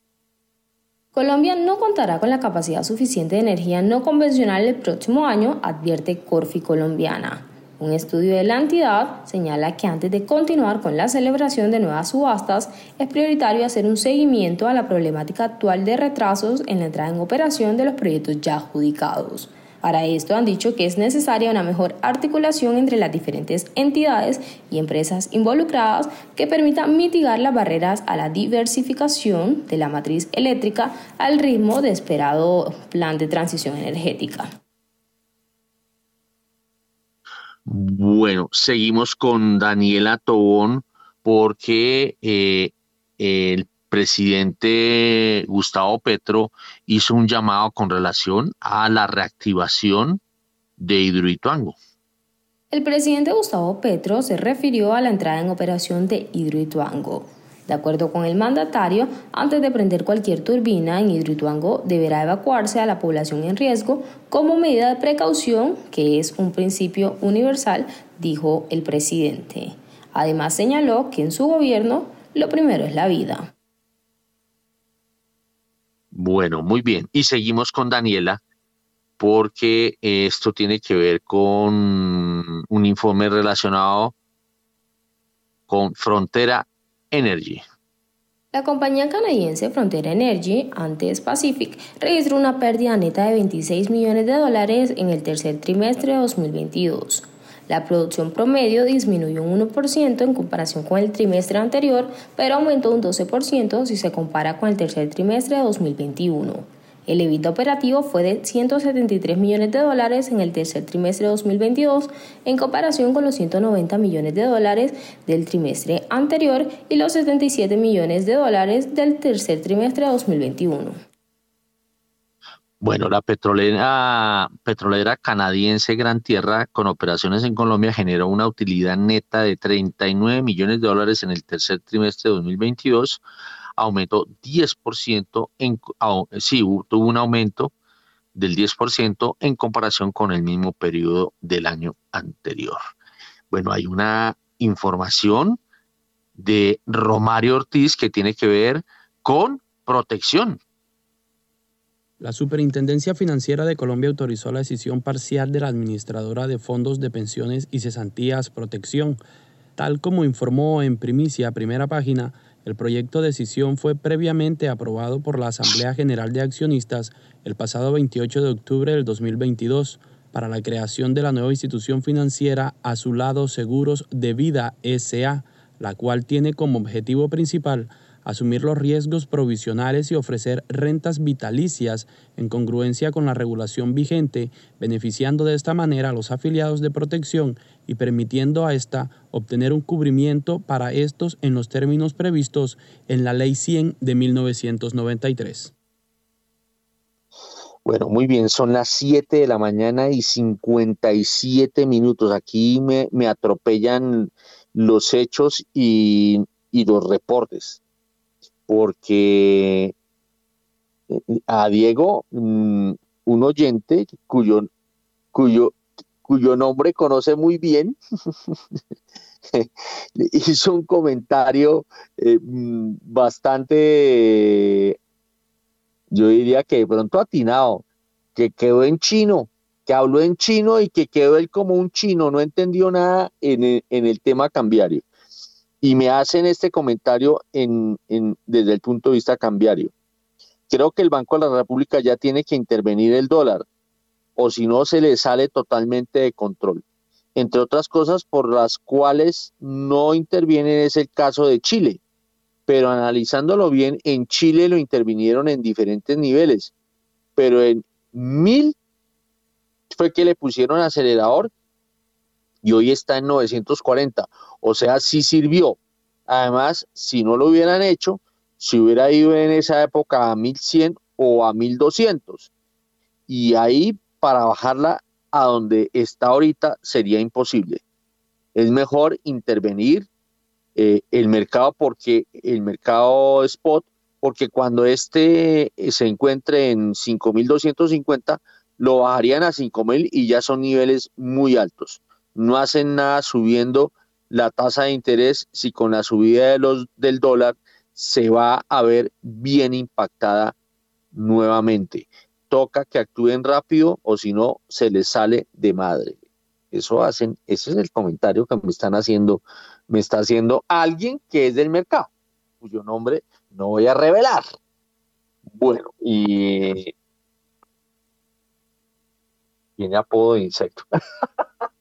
W: Colombia no contará con la capacidad suficiente de energía no convencional el próximo año, advierte Corfi Colombiana. Un estudio de la entidad señala que antes de continuar con la celebración de nuevas subastas, es prioritario hacer un seguimiento a la problemática actual de retrasos en la entrada en operación de los proyectos ya adjudicados. Para esto han dicho que es necesaria una mejor articulación entre las diferentes entidades y empresas involucradas que permita mitigar las barreras a la diversificación de la matriz eléctrica al ritmo de esperado plan de transición energética.
C: Bueno, seguimos con Daniela Tobón porque eh, el presidente Gustavo Petro hizo un llamado con relación a la reactivación de Hidroituango.
W: El presidente Gustavo Petro se refirió a la entrada en operación de Hidroituango. De acuerdo con el mandatario, antes de prender cualquier turbina en Hidroituango deberá evacuarse a la población en riesgo como medida de precaución, que es un principio universal, dijo el presidente. Además señaló que en su gobierno lo primero es la vida.
C: Bueno, muy bien. Y seguimos con Daniela porque esto tiene que ver con un informe relacionado con Frontera Energy.
W: La compañía canadiense Frontera Energy, antes Pacific, registró una pérdida neta de 26 millones de dólares en el tercer trimestre de 2022 la producción promedio disminuyó un 1% en comparación con el trimestre anterior, pero aumentó un 12% si se compara con el tercer trimestre de 2021. El EBITDA operativo fue de 173 millones de dólares en el tercer trimestre de 2022 en comparación con los 190 millones de dólares del trimestre anterior y los 77 millones de dólares del tercer trimestre de 2021.
C: Bueno, la petrolera, petrolera canadiense Gran Tierra, con operaciones en Colombia, generó una utilidad neta de 39 millones de dólares en el tercer trimestre de 2022, aumentó 10%, en, sí, tuvo un aumento del 10% en comparación con el mismo periodo del año anterior. Bueno, hay una información de Romario Ortiz que tiene que ver con protección.
X: La Superintendencia Financiera de Colombia autorizó la decisión parcial de la administradora de fondos de pensiones y cesantías Protección. Tal como informó en primicia primera página, el proyecto de decisión fue previamente aprobado por la Asamblea General de Accionistas el pasado 28 de octubre del 2022 para la creación de la nueva institución financiera a su lado Seguros de Vida SA, la cual tiene como objetivo principal asumir los riesgos provisionales y ofrecer rentas vitalicias en congruencia con la regulación vigente, beneficiando de esta manera a los afiliados de protección y permitiendo a esta obtener un cubrimiento para estos en los términos previstos en la Ley 100 de 1993.
C: Bueno, muy bien, son las 7 de la mañana y 57 minutos. Aquí me, me atropellan los hechos y, y los reportes porque eh, a Diego, mm, un oyente cuyo, cuyo, cuyo nombre conoce muy bien, (laughs) hizo un comentario eh, mm, bastante, yo diría que de pronto atinado, que quedó en chino, que habló en chino y que quedó él como un chino, no entendió nada en en el tema cambiario y me hacen este comentario en, desde el punto de vista cambiario. Creo que el Banco de la República ya tiene que intervenir el dólar, o si no se le sale totalmente de control. Entre otras cosas por las cuales no interviene es el caso de Chile, pero analizándolo bien, en Chile lo intervinieron en diferentes niveles, pero en mil fue que le pusieron acelerador y hoy está en 940. O sea, sí sirvió. Además, si no lo hubieran hecho, si hubiera ido en esa época a 1100 o a 1200. Y ahí para bajarla a donde está ahorita sería imposible. Es mejor intervenir eh, el mercado porque el mercado spot, porque cuando este eh, se encuentre en 5250, lo bajarían a 5000 y ya son niveles muy altos no hacen nada subiendo la tasa de interés si con la subida de los, del dólar se va a ver bien impactada nuevamente. Toca que actúen rápido o si no se les sale de madre. Eso hacen, ese es el comentario que me están haciendo, me está haciendo alguien que es del mercado, cuyo nombre no voy a revelar. Bueno, y tiene apodo de insecto. (laughs)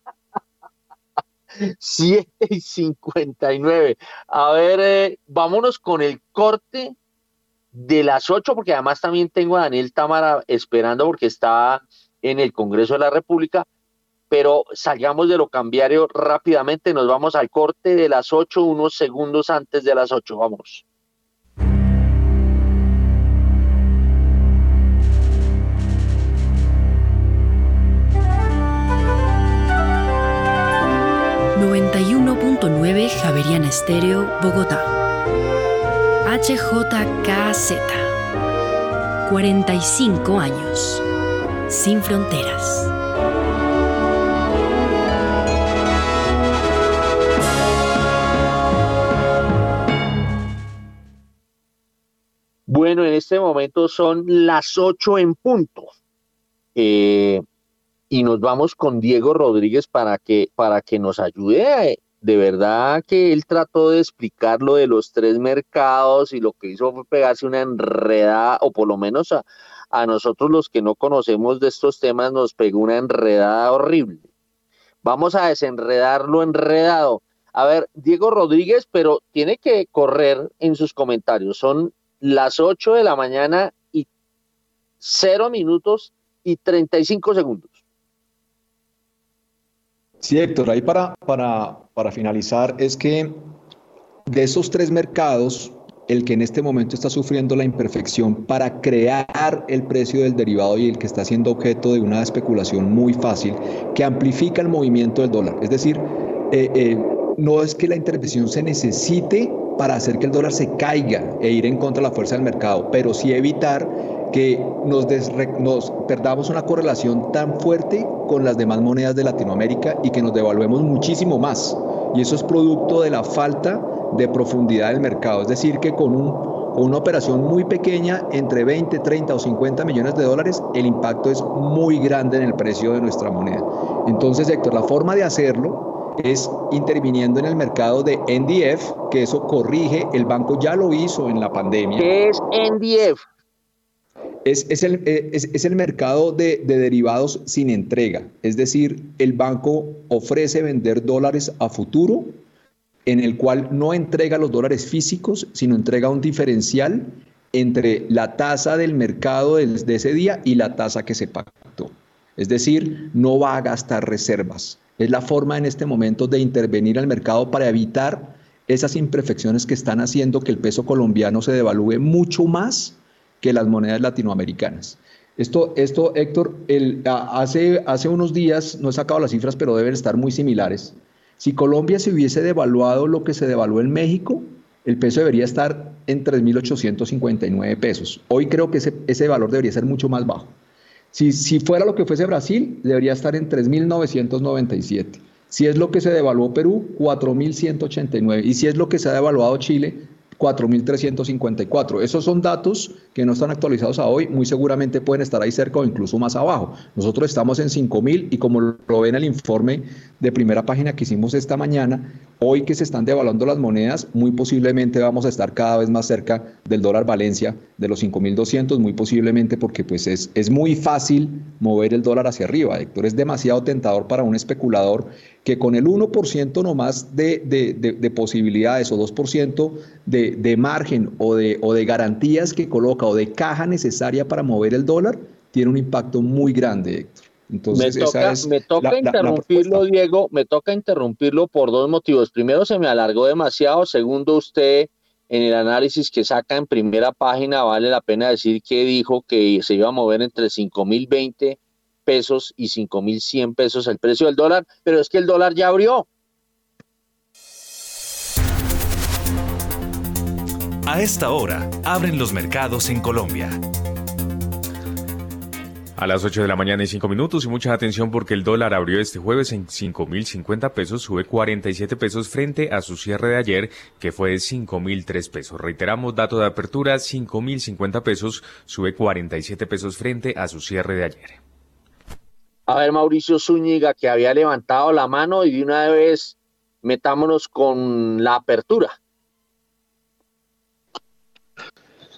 C: (laughs) 7 y 59. A ver, eh, vámonos con el corte de las 8, porque además también tengo a Daniel Támara esperando porque está en el Congreso de la República. Pero salgamos de lo cambiario rápidamente, nos vamos al corte de las 8, unos segundos antes de las 8. Vamos.
K: 91.9 Javeriana Estéreo, Bogotá. HJKZ. 45 años. Sin fronteras.
C: Bueno, en este momento son las 8 en punto. Eh, y nos vamos con Diego Rodríguez para que, para que nos ayude. De verdad que él trató de explicar lo de los tres mercados y lo que hizo fue pegarse una enredada, o por lo menos a, a nosotros los que no conocemos de estos temas nos pegó una enredada horrible. Vamos a desenredarlo enredado. A ver, Diego Rodríguez, pero tiene que correr en sus comentarios. Son las 8 de la mañana y 0 minutos y 35 segundos.
V: Sí, Héctor, ahí para, para, para finalizar es que de esos tres mercados, el que en este momento está sufriendo la imperfección para crear el precio del derivado y el que está siendo objeto de una especulación muy fácil que amplifica el movimiento del dólar. Es decir, eh, eh, no es que la intervención se necesite para hacer que el dólar se caiga e ir en contra de la fuerza del mercado, pero sí evitar que nos, nos, perdamos una correlación tan fuerte con las demás monedas de Latinoamérica y que nos devaluemos muchísimo más. Y eso es producto de la falta de profundidad del mercado. Es decir, que con, un, con una operación muy pequeña, entre 20, 30 o 50 millones de dólares, el impacto es muy grande en el precio de nuestra moneda. Entonces, Héctor, la forma de hacerlo es interviniendo en el mercado de NDF, que eso corrige, el banco ya lo hizo en la pandemia.
C: ¿Qué es NDF?
V: Es, es, el, eh, es, el, mercado de, de, derivados sin entrega, es decir, el banco ofrece vender dólares a futuro, en el cual no entrega los dólares físicos, sino entrega un diferencial entre la tasa del mercado de, de ese día y la tasa que se pactó. Es decir, no va a gastar reservas. Es la forma en este momento de intervenir al mercado para evitar esas imperfecciones que están haciendo que el peso colombiano se devalúe mucho más que las monedas latinoamericanas. Esto, esto Héctor, hace, hace unos días, no he sacado las cifras, pero deben estar muy similares. Si Colombia se hubiese devaluado lo que se devaluó en México, el peso debería estar en 3.859 pesos. Hoy creo que ese, ese valor debería ser mucho más bajo. Si, si fuera lo que fuese Brasil, debería estar en 3.997. Si es lo que se devaluó Perú, 4.189. Y si es lo que se ha devaluado Chile, 4.354. Esos son datos que no están actualizados a hoy, muy seguramente pueden estar ahí cerca o incluso más abajo. Nosotros estamos en 5.000 y como lo ven en el informe de primera página que hicimos esta mañana, hoy que se están devaluando las monedas, muy posiblemente vamos a estar cada vez más cerca del dólar Valencia, de los 5.200, muy posiblemente porque pues es, es muy fácil mover el dólar hacia arriba, Héctor. Es demasiado tentador para un especulador que con el 1% nomás de, de, de, de posibilidades o 2% de, de margen o de, o de garantías que coloca o de caja necesaria para mover el dólar, tiene un impacto muy grande, Héctor.
C: Entonces, me toca, me toca la, interrumpirlo, la, la Diego, me toca interrumpirlo por dos motivos. Primero, se me alargó demasiado. Segundo, usted en el análisis que saca en primera página, vale la pena decir que dijo que se iba a mover entre 5.020 pesos y 5.100 pesos el precio del dólar, pero es que el dólar ya abrió.
R: A esta hora, abren los mercados en Colombia.
B: A las 8 de la mañana y 5 minutos y mucha atención porque el dólar abrió este jueves en 5.050 pesos, sube 47 pesos frente a su cierre de ayer que fue de 5.003 pesos. Reiteramos, dato de apertura, 5.050 pesos, sube 47 pesos frente a su cierre de ayer.
C: A ver, Mauricio Zúñiga, que había levantado la mano y de una vez metámonos con la apertura.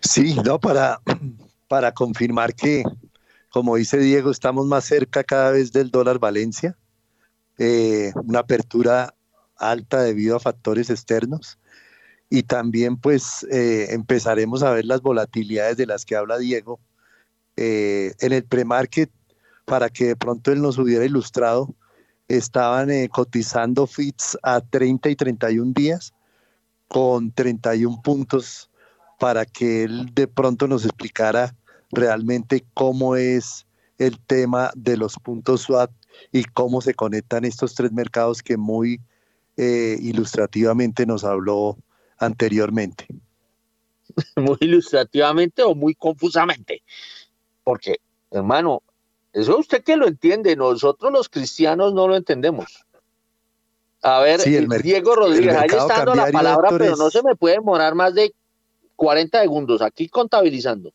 E: Sí, no, para, para confirmar que, como dice Diego, estamos más cerca cada vez del dólar Valencia, eh, una apertura alta debido a factores externos y también pues eh, empezaremos a ver las volatilidades de las que habla Diego eh, en el premarket para que de pronto él nos hubiera ilustrado estaban eh, cotizando FITS a 30 y 31 días con 31 puntos para que él de pronto nos explicara realmente cómo es el tema de los puntos SWAT y cómo se conectan estos tres mercados que muy eh, ilustrativamente nos habló anteriormente. (laughs)
C: Muy ilustrativamente o muy confusamente, porque hermano, eso usted que lo entiende, nosotros los cristianos no lo entendemos. A ver, sí, Diego Rodríguez, ahí está dando la palabra, pero es... no se me puede demorar más de 40 segundos, aquí contabilizando.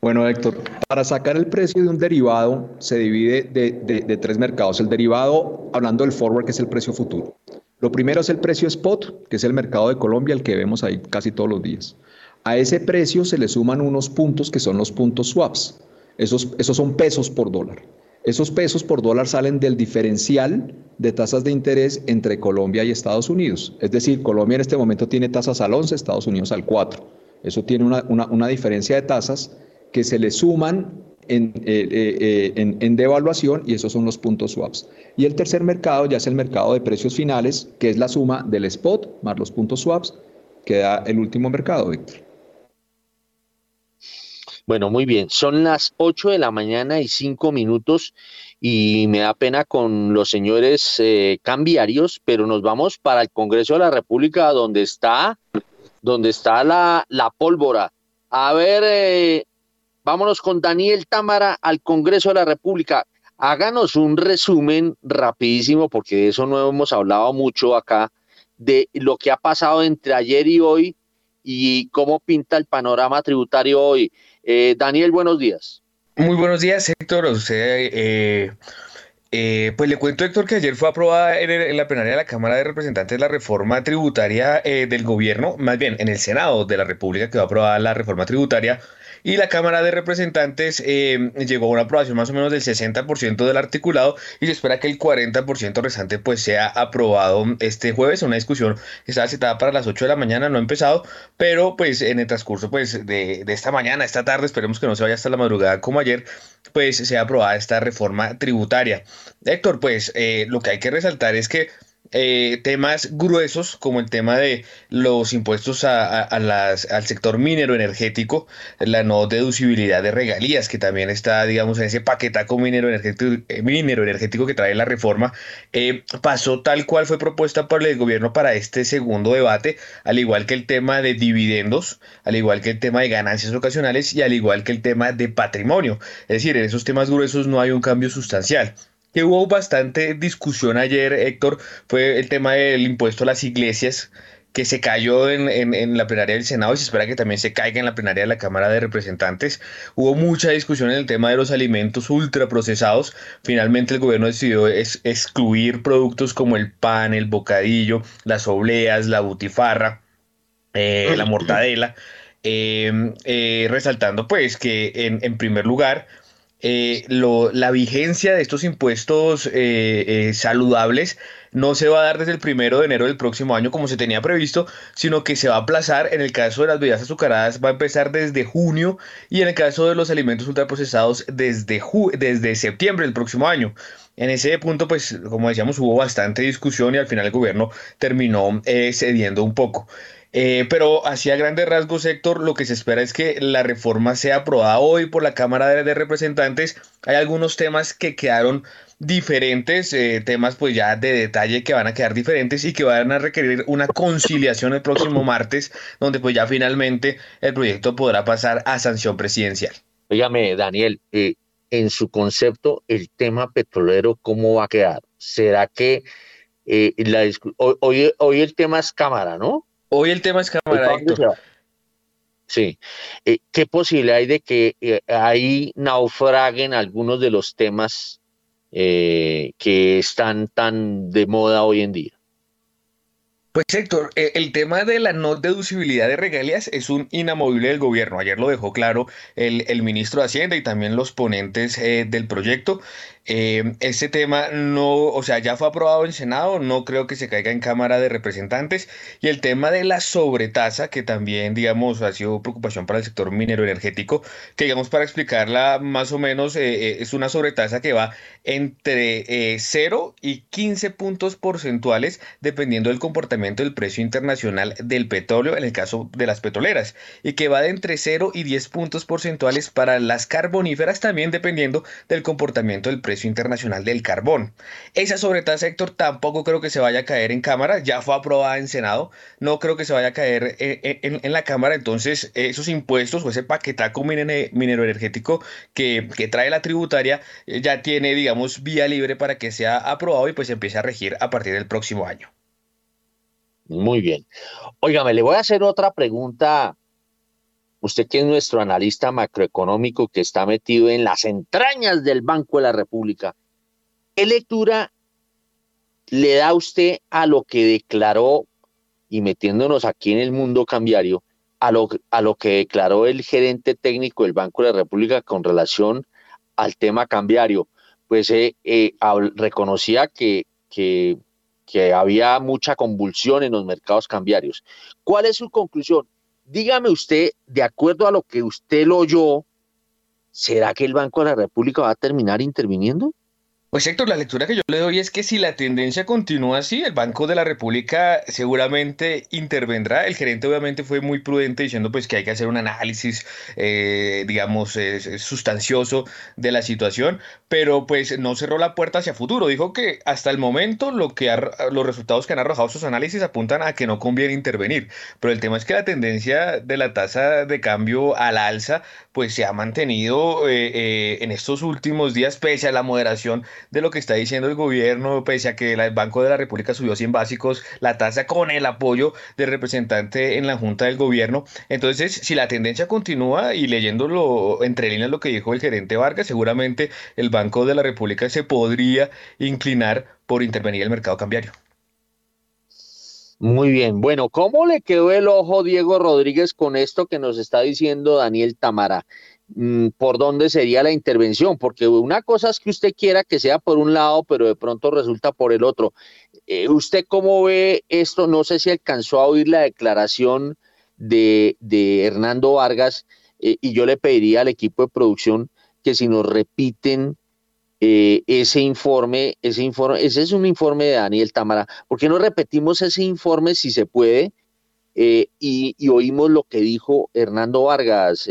V: Bueno, Héctor, para sacar el precio de un derivado se divide de, de, de, tres mercados. El derivado, hablando del forward, que es el precio futuro. Lo primero es el precio spot, que es el mercado de Colombia, el que vemos ahí casi todos los días. A ese precio se le suman unos puntos que son los puntos swaps. Esos, esos son pesos por dólar. Esos pesos por dólar salen del diferencial de tasas de interés entre Colombia y Estados Unidos. Es decir, Colombia en este momento tiene tasas al 11, Estados Unidos al 4. Eso tiene una, una, una diferencia de tasas que se le suman en, eh, eh, en, en, devaluación y esos son los puntos swaps. Y el tercer mercado ya es el mercado de precios finales, que es la suma del spot más los puntos swaps queda el último mercado, Víctor.
C: Bueno, muy bien. Son las 8 de la mañana y 5 minutos y me da pena con los señores eh, cambiarios, pero nos vamos para el Congreso de la República donde está, donde está la, la pólvora. A ver, eh, vámonos con Daniel Támara al Congreso de la República. Háganos un resumen rapidísimo, porque de eso no hemos hablado mucho acá, de lo que ha pasado entre ayer y hoy y cómo pinta el panorama tributario hoy. Eh, Daniel, buenos días.
Y: Muy buenos días, Héctor. Usted, eh, eh, pues le cuento, Héctor, que ayer fue aprobada en, la plenaria de la Cámara de Representantes la reforma tributaria del gobierno, más bien en el Senado de la República que va a aprobar la reforma tributaria y la Cámara de Representantes eh, llegó a una aprobación más o menos del 60% del articulado y se espera que el 40% restante pues sea aprobado este jueves, una discusión que estaba citada para las 8 de la mañana, no ha empezado, pero pues en el transcurso pues de, esta mañana, esta tarde, esperemos que no se vaya hasta la madrugada como ayer, pues sea aprobada esta reforma tributaria. Héctor, pues eh, lo que hay que resaltar es que eh, temas gruesos como el tema de los impuestos a, las, al sector minero energético, la no deducibilidad de regalías, que también está, digamos, en ese paquetaco minero energético, eh, minero energético que trae la reforma, eh, pasó tal cual fue propuesta por el gobierno para este segundo debate, al igual que el tema de dividendos, al igual que el tema de ganancias ocasionales y al igual que el tema de patrimonio. Es decir, en esos temas gruesos no hay un cambio sustancial que hubo bastante discusión ayer, Héctor, fue el tema del impuesto a las iglesias que se cayó en, la plenaria del Senado y se espera que también se caiga en la plenaria de la Cámara de Representantes. Hubo mucha discusión en el tema de los alimentos ultraprocesados. Finalmente el gobierno decidió excluir productos como el pan, el bocadillo, las obleas, la butifarra, eh, la (clears throat) mortadela, eh, eh, resaltando pues que en, en primer lugar eh, la vigencia de estos impuestos eh, eh, saludables no se va a dar desde el primero de enero del próximo año como se tenía previsto, sino que se va a aplazar. En el caso de las bebidas azucaradas va a empezar desde junio y en el caso de los alimentos ultraprocesados desde, desde septiembre del próximo año. En ese punto, pues, como decíamos, hubo bastante discusión y al final el gobierno terminó cediendo un poco. Eh, pero hacia grandes rasgos, Héctor, lo que se espera es que la reforma sea aprobada hoy por la Cámara de, Representantes. Hay algunos temas que quedaron diferentes, eh, temas pues ya de detalle que van a quedar diferentes y que van a requerir una conciliación el próximo martes, donde pues ya finalmente el proyecto podrá pasar a sanción presidencial.
C: Dígame, Daniel, eh, en su concepto, el tema petrolero, ¿cómo va a quedar? ¿Será que la hoy, hoy el tema es Cámara, ¿no?
Y: Hoy el tema es cámara,
C: Sí. Eh, ¿Qué posibilidad hay de que eh, ahí naufraguen algunos de los temas eh, que están tan de moda hoy en día?
Y: Pues Héctor, el tema de la no deducibilidad de regalías es un inamovible del gobierno. Ayer lo dejó claro el, el ministro de Hacienda y también los ponentes del proyecto. Eh, este tema no, o sea, ya fue aprobado en Senado, no creo que se caiga en Cámara de Representantes. Y el tema de la sobretasa, que también, digamos, ha sido preocupación para el sector minero energético, que digamos, para explicarla más o menos, eh, eh, es una sobretasa que va entre 0 y 15 puntos porcentuales, dependiendo del comportamiento del precio internacional del petróleo, en el caso de las petroleras, y que va de entre 0 y 10 puntos porcentuales para las carboníferas, también dependiendo del comportamiento del precio internacional del carbón. Esa sobretasa, Héctor, tampoco creo que se vaya a caer en Cámara, ya fue aprobada en Senado, no creo que se vaya a caer en, la Cámara, entonces esos impuestos o ese paquetaco minero energético que, que trae la tributaria eh, ya tiene, digamos, vía libre para que sea aprobado y pues empiece a regir a partir del próximo año.
C: Muy bien. Óigame, le voy a hacer otra pregunta usted que es nuestro analista macroeconómico que está metido en las entrañas del Banco de la República, ¿qué lectura le da usted a lo que declaró, y metiéndonos aquí en el mundo cambiario, a lo, a lo que declaró el gerente técnico del Banco de la República con relación al tema cambiario? Pues eh, eh, reconocía que, que, que había mucha convulsión en los mercados cambiarios. ¿Cuál es su conclusión? Dígame usted, de acuerdo a lo que usted lo oyó, ¿será que el Banco de la República va a terminar interviniendo?
Y: Pues Héctor, la lectura que yo le doy es que si la tendencia continúa así, el Banco de la República seguramente intervendrá. El gerente obviamente fue muy prudente diciendo pues que hay que hacer un análisis, eh, digamos, sustancioso de la situación, pero pues no cerró la puerta hacia futuro. Dijo que hasta el momento lo que los resultados que han arrojado sus análisis apuntan a que no conviene intervenir. Pero el tema es que la tendencia de la tasa de cambio a la alza pues se ha mantenido eh, eh, en estos últimos días pese a la moderación de lo que está diciendo el gobierno, pese a que el Banco de la República subió 100 básicos la tasa con el apoyo del representante en la Junta del Gobierno. Entonces, si la tendencia continúa y leyéndolo entre líneas lo que dijo el gerente Vargas, seguramente el Banco de la República se podría inclinar por intervenir el mercado cambiario.
C: Muy bien. Bueno, ¿cómo le quedó el ojo Diego Rodríguez con esto que nos está diciendo Daniel Tamara? Mm, por dónde sería la intervención, porque una cosa es que usted quiera que sea por un lado, pero de pronto resulta por el otro. Eh, ¿Usted cómo ve esto? No sé si alcanzó a oír la declaración de, Hernando Vargas eh, y yo le pediría al equipo de producción que si nos repiten eh, ese informe, ese informe, ese es un informe de Daniel Tamara, ¿por qué no repetimos ese informe si se puede? y, y, oímos lo que dijo Hernando Vargas.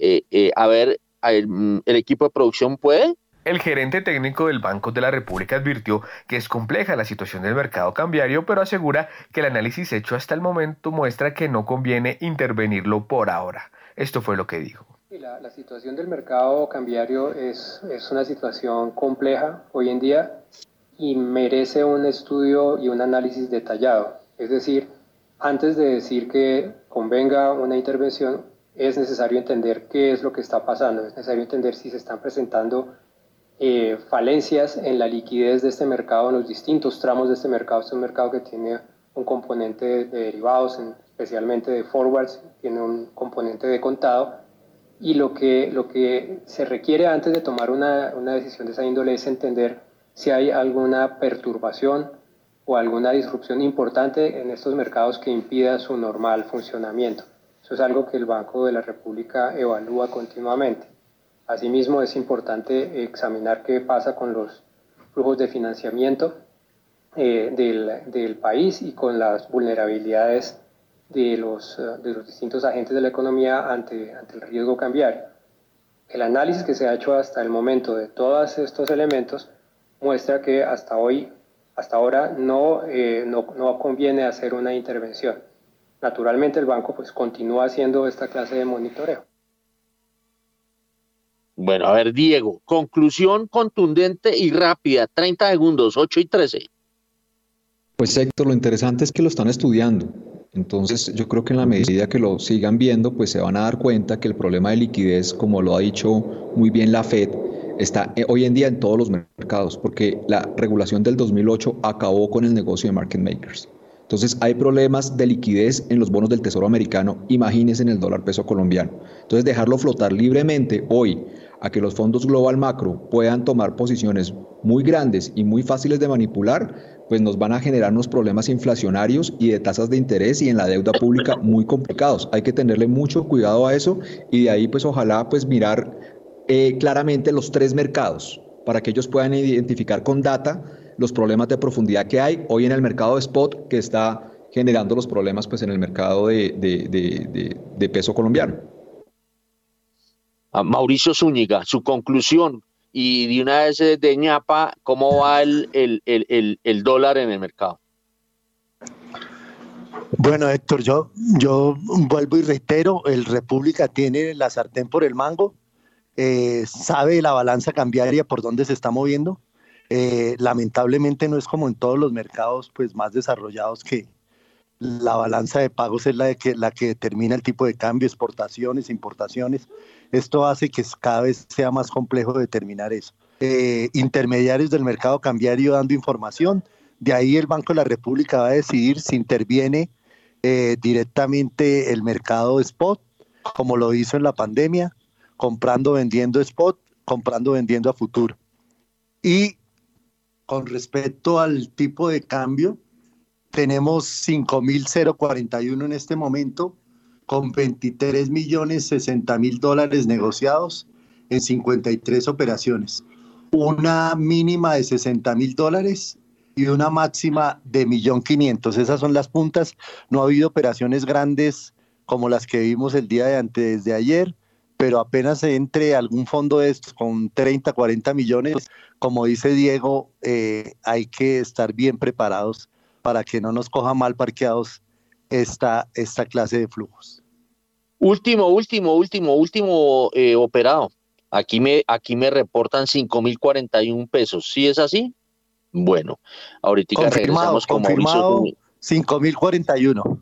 C: Eh, eh, a ver, mm, el, equipo de producción puede.
T: El gerente técnico del Banco de la República advirtió que es compleja la situación del mercado cambiario, pero asegura que el análisis hecho hasta el momento muestra que no conviene intervenirlo por ahora. Esto fue lo que dijo.
U: La, la situación del mercado cambiario es, es una situación compleja hoy en día y merece un estudio y un análisis detallado. Es decir, antes de decir que convenga una intervención, es necesario entender qué es lo que está pasando, es necesario entender si se están presentando eh, falencias en la liquidez de este mercado, en los distintos tramos de este mercado. Este es un mercado que tiene un componente de, derivados, especialmente de forwards, tiene un componente de contado. Y lo que, lo que se requiere antes de tomar una, una decisión de esa índole es entender si hay alguna perturbación o alguna disrupción importante en estos mercados que impida su normal funcionamiento. Eso es algo que el Banco de la República evalúa continuamente. Asimismo, es importante examinar qué pasa con los flujos de financiamiento eh, del, del, país y con las vulnerabilidades de los, eh, de los distintos agentes de la economía ante, ante el riesgo cambiario. El análisis que se ha hecho hasta el momento de todos estos elementos muestra que hasta hoy, hasta ahora, no, eh, no, no conviene hacer una intervención naturalmente el banco pues continúa haciendo esta clase de monitoreo.
C: Bueno, a ver, Diego, conclusión contundente y rápida, 30 segundos, 8 y 13.
V: Pues Héctor, lo interesante es que lo están estudiando. Entonces, yo creo que en la medida que lo sigan viendo, pues se van a dar cuenta que el problema de liquidez, como lo ha dicho muy bien la Fed, está eh, hoy en día en todos los mercados, porque la regulación del 2008 acabó con el negocio de market makers. Entonces hay problemas de liquidez en los bonos del Tesoro americano, imagínense en el dólar peso colombiano. Entonces dejarlo flotar libremente hoy a que los fondos global macro puedan tomar posiciones muy grandes y muy fáciles de manipular, pues nos van a generar unos problemas inflacionarios y de tasas de interés y en la deuda pública muy complicados. Hay que tenerle mucho cuidado a eso y de ahí pues ojalá pues mirar eh, claramente los tres mercados para que ellos puedan identificar con data los problemas de profundidad que hay hoy en el mercado de spot que está generando los problemas pues, en el mercado de, peso colombiano.
C: Mauricio Zúñiga, su conclusión y de una vez de ñapa, ¿cómo va el, el, dólar en el mercado?
E: Bueno, Héctor, yo, yo vuelvo y reitero, el República tiene la sartén por el mango, eh, sabe la balanza cambiaria por dónde se está moviendo, eh, lamentablemente no es como en todos los mercados pues, más desarrollados que la balanza de pagos es la, que, la que determina el tipo de cambio, exportaciones, importaciones. Esto hace que cada vez sea más complejo determinar eso. Eh, intermediarios del mercado cambiario dando información, de ahí el Banco de la República va a decidir si interviene eh, directamente el mercado spot, como lo hizo en la pandemia, comprando, vendiendo spot, comprando, vendiendo a futuro. Y con respecto al tipo de cambio, tenemos 5.041 en este momento, con 23 millones 60 mil dólares negociados en 53 operaciones. una mínima de 60 mil dólares y una máxima de 1.500.000. Esas son las puntas. No ha habido operaciones grandes como las que vimos el día de antes de ayer, pero apenas entre algún fondo de estos con 30, 40 millones, como dice Diego, eh, hay que estar bien preparados para que no nos coja mal parqueados esta, esta clase de flujos.
C: Último, último, último, último eh, operado. Aquí me, aquí me reportan 5.041 pesos. ¿Sí es así? Bueno, ahorita
E: confirmado, con confirmado 5.041.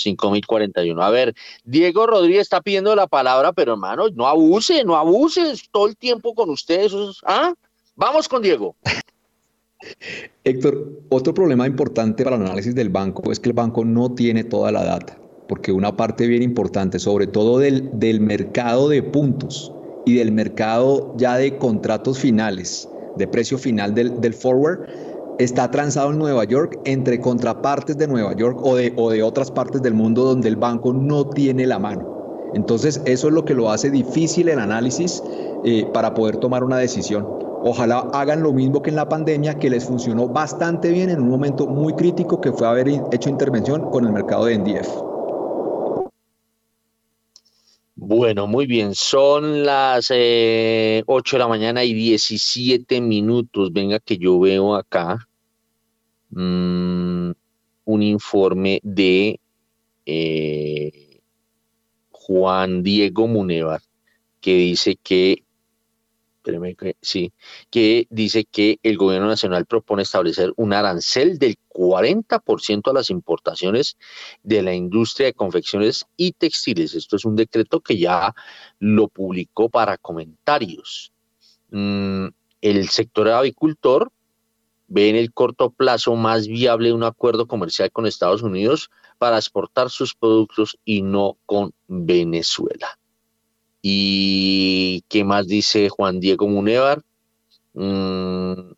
C: 5041. A ver, Diego Rodríguez está pidiendo la palabra, pero hermano, no abuse, no abuses todo el tiempo con ustedes. ¿Ah? Vamos con Diego. (laughs)
V: Héctor, otro problema importante para el análisis del banco es que el banco no tiene toda la data, porque una parte bien importante, sobre todo del, del mercado de puntos y del mercado ya de contratos finales, de precio final del, del forward, está transado en Nueva York entre contrapartes de Nueva York o de, o de otras partes del mundo donde el banco no tiene la mano. Entonces eso es lo que lo hace difícil el análisis eh, para poder tomar una decisión. Ojalá hagan lo mismo que en la pandemia, que les funcionó bastante bien en un momento muy crítico que fue haber hecho intervención con el mercado de NDF.
C: Bueno, muy bien. Son las eh, 8 de la mañana y 17 minutos. Venga que yo veo acá Mm, un informe de eh, Juan Diego Munevar que dice que, sí, que dice que el gobierno nacional propone establecer un arancel del 40% a las importaciones de la industria de confecciones y textiles. Esto es un decreto que ya lo publicó para comentarios. Mm, el sector avicultor ve en el corto plazo más viable un acuerdo comercial con Estados Unidos para exportar sus productos y no con Venezuela. ¿Y qué más dice Juan Diego Munevar? Mm,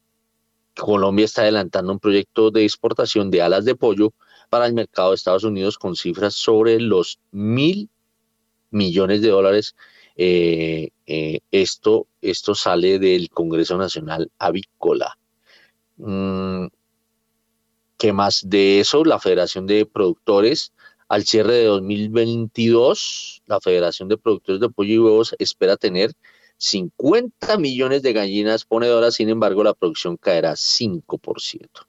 C: Colombia está adelantando un proyecto de exportación de alas de pollo para el mercado de Estados Unidos con cifras sobre los mil millones de dólares. Eh, eh, esto, esto sale del Congreso Nacional Avícola. Mm, ¿Qué más de eso? La Federación de Productores, al cierre de 2022, la Federación de Productores de Pollo y Huevos espera tener 50 millones de gallinas ponedoras, sin embargo, la producción caerá 5%.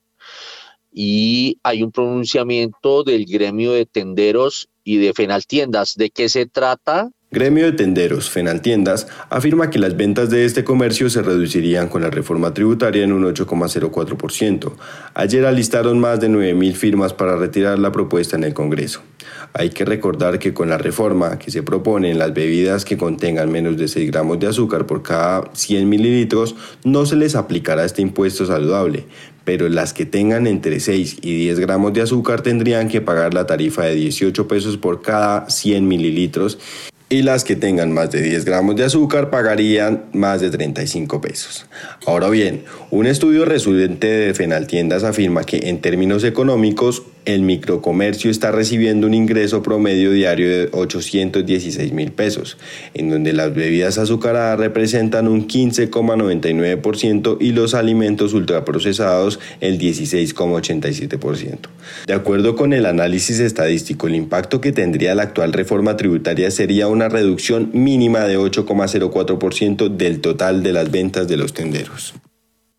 C: Y hay un pronunciamiento del gremio de tenderos y de fenaltiendas. ¿De qué se trata?
Z: Gremio de Tenderos, Fenaltiendas, afirma que las ventas de este comercio se reducirían con la reforma tributaria en un 8,04%. Ayer alistaron más de 9.000 firmas para retirar la propuesta en el Congreso. Hay que recordar que con la reforma que se propone en las bebidas que contengan menos de 6 gramos de azúcar por cada 100 mililitros, no se les aplicará este impuesto saludable, pero las que tengan entre 6 y 10 gramos de azúcar tendrían que pagar la tarifa de 18 pesos por cada 100 mililitros y las que tengan más de 10 gramos de azúcar pagarían más de 35 pesos. Ahora bien, un estudio resultante de Fenaltiendas afirma que en términos económicos el microcomercio está recibiendo un ingreso promedio diario de 816 mil pesos, en donde las bebidas azucaradas representan un 15,99% y los alimentos ultraprocesados el 16,87%. De acuerdo con el análisis estadístico, el impacto que tendría la actual reforma tributaria sería una reducción mínima de 8,04% del total de las ventas de los tenderos.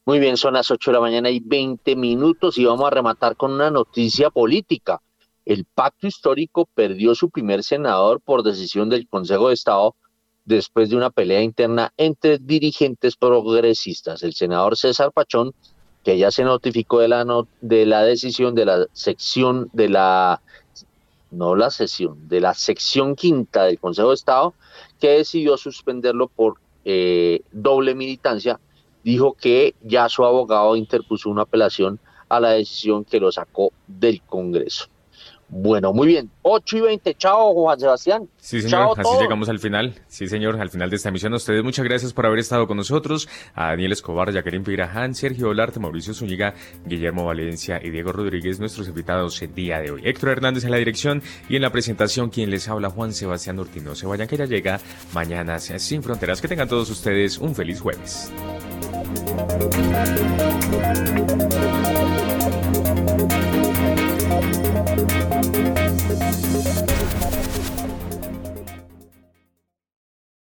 C: Muy bien, son las 8 de la mañana y 20 minutos y vamos a rematar con una noticia política. El pacto histórico perdió su primer senador por decisión del Consejo de Estado después de una pelea interna entre dirigentes progresistas. El senador César Pachón, que ya se notificó de la, de la decisión de la sección de la, no la sesión, de la sección quinta del Consejo de Estado, que decidió suspenderlo por eh, doble militancia dijo que ya su abogado interpuso una apelación a la decisión que lo sacó del Congreso. Bueno, muy bien. 8 y 20. Chao, Juan Sebastián.
B: Sí, señor. Así llegamos al final. Sí, señor. Al final de esta emisión. A ustedes muchas gracias por haber estado con nosotros. A Daniel Escobar, Jacqueline Piraján, Sergio Olarte, Mauricio Zúñiga, Guillermo Valencia y Diego Rodríguez, nuestros invitados el día de hoy. Héctor Hernández en la dirección y en la presentación, quien les habla, Juan Sebastián Ortino. Se vayan que ya llega mañana Sin Fronteras. Que tengan todos ustedes un feliz jueves.